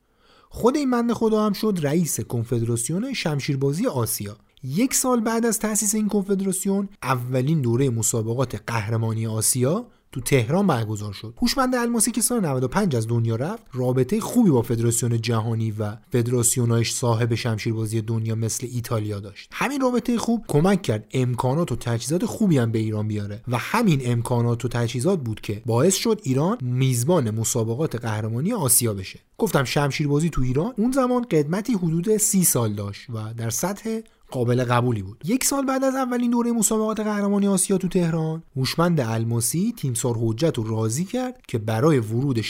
[SPEAKER 1] خود این بنده خدا هم شد رئیس کنفدراسیون شمشیربازی آسیا. یک سال بعد از تأسیس این کنفدراسیون اولین دوره مسابقات قهرمانی آسیا تو تهران برگزار شد. هوشمند الماسی که سال 95 از دنیا رفت رابطه خوبی با فدراسیون جهانی و فدراسیونایش صاحب شمشیربازی دنیا مثل ایتالیا داشت. همین رابطه خوب کمک کرد امکانات و تجهیزات خوبی هم به ایران بیاره و همین امکانات و تجهیزات بود که باعث شد ایران میزبان مسابقات قهرمانی آسیا بشه. گفتم شمشیربازی تو ایران اون زمان قدمتی حدود سی سال داشت و در سطح قابل قبولی بود. یک سال بعد از اولین دوره مسابقات قهرمانی آسیا تو تهران هوشمند الماسی تیمسار حجت رو راضی کرد که برای ورود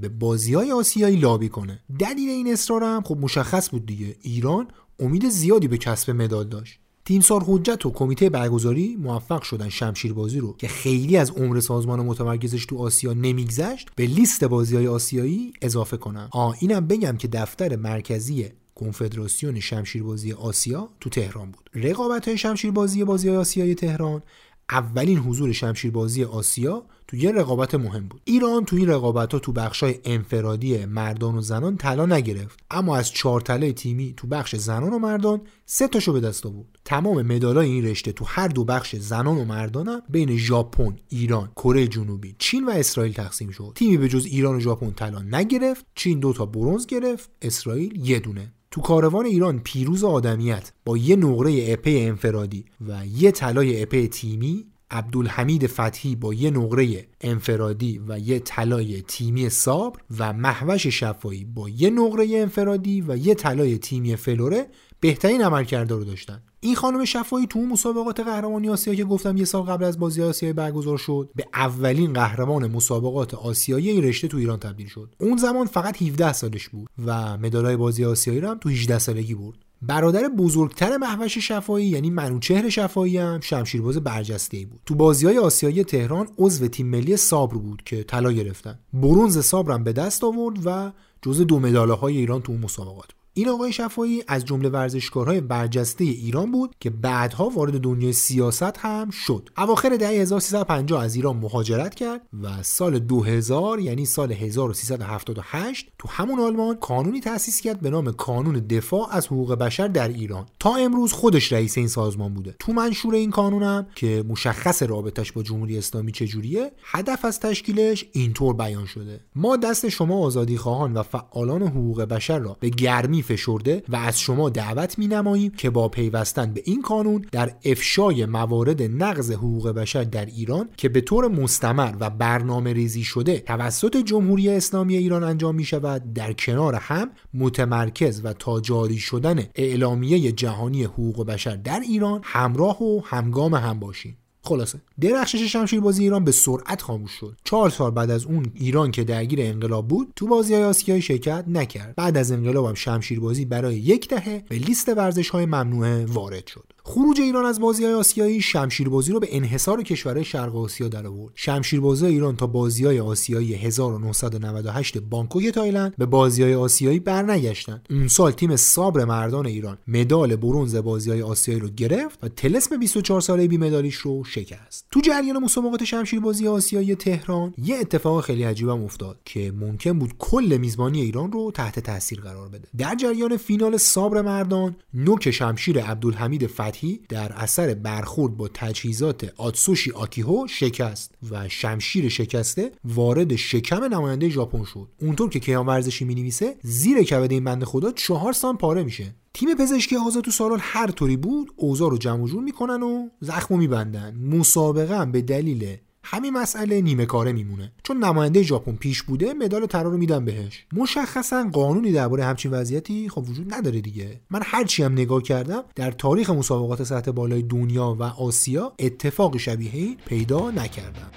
[SPEAKER 1] به بازی های آسیایی لابی کنه. دلیل این اصرار هم خب مشخص بود دیگه. ایران امید زیادی به کسب مدال داشت. تیمسار حجت و کمیته برگزاری موفق شدن شمشیربازی رو که خیلی از عمر سازمان متمرکزش تو آسیا نمیگذشت به لیست بازی های آسیایی اضافه کنن. آ اینم بگم که دفتر مرکزی کنفدراسیون شمشیربازی آسیا تو تهران بود. رقابت های شمشیربازی بازی آسیای تهران اولین حضور شمشیربازی آسیا تو یه رقابت مهم بود. ایران تو این رقابت ها تو بخش های انفرادی مردان و زنان طلا نگرفت. اما از چهار طلای تیمی تو بخش زنان و مردان سه تاشو به دست آورد. تمام مدالای این رشته تو هر دو بخش زنان و مردان بین ژاپن ایران کره جنوبی چین و اسرائیل تقسیم شد. تیمی به جز ایران و ژاپن طلا نگرفت. چین دو تا برنز گرفت. اسرائیل یه دونه. تو کاروان ایران پیروز آدمیت با یه نقره اپه انفرادی و یه طلای اپه تیمی عبدالحمید فتحی با یه نقره انفرادی و یه طلای تیمی صبر و محوش شفایی با یه نقره انفرادی و یه طلای تیمی فلوره بهترین عملکرده رو داشتن. این خانم شفایی تو مسابقات قهرمانی آسیا که گفتم یه سال قبل از بازی آسیایی برگزار شد به اولین قهرمان مسابقات آسیایی رشته تو ایران تبدیل شد. اون زمان فقط 17 سالش بود و مدالای بازی آسیایی رو هم تو 18 سالگی برد. برادر بزرگتر محوش شفایی یعنی منوچهر شفایی هم شمشیرباز برجسته بود. تو بازی های آسیایی تهران عضو تیم ملی صابر بود که طلا گرفتن. برونز صابرم به دست آورد و جزء دو مداله های ایران تو اون مسابقات بود. این آقای شفایی از جمله ورزشکارهای برجسته ایران بود که بعدها وارد دنیای سیاست هم شد. اواخر دهه 1350 از ایران مهاجرت کرد و سال 2000 یعنی سال 1378 تو همون آلمان قانونی تأسیس کرد به نام قانون دفاع از حقوق بشر در ایران. تا امروز خودش رئیس این سازمان بوده. تو منشور این قانونم که مشخص رابطش با جمهوری اسلامی چجوریه هدف از تشکیلش اینطور بیان شده. ما دست شما آزادی خواهان و فعالان حقوق بشر را به گرمی فشرده و از شما دعوت می نماییم که با پیوستن به این قانون در افشای موارد نقض حقوق بشر در ایران که به طور مستمر و برنامه ریزی شده توسط جمهوری اسلامی ایران انجام می شود در کنار هم متمرکز و تا جاری شدن اعلامیه جهانی حقوق بشر در ایران همراه و همگام هم باشیم خلاصه. درخشش شمشیربازی ایران به سرعت خاموش شد. چهار سال بعد از اون ایران که درگیر انقلاب بود تو بازی های آسیایی شرکت نکرد. بعد از انقلاب هم شمشیربازی برای یک دهه به لیست ورزش های ممنوعه وارد شد. خروج ایران از بازی های آسیایی شمشیربازی رو به انحصار کشورهای شرق آسیا در آورد. شمشیربازی ایران تا بازی های آسیایی 1998 بانکوک تایلند به بازی های آسیایی برنگشتند. اون سال تیم صابر مردان ایران مدال برنز بازی های آسیایی رو گرفت و تلسم 24 ساله بی مدالیش رو شکست. تو جریان مسابقات شمشیربازی آسیایی تهران یه اتفاق خیلی عجیبم افتاد که ممکن بود کل میزبانی ایران رو تحت تاثیر قرار بده. در جریان فینال صابر مردان نوک شمشیر عبدالحمید در اثر برخورد با تجهیزات آتسوشی آکیهو شکست و شمشیر شکسته وارد شکم نماینده ژاپن شد. اونطور که کیان ورزشی می‌نویسه زیر کبد این بنده خدا چهار سان پاره میشه. تیم پزشکی آزاد تو سالن هر طوری بود اوضاع رو جمع جور می‌کنن و زخمو میبندن. مسابقه هم به دلیل همین مسئله نیمه کاره میمونه. چون نماینده ژاپن پیش بوده مدال طلا رو میدن بهش. مشخصا قانونی درباره همچین وضعیتی خب وجود نداره دیگه. من هرچی هم نگاه کردم در تاریخ مسابقات سطح بالای دنیا و آسیا اتفاق شبیه پیدا نکردم.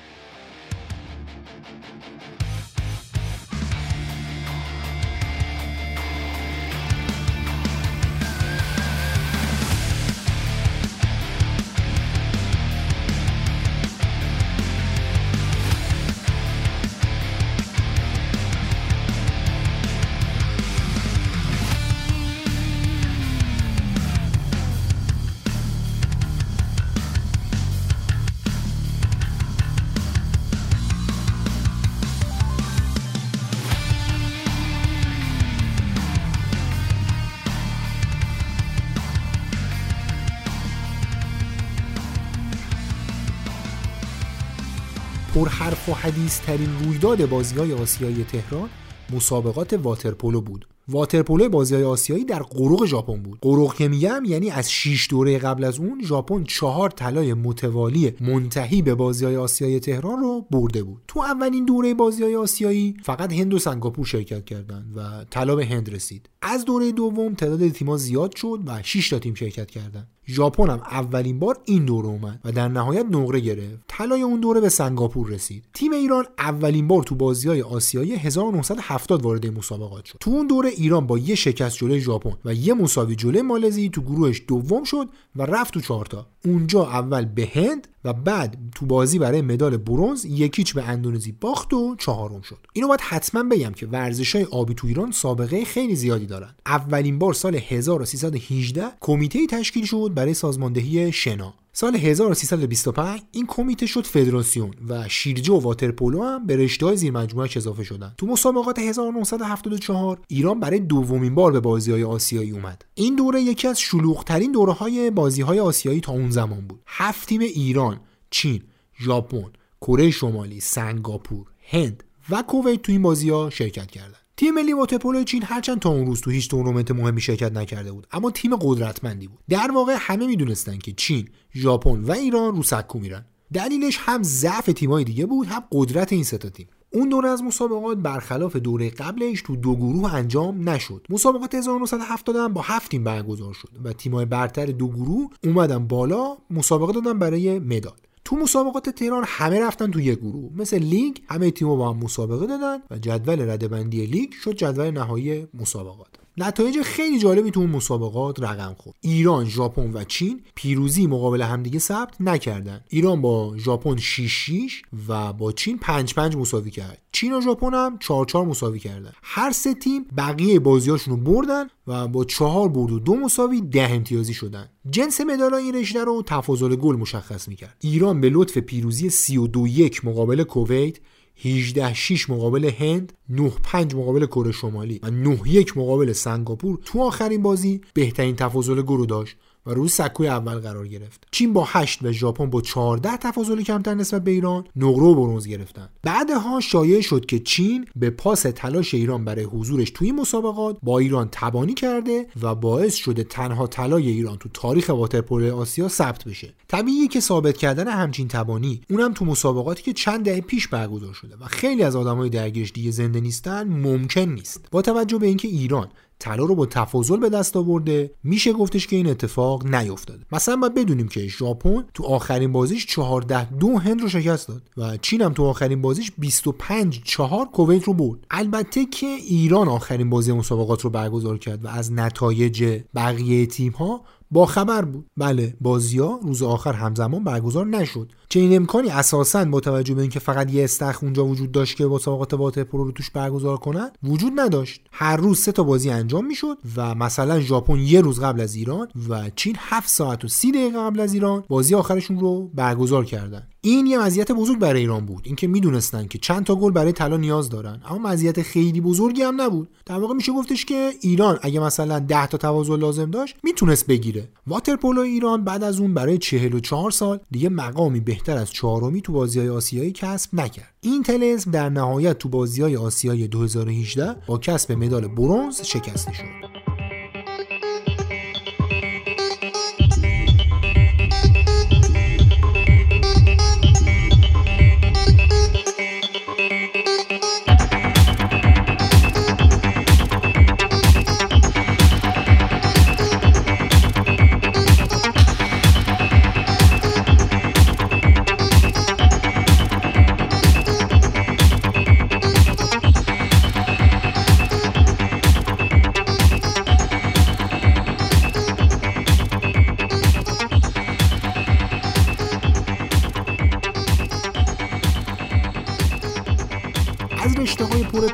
[SPEAKER 1] و حدیث ترین رویداد بازی های آسیایی تهران مسابقات واترپولو بود. واترپولو بازی های آسیایی در قروق ژاپن بود. قروق که میگم یعنی از 6 دوره قبل از اون ژاپن چهار طلای متوالی منتهی به بازی های آسیایی تهران رو برده بود. تو اولین دوره بازی های آسیایی فقط هند و سنگاپور شرکت کردند و طلا به هند رسید. از دوره دوم تعداد تیم‌ها زیاد شد و 6 تا تیم شرکت کردند. ژاپن هم اولین بار این دوره اومد و در نهایت نقره گرفت. طلای اون دوره به سنگاپور رسید. تیم ایران اولین بار تو بازی های آسیایی 1970 وارد مسابقات شد. تو اون دوره ایران با یه شکست جلوی ژاپن و یه مساوی جلوی مالزی تو گروهش دوم شد و رفت تو چهارتا اونجا اول به هند و بعد تو بازی برای مدال برنز یکیچ به اندونزی باخت و چهارم شد. اینو باید حتما بگم که ورزش های آبی تو ایران سابقه خیلی زیادی دارن. اولین بار سال 1318 کمیته تشکیل شد برای سازماندهی شنا. سال 1325 این کمیته شد فدراسیون و شیرجه و واترپولو هم به رشته های زیر مجموعه اضافه شدن تو مسابقات 1974 ایران برای دومین بار به بازی های آسیایی اومد. این دوره یکی از شلوغترین دوره های بازی آسیایی تا اون زمان بود. هفت تیم ایران چین ژاپن کره شمالی سنگاپور هند و کویت تو این بازی ها شرکت کردند. تیم ملی واترپولو چین هرچند تا اون روز تو هیچ تورنمنت مهمی شرکت نکرده بود اما تیم قدرتمندی بود. در واقع همه می‌دونستن که چین ژاپن و ایران رو سکو میرن. دلیلش هم ضعف تیمای دیگه بود هم قدرت این سه تیم. اون دوره از مسابقات برخلاف دوره قبلش تو دو گروه انجام نشد. مسابقات 1970 هم با هفت تیم برگزار شد و تیمای برتر دو گروه اومدن بالا مسابقه دادن برای مدال. تو مسابقات تهران همه رفتن تو یک گروه. مثل لیگ همه تیم‌ها با هم مسابقه دادن و جدول رده‌بندی لیگ شد جدول نهایی مسابقات. نتایج خیلی جالبی تو اون مسابقات رقم خورد. ایران ژاپن و چین پیروزی مقابل همدیگه ثبت نکردن. ایران با ژاپن 6 6 و با چین 5 5 مساوی کرد. چین و ژاپن هم 4 4 مساوی کردن. هر سه تیم بقیه بازیاشون رو بردن و با چهار برد و دو مساوی ده امتیازی شدن. جنس مدال این رشته رو تفاضل گل مشخص می‌کرد. ایران به لطف پیروزی 32 یک مقابل کویت 18 6 مقابل هند 9 5 مقابل کره شمالی و 9 1 مقابل سنگاپور تو آخرین بازی بهترین تفاضل گل رو داشت. و روی سکوی اول قرار گرفت. چین با 8 و ژاپن با 14 تفاضل کمتر نسبت به ایران نقره و برنز گرفتن. بعدها شایع شد که چین به پاس تلاش ایران برای حضورش توی مسابقات با ایران تبانی کرده و باعث شده تنها طلای ایران تو تاریخ واترپولو آسیا ثبت بشه. طبیعیه که ثابت کردن همچین تبانی اونم تو مسابقاتی که چند دهه پیش برگزار شده و خیلی از آدمای درگیرش دیگه زنده نیستن ممکن نیست. با توجه به اینکه ایران طلا رو با تفاضل به دست آورد. میشه گفتش که این اتفاق نیفتاده. مثلا باید بدونیم که ژاپن تو آخرین بازیش 14 دو هند رو شکست داد و چین هم تو آخرین بازیش 25 4 کویت رو برد. البته که ایران آخرین بازی مسابقات رو برگزار کرد و از نتایج بقیه تیم ها با خبر بود. بله بازی ها روز آخر همزمان برگزار نشد. چه این امکانی اساسا با توجه به اینکه فقط یه استخر اونجا وجود داشت که مسابقات واترپولو رو توش برگزار کنن وجود نداشت. هر روز سه تا بازی انجام می‌شد و مثلا ژاپن یه روز قبل از ایران و چین 7 ساعت و 30 دقیقه قبل از ایران بازی آخرشون رو برگزار کردن. این یه مزیت بزرگ برای ایران بود. اینکه می‌دونستن که چند تا گل برای طلا نیاز دارن. اما مزیت خیلی بزرگی هم نبود. در واقع میشه گفتش که ایران اگه مثلا 10 تا تواضع لازم داشت می‌تونست بگیره. واترپولو ایران بعد از اون برای 44 سال دیگه مقامی بهتر از چهارمی تو بازی آسیایی کسب نکرد. این تلسم در نهایت تو بازی های آسیای 2018 با کسب مدال برنز شکسته شد.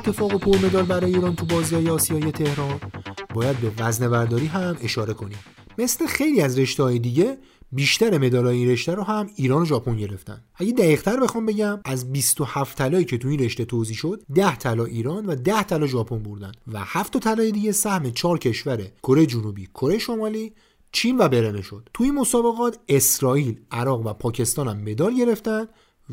[SPEAKER 1] اتفاق و پرمدال برای ایران تو بازی های آسیایی تهران. باید به وزن برداری هم اشاره کنیم. مثل خیلی از رشته های دیگه بیشتر مدال این رشته رو هم ایران و ژاپن گرفتن. اگه دقیقتر بخوام بگم از 27 طلایی که تو این رشته توضیح شد 10 طلا ایران و 10 طلا ژاپن بردن و 7 طلای دیگه سهم 4 کشور کره جنوبی کره شمالی چین و برنه شد. توی مسابقات اسرائیل عراق و پاکستان هم مدال گرفتن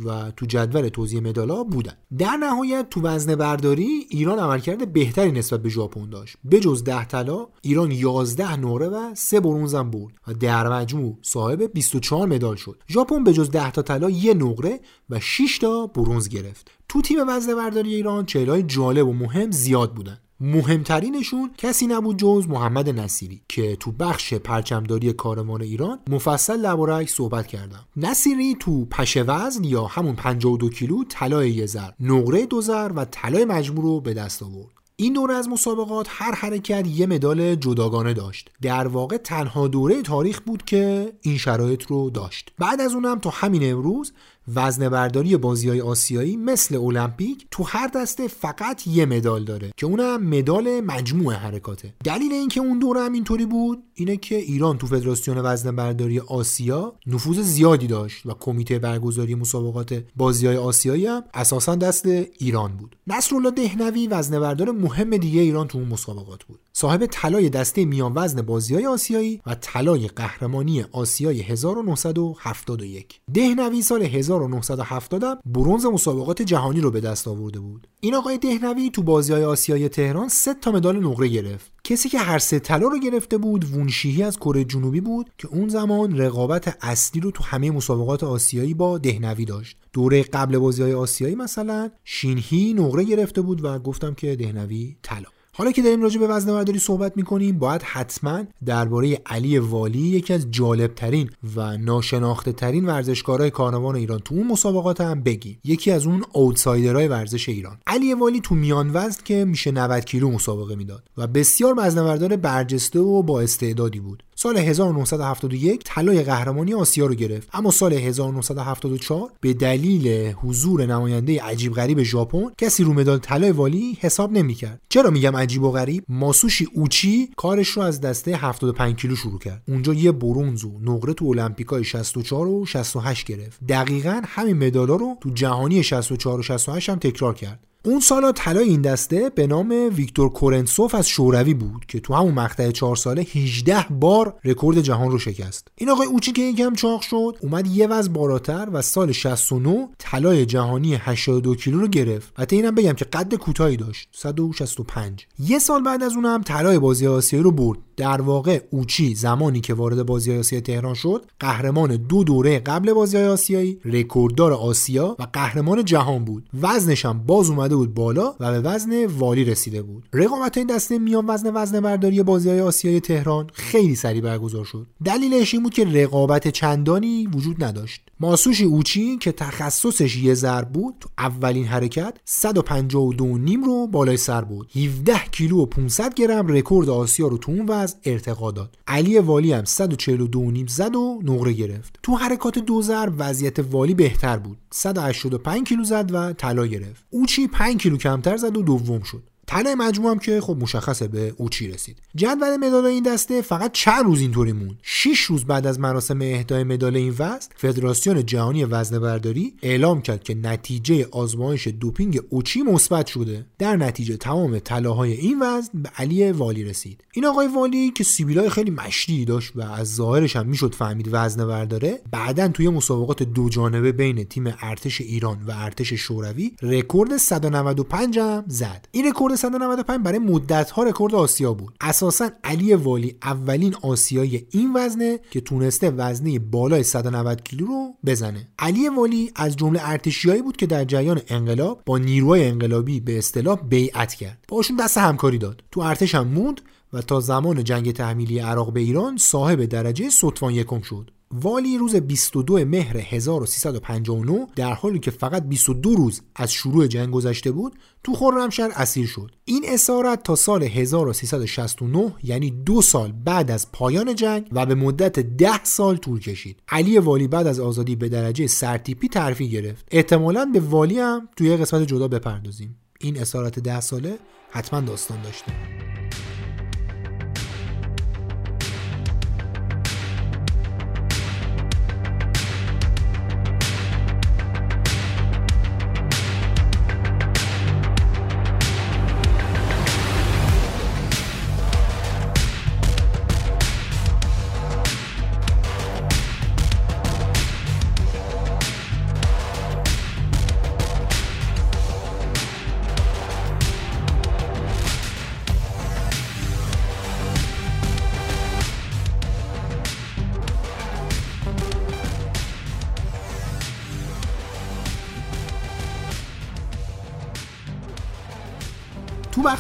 [SPEAKER 1] و تو جدول توزیع مدالا بودن. در نهایت تو وزن برداری ایران عملکرد بهتری نسبت به ژاپن داشت. بجز 10 طلا ایران 11 نقره و 3 برنز هم برد و در مجموع صاحب 24 مدال شد. ژاپن بجز 10 تا طلا یه نقره و 6 تا برنز گرفت. تو تیم وزن برداری ایران چهرهای جالب و مهم زیاد بودن. مهمترینشون کسی نبود جز محمد نصیری که تو بخش پرچمداری کاروان ایران مفصل لبارک صحبت کردم. نصیری تو پشه وزن یا همون 52 کیلو طلای یه زر نقره دو زر و طلای مجموع رو به دست آورد. این دوره از مسابقات هر حرکت یه مدال جداگانه داشت. در واقع تنها دوره تاریخ بود که این شرایط رو داشت. بعد از اونم تا همین امروز وزن برداری بازی های آسیایی مثل المپیک تو هر دسته فقط یه مدال داره که اونم مدال مجموع حرکاته. دلیل اینکه اون دوره هم اینطوری بود اینه که ایران تو فدراسیون وزن برداری آسیا نفوذ زیادی داشت و کمیته برگزاری مسابقات بازی های آسیایی هم اساسا دست ایران بود. نصرالله دهنوی وزن بردار مهم دیگه ایران تو اون مسابقات بود. صاحب طلای دسته میان وزن بازی های آسیایی و طلای قهرمانی آسیای 1971 دهنوی سال 1970 هم برونز مسابقات جهانی رو به دست آورده بود. این آقای دهنوی تو بازی های آسیای تهران سه تا مدال نقره گرفت. کسی که هر سه طلا رو گرفته بود وونشیهی از کره جنوبی بود که اون زمان رقابت اصلی رو تو همه مسابقات آسیایی با دهنوی داشت. دوره قبل بازی های آسیایی مثلا شینهی نقره گرفته بود و گفتم که دهنوی طلا. حالا که داریم راجع به وزنه صحبت می‌کنیم باید حتما درباره علی والی یکی از جالبترین و ناشناخته ترین ورزشکارهای کاروان ایران تو اون مسابقات هم بگیم. یکی از اون اوتسایدرهای ورزش ایران. علی والی تو میان وزن که میشه 90 کیلو مسابقه می‌داد و بسیار وزنه‌بردار برجسته و با استعدادی بود. سال 1971 طلای قهرمانی آسیا رو گرفت. اما سال 1974 به دلیل حضور نماینده عجیب غریب ژاپن کسی رو مدال طلای والی حساب نمی‌کرد. چرا میگم عجیب و غریب؟ ماسوشی اوچی کارش رو از دسته 75 کیلو شروع کرد. اونجا یه برونز و نقره تو المپیکای 64 و 68 گرفت. دقیقا همین مدالا رو تو جهانی 64 و 68 هم تکرار کرد. اون سالا طلای این دسته به نام ویکتور کورنتسوف از شوروی بود که تو همون مقطع چهار ساله 18 بار رکورد جهان رو شکست. این آقای اوچی که یکم چاق شد اومد یه وز بالاتر و سال 69 طلای جهانی 82 کیلو رو گرفت. البته اینم بگم که قد کوتاهی داشت 165 یه سال بعد از اونم طلای بازی آسیایی رو برد. در واقع اوچی زمانی که وارد بازی آسیای تهران شد قهرمان دو دوره قبل بازی آسیایی رکورددار آسیا و قهرمان جهان بود. وزنش هم باز اومد بود بالا و به وزن والی رسیده بود. رقابت این دسته میان وزن وزن برداری بازی های آسیای تهران خیلی سریع برگزار شد. دلیلش این بود که رقابت چندانی وجود نداشت. ماسوشی اوچی که تخصصش یه ضرب بود تو اولین حرکت 152 نیم رو بالای سر بود 17 کیلو و 500 گرم رکورد آسیا رو تو اون وزن ارتقا داد. علی والی هم 142 نیم زد و نقره گرفت. تو حرکات دو ضرب وضعیت والی بهتر بود. 185 کیلو زد و طلا گرفت. اوچی 5 کیلو کمتر زد و دوم شد. تنه مجموع هم که خب مشخصه به اوچی رسید. جدول مدال این دسته فقط چند روز اینطوری مون 6 روز بعد از مراسم اهدای مدال این وزن فدراسیون جهانی وزنه برداری اعلام کرد که نتیجه آزمایش دوپینگ اوچی مثبت شده. در نتیجه تمام طلاهای این وزن به علی والی رسید. این آقای والی که سیبیلای خیلی مشتی داشت و از ظاهرش هم می‌شد فهمید وزنه برداره بعدا توی مسابقات دو جانبه بین تیم ارتش ایران و ارتش شوروی رکورد 195 هم زد. این رکورد 195 برای مدت ها رکورد آسیا بود. اساسا علی والی اولین آسیایی این وزنه که تونسته وزنه بالای 190 کیلو رو بزنه. علی والی از جمله ارتشیایی بود که در جریان انقلاب با نیروهای انقلابی به اصطلاح بیعت کرد. باشون دست همکاری داد. تو ارتش هم موند و تا زمان جنگ تحمیلی عراق به ایران صاحب درجه ستوان یکم شد. والی روز 22 مهر 1359 در حالی که فقط 22 روز از شروع جنگ گذشته بود تو خرمشهر اسیر شد. این اسارت تا سال 1369 یعنی دو سال بعد از پایان جنگ و به مدت 10 سال طول کشید. علی والی بعد از آزادی به درجه سرتیپی ترفیع گرفت. احتمالا به والی هم توی قسمت جدا بپردازیم. این اسارت 10 ساله حتما داستان داشته.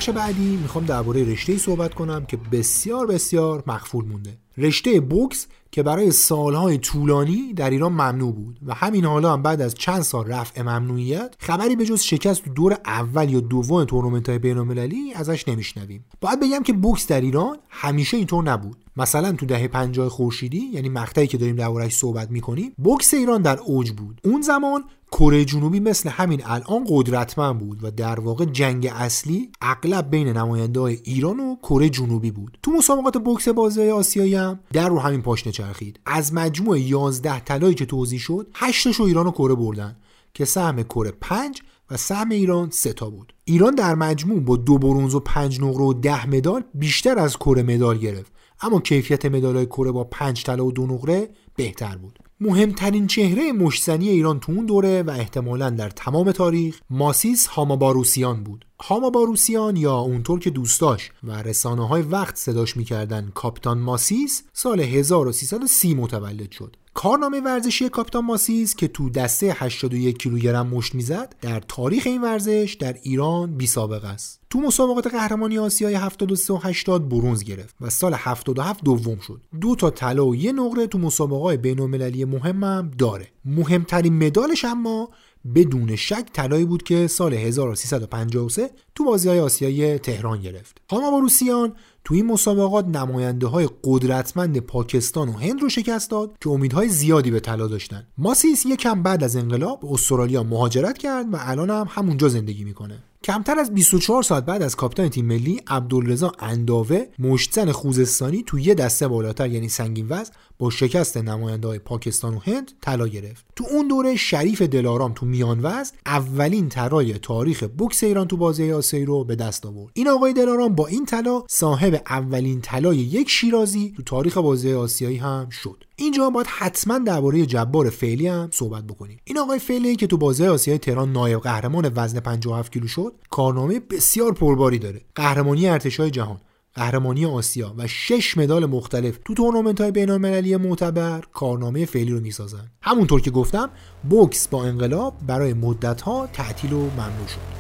[SPEAKER 1] بخش بعدی می‌خوام درباره رشته صحبت کنم که بسیار بسیار مخفول مونده. رشته بوکس که برای سالهای طولانی در ایران ممنوع بود و همین حالا هم بعد از چند سال رفع ممنوعیت خبری به جز شکست دور اول یا دوم تورنمنت های بینالمللی ازش نمیشنویم. باید بگم که بوکس در ایران همیشه اینطور نبود. مثلا تو دهه 50 خورشیدی یعنی مقطعی که داریم دربارهش صحبت می‌کنیم بوکس ایران در اوج بود. اون زمان کره جنوبی مثل همین الان قدرتمند بود و در واقع جنگ اصلی اغلب بین نماینده های ایران و کره جنوبی بود. تو مسابقات بوکس بازی آسیایی هم در رو همین پاشنه چرخید. از مجموع 11 طلایی که توضیح شد 8 رو ایران و کره بردن که سهم کره 5 و سهم ایران 3 تا بود. ایران در مجموع با دو برونز و 5 نقره و 10 مدال بیشتر از کره مدال گرفت. اما کیفیت مدالهای کره با 5 طلا و دو نقره بهتر بود. مهمترین چهره مشتنی ایران تو اون دوره و احتمالا در تمام تاریخ ماسیس هاماباروسیان بود. هاماباروسیان یا اونطور که دوستاش و رسانه های وقت صداش می‌کردن کاپتان ماسیس سال 1330 متولد شد. کارنامه ورزشی کاپیتان ماسیز که تو دسته 81 کیلوگرم مشت می‌زد در تاریخ این ورزش در ایران بی سابقه است. تو مسابقات قهرمانی آسیای 73 و 80 برونز گرفت و سال 77 دوم شد. دو تا طلا و یه نقره تو مسابقات بین‌المللی مهمم داره. مهمترین مدالش اما بدون شک طلایی بود که سال 1353 تو بازی های آسیایی تهران گرفت. خانم روسیان تو این مسابقات نماینده های قدرتمند پاکستان و هند رو شکست داد که امیدهای زیادی به طلا داشتن. ماسیس یکم بعد از انقلاب استرالیا مهاجرت کرد و الان هم همونجا زندگی می‌کنه. کمتر از 24 ساعت بعد از کاپیتان تیم ملی عبدالرضا انداوه مشتزن خوزستانی تو یه دسته بالاتر یعنی سنگین وزن با شکست نماینده های پاکستان و هند طلا گرفت. تو اون دوره شریف دلارام تو میان وزن اولین طلای تاریخ بوکس ایران تو بازی آسیایی رو به دست آورد. این آقای دلارام با این طلا صاحب اولین طلای یک شیرازی تو تاریخ بازی آسیایی هم شد. اینجا باید حتما درباره جبار فعلی هم صحبت بکنیم. این آقای فعلی که تو بازی آسیای تهران نایب قهرمان وزن 57 کیلو شد کارنامه بسیار پرباری داره. قهرمانی ارتشای جهان. قهرمانی آسیا و شش مدال مختلف تو تورنمنت های بین المللی معتبر کارنامه فعلی رو می‌سازن. همونطور که گفتم بوکس با انقلاب برای مدت ها تعطیل و ممنوع شد.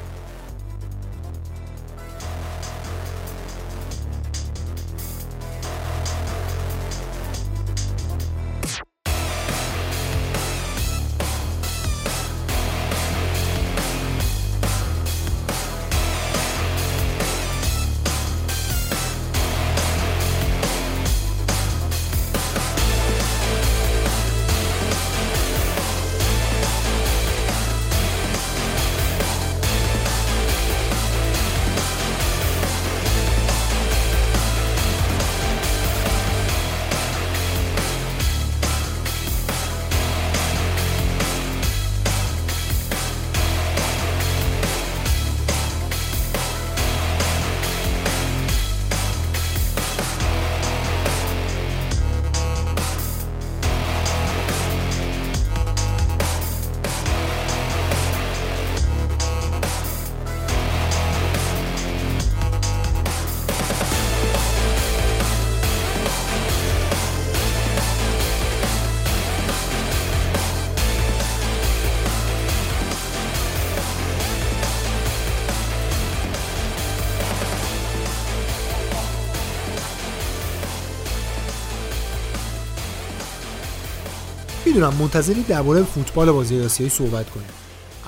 [SPEAKER 1] می‌دونم منتظری درباره فوتبال بازی آسیایی صحبت کنیم.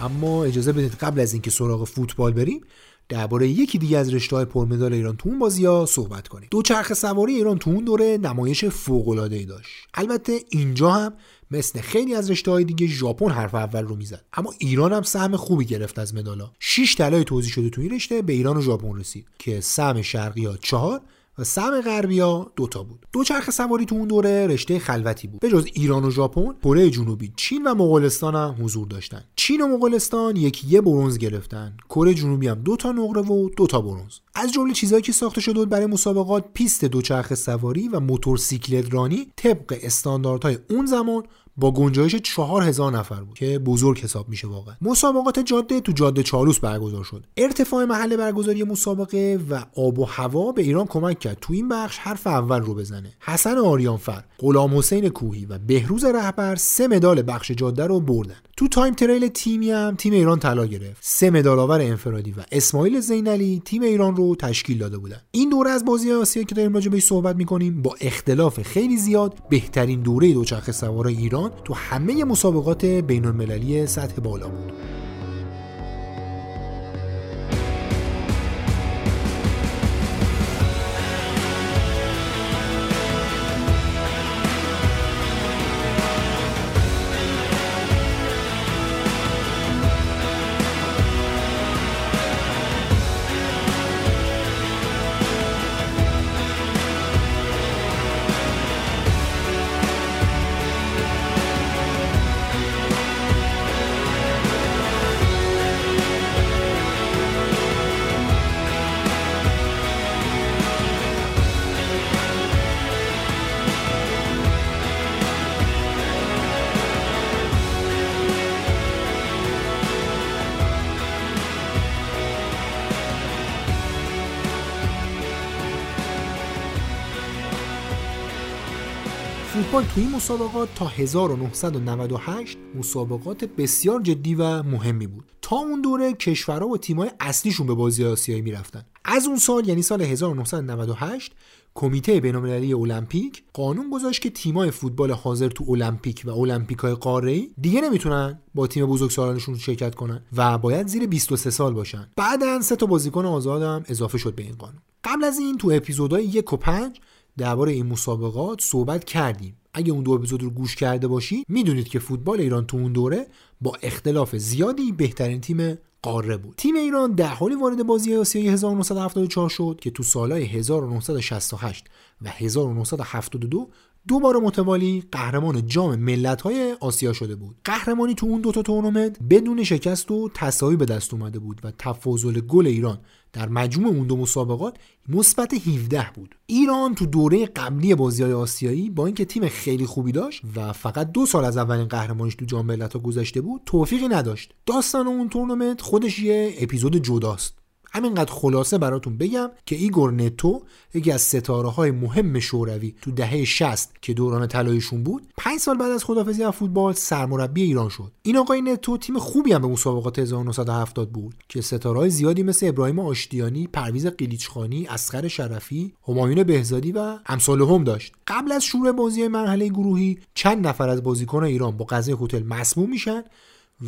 [SPEAKER 1] اما اجازه بدید قبل از اینکه سراغ فوتبال بریم درباره یکی دیگه از رشته های پرمدال ایران تو اون بازی ها صحبت کنیم. چرخ سواری ایران تو اون دوره نمایش فوق العاده ای داشت. البته اینجا هم مثل خیلی از رشته های دیگه ژاپن حرف اول رو می‌زد. اما ایران هم سهم خوبی گرفت از مدالا. 6 طلای توزیع شده تو این رشته به ایران و ژاپن رسید که سهم شرقی ها 4 و سم غربیا دوتا بود. دو چرخ سواری تو اون دوره رشته خلوتی بود. به جز ایران و ژاپن کره جنوبی چین و مغولستان هم حضور داشتن. چین و مغولستان یکی یه برونز گرفتن. کره جنوبی هم دو تا نقره و دو تا برونز از جمله چیزهایی که ساخته شده بود برای مسابقات پیست دوچرخه سواری و موتورسیکلت رانی طبق استانداردهای اون زمان با گنجایش چهار هزار نفر بود که بزرگ حساب میشه واقعا. مسابقات جاده تو جاده چالوس برگزار شد. ارتفاع محل برگزاری مسابقه و آب و هوا به ایران کمک کرد. تو این بخش حرف اول رو بزنه. حسن آریانفر غلام حسین کوهی و بهروز رهبر سه مدال بخش جاده رو بردن. تو time trial تیمی هم تیم ایران طلا گرفت. سه مدال آور انفرادی و اسماعیل زینالی تیم ایران رو تشکیل داده بودن. این دوره از بازی آسیا که داریم راجع بهش صحبت می‌کنیم با اختلاف خیلی زیاد بهترین دوره دوچرخه سوار ایران تو همه مسابقات بین المللی سطح بالا بود. توی این مسابقات تا 1998 مسابقات بسیار جدی و مهمی بود. تا اون دوره کشورها و تیمای اصلیشون به بازی آسیایی می‌رفتن. از اون سال یعنی سال 1998 کمیته بین‌المللی المپیک قانون گذاشت که تیمای فوتبال حاضر تو المپیک و المپیکای قاره‌ای دیگه نمی‌تونن با تیم بزرگسالانشون شرکت کنن و باید زیر 23 سال باشن. بعدا سه تا بازیکن آزادم اضافه شد به این قانون. قبل از این تو اپیزودهای یک و پنج درباره این مسابقات صحبت کردیم. اگه اون دو اپیزود رو گوش کرده باشی می‌دونید که فوتبال ایران تو اون دوره با اختلاف زیادی بهترین تیم قاره بود تیم ایران در حالی وارد بازی آسیایی 1974 شد که تو سالهای 1968 و 1972 دو بار متوالی قهرمان جام ملت‌های آسیا شده بود. قهرمانی تو اون دوتا تورنمنت بدون شکست و تساوی به دست اومده بود و تفاضل گل ایران در مجموع اون دو مسابقات مثبت 17 بود. ایران تو دوره قبلی بازی‌های آسیایی با اینکه تیم خیلی خوبی داشت و فقط دو سال از اولین قهرمانیش تو جام ملت‌ها گذشته بود، توفیقی نداشت. داستان اون تورنمنت خودش یه اپیزود جداست. همینقدر خلاصه براتون بگم که ایگور نتو یکی از ستاره های مهم شوروی تو دهه 60 که دوران طلاییشون بود 5 سال بعد از خداحافظی از فوتبال سرمربی ایران شد. این آقای نتو تیم خوبی هم به مسابقات 1970 برد که ستاره های زیادی مثل ابراهیم آشتیانی پرویز قلیچخانی اصغر شرفی همایون بهزادی و امثال هم داشت. قبل از شروع بازی مرحله گروهی چند نفر از بازیکن ایران با غذای هتل مسموم میشن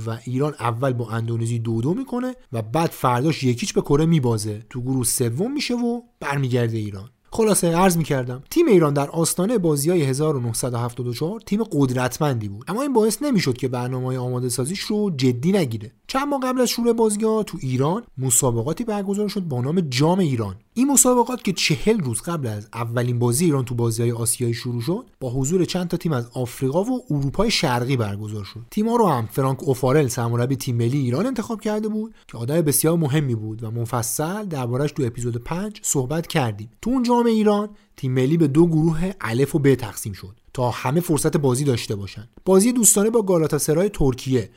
[SPEAKER 1] و ایران اول با اندونزی دو دو می‌کنه و بعد فرداش یکیچ به کره میبازه. تو گروه سوم میشه و برمیگرده ایران. خلاصه عرض می‌کردم تیم ایران در آستانه بازی های 1974 تیم قدرتمندی بود. اما این باعث نمی‌شد که برنامه آماده سازیش رو جدی نگیره. چند ماه قبل از شروع بازی ها تو ایران مسابقاتی برگزار شد با نام جام ایران. این مسابقات که چهل روز قبل از اولین بازی ایران تو بازی های آسیایی شروع شد با حضور چند تا تیم از آفریقا و اروپای شرقی برگزار شد. تیم‌ها رو هم فرانک اوفارل سرمربی تیم ملی ایران انتخاب کرده بود که آدم بسیار مهمی بود و مفصل دربارش تو اپیزود 5 صحبت کردیم. تو اون جام ایران تیم ملی به دو گروه الف و ب تقسیم شد تا همه فرصت بازی داشته باشند بازی دوستانه با گالاتاسرای ترکیه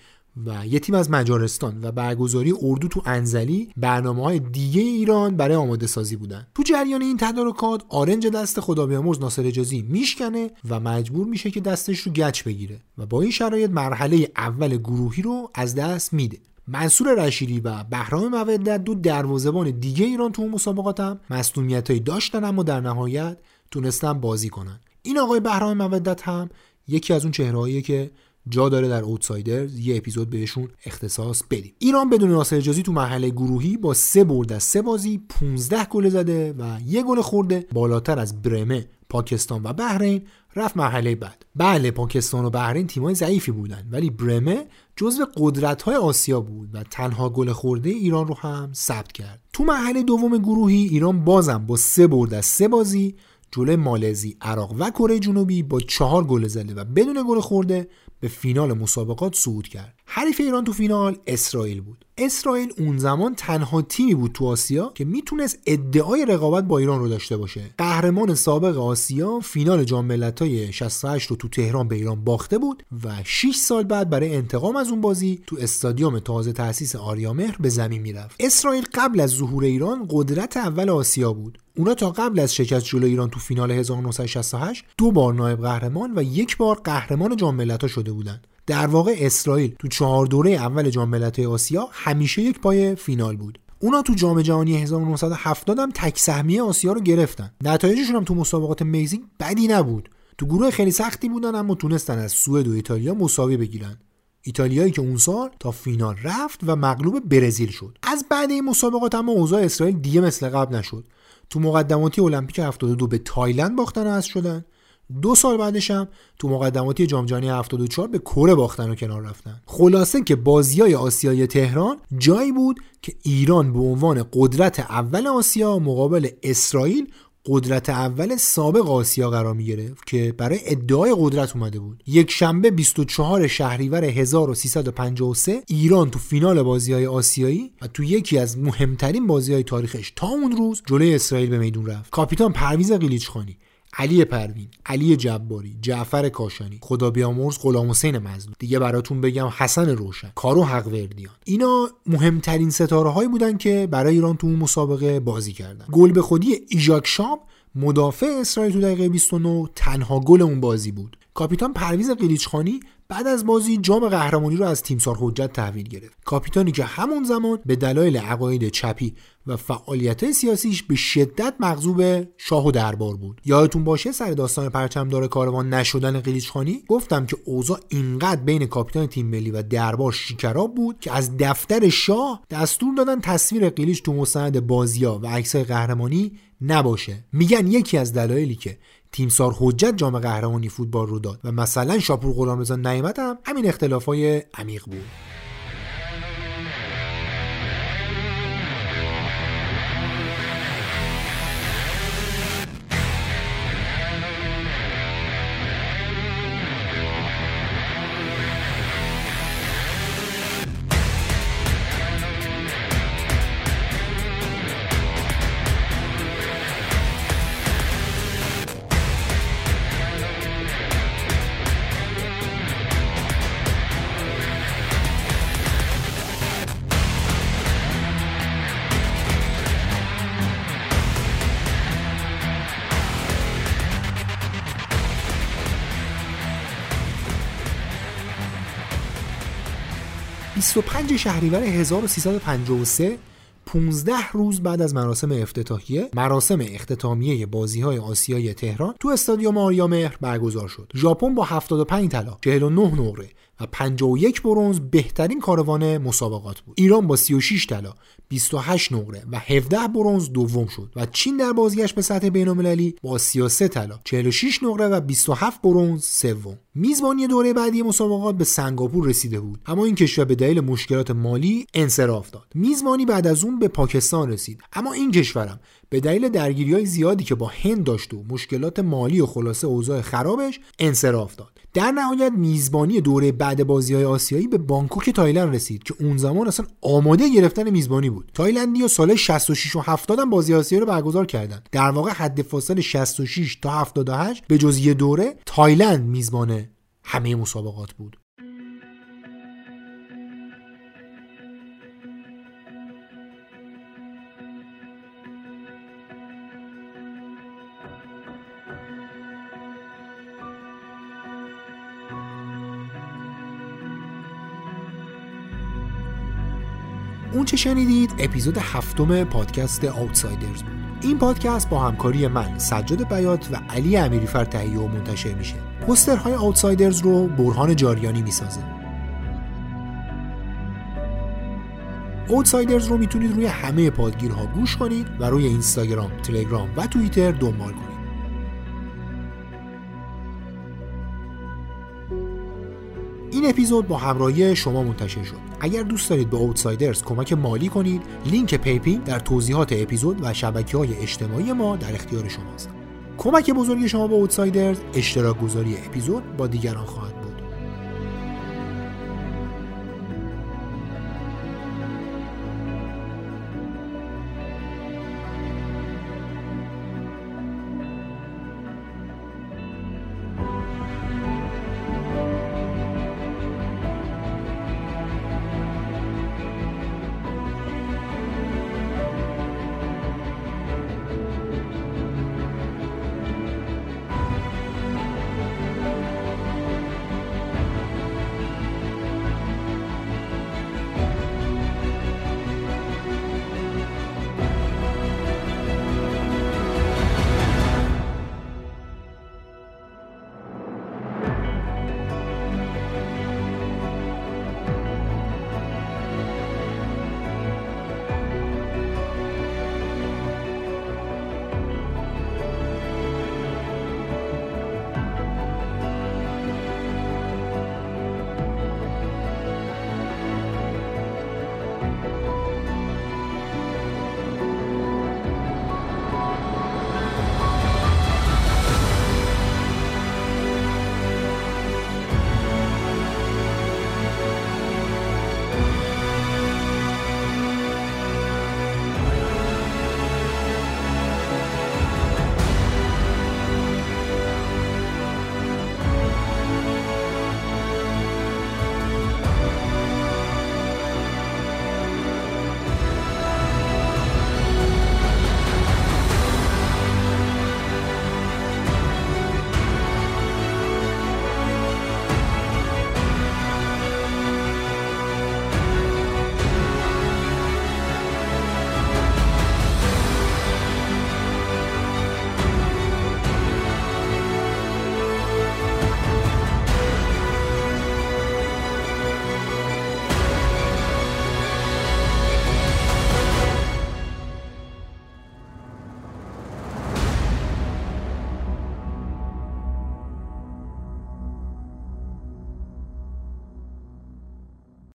[SPEAKER 1] و یه تیم از مجارستان و برگزاری اردو تو انزلی برنامه های دیگه ایران برای آماده سازی بودن. تو جریان این تدارکات آرنج دست خدا بیامرز ناصر اجازی میشکنه و مجبور میشه که دستش رو گچ بگیره و با این شرایط مرحله اول گروهی رو از دست میده. منصور رشیدی و بهرام مودت دو دروازه‌بان دیگه ایران تو اون مسابقات هم مصونیتایی داشتن اما در نهایت تونستن بازی کنن. این آقای بهرام مودت هم یکی از اون چهرهاییه که جا داره در اوتسایدرز یه اپیزود بهشون اختصاص بدیم. ایران بدون ناصر اجازی تو مرحله گروهی با سه برد از سه بازی 15 گل زده و یه گل خورده. بالاتر از برمه پاکستان و بحرین رفت مرحله بعد. بله پاکستان و بحرین تیمای ضعیفی بودن ولی برمه جزو قدرت های آسیا بود و تنها گل خورده ایران رو هم ثبت کرد. تو مرحله دوم گروهی ایران بازم با سه برد از سه بازی جلوی مالزی، عراق و کره جنوبی با چهار گل زده و بدون گل خورده به فینال مسابقات صعود کرد. حریف ایران تو فینال اسرائیل بود. اسرائیل اون زمان تنها تیمی بود تو آسیا که می‌تونست ادعای رقابت با ایران رو داشته باشه. قهرمان سابق آسیا فینال جام ملت‌های 68 رو تو تهران به ایران باخته بود و 6 سال بعد برای انتقام از اون بازی تو استادیوم تازه تأسیس آریامهر به زمین می‌رفت. اسرائیل قبل از ظهور ایران قدرت اول آسیا بود. اونا تا قبل از شکست جلوی ایران تو فینال 1968 دو بار نایب قهرمان و یک بار قهرمان جام ملت‌ها شده بودند. در واقع اسرائیل تو چهار دوره اول جام ملت‌های آسیا همیشه یک پای فینال بود. اونا تو جام جهانی 1970 هم تک سهمیه آسیا رو گرفتن. نتایجشون هم تو مسابقات میزینگ بدی نبود. تو گروه خیلی سختی بودن اما تونستن از سوئد و ایتالیا مساوی بگیرن. ایتالیایی که اون سال تا فینال رفت و مغلوب برزیل شد. از بعد این مسابقات اما اوضاع اسرائیل دیگه مثل قبل نشد. تو مقدماتی المپیک 72 به تایلند باختن و از شدن دو سال بعدش هم تو مقدماتی جام جهانی 74 به کره باختن و کنار رفتن. خلاصه که بازی های آسیای تهران جایی بود که ایران به عنوان قدرت اول آسیا مقابل اسرائیل قدرت اول سابق آسیا قرار می گرفت که برای ادعای قدرت اومده بود. یک شنبه 24 شهریور 1353 ایران تو فینال بازی های آسیایی و تو یکی از مهمترین بازی های تاریخش تا اون روز جلوی اسرائیل به میدون رفت. کاپیتان پرویز قلیچخانی علی پروین علی جباری جعفر کاشانی خدا بیامرز غلام حسین دیگه براتون بگم حسن روشن کارو حقوردیان اینا مهمترین ستاره هایی بودن که برای ایران تو اون مسابقه بازی کردن. گل به خودی ایژاک شام مدافع اسرائیل تو دقیقه 29 تنها گل اون بازی بود. کاپیتان پرویز قلیچخانی بعد از بازی جام قهرمانی رو از تیمسار حجت تحویل گرفت. کاپیتانی که همون زمان به دلایل عقاید چپی و فعالیت سیاسیش به شدت مغضوب شاه و دربار بود. یادتون باشه سر داستان پرچمدار کاروان نشدن قلیچخانی گفتم که اوضاع اینقدر بین کاپیتان تیم ملی و دربار شیکراب بود که از دفتر شاه دستور دادن تصویر قلیچ تو مستند بازیا و عکسای قهرمانی نباشه. میگن یکی از دلایلی که تیمسار حجت جام قهرمانی فوتبال رو داد و مثلا شاپور غلامرضا نعمت هم همین اختلافای عمیق بود. 25 شهریور 1353 15 روز بعد از مراسم افتتاحیه مراسم اختتامیه بازی های آسیای تهران تو استادیوم آریامهر برگزار شد. ژاپن با 75 طلا 49 نقره و 51 برونز بهترین کاروان مسابقات بود. ایران با 36 طلا 28 نقره و 17 برونز دوم شد و چین در بازگشت به سطح بین‌المللی با 33 طلا 46 نقره و 27 برونز سوم. میزبانی دوره بعدی مسابقات به سنگاپور رسیده بود اما این کشور به دلیل مشکلات مالی انصراف داد. میزبانی بعد از اون به پاکستان رسید اما این کشورم به دلیل درگیری های زیادی که با هند داشت و مشکلات مالی و خلاصه اوضاع خرابش انصراف داد. در نهایت میزبانی دوره بعد بازی های آسیایی به بانکوک تایلند رسید که اون زمان اصلا آماده گرفتن میزبانی بود. تایلندیا سال 66 و 70 هم بازی آسیایی رو برگزار کردند در واقع حد فاصل 66 تا 78 به جز یه دوره تایلند میزبان همه مسابقات بود. اون چه شنیدید اپیزود هفتم پادکست آوتسایدرز بود. این پادکست با همکاری من سجاد بیات و علی امیری تهیه و منتشر میشه. پوسترهای آوتسایدرز رو برهان جاریانی می‌سازه. اوتسایدرز رو می‌تونید روی همه پادگیرها گوش کنید و روی اینستاگرام، تلگرام و توییتر دنبال کنید. این اپیزود با همراهی شما منتشر شد. اگر دوست دارید به اوتسایدرز کمک مالی کنید لینک پیپین در توضیحات اپیزود و شبکه های اجتماعی ما در اختیار شماست. کمک بزرگی شما به اوتسایدرز اشتراک گذاری اپیزود با دیگران خواهد